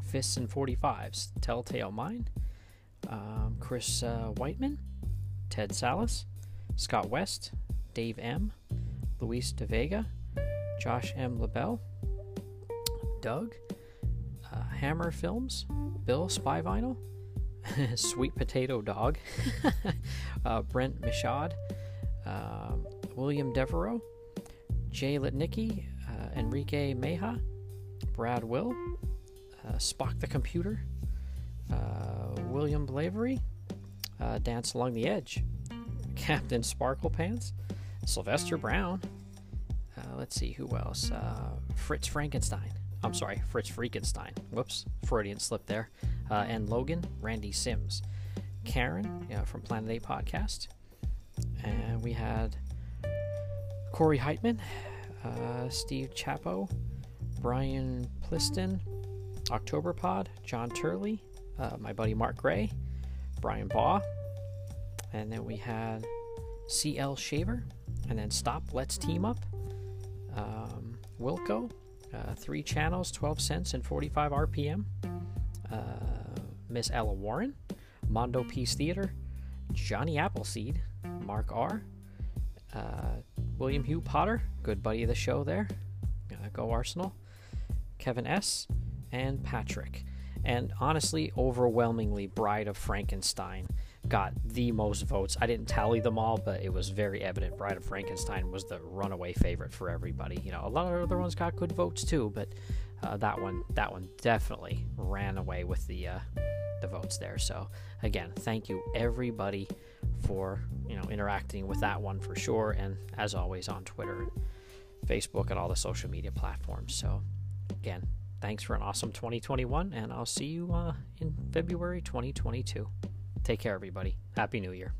Fists and 45s, Telltale Mine, um, Chris uh, Whiteman, Ted Salas, Scott West, Dave M, Luis De Vega, Josh M. LaBelle, Doug, uh, Hammer Films, Bill Spy Vinyl, Sweet Potato Dog, uh, Brent Michaud, um, William Devereaux, Jay Litnicki, uh, Enrique Meja, Brad Will, uh, Spock the Computer, uh, William Blavery, uh, Dance Along the Edge, Captain Sparkle Pants, Sylvester Brown. Uh, let's see who else. Uh, Fritz Frankenstein. I'm sorry, Fritz Frankenstein. Whoops, Freudian slip there. Uh, and Logan, Randy Sims, Karen uh, from Planet 8 Podcast, and we had Corey Heitman, uh, Steve Chapo, Brian Pliston, October Pod, John Turley, uh, my buddy Mark Gray, Brian Baugh, and then we had CL Shaver, and then Stop Let's Team Up, um, Wilco, uh, three channels, 12 cents and 45 RPM, uh, Miss Ella Warren, Mondo Peace Theater, Johnny Appleseed, Mark R, uh, William Hugh Potter, good buddy of the show there, uh, go Arsenal, Kevin S, and Patrick. And honestly, overwhelmingly, Bride of Frankenstein got the most votes. I didn't tally them all, but it was very evident. Bride of Frankenstein was the runaway favorite for everybody. You know, a lot of other ones got good votes too, but uh, that one, that one definitely ran away with the uh, the votes there. So again, thank you everybody for you know interacting with that one for sure, and as always on Twitter, Facebook, and all the social media platforms. So again, thanks for an awesome 2021, and I'll see you uh, in February 2022. Take care, everybody. Happy New Year.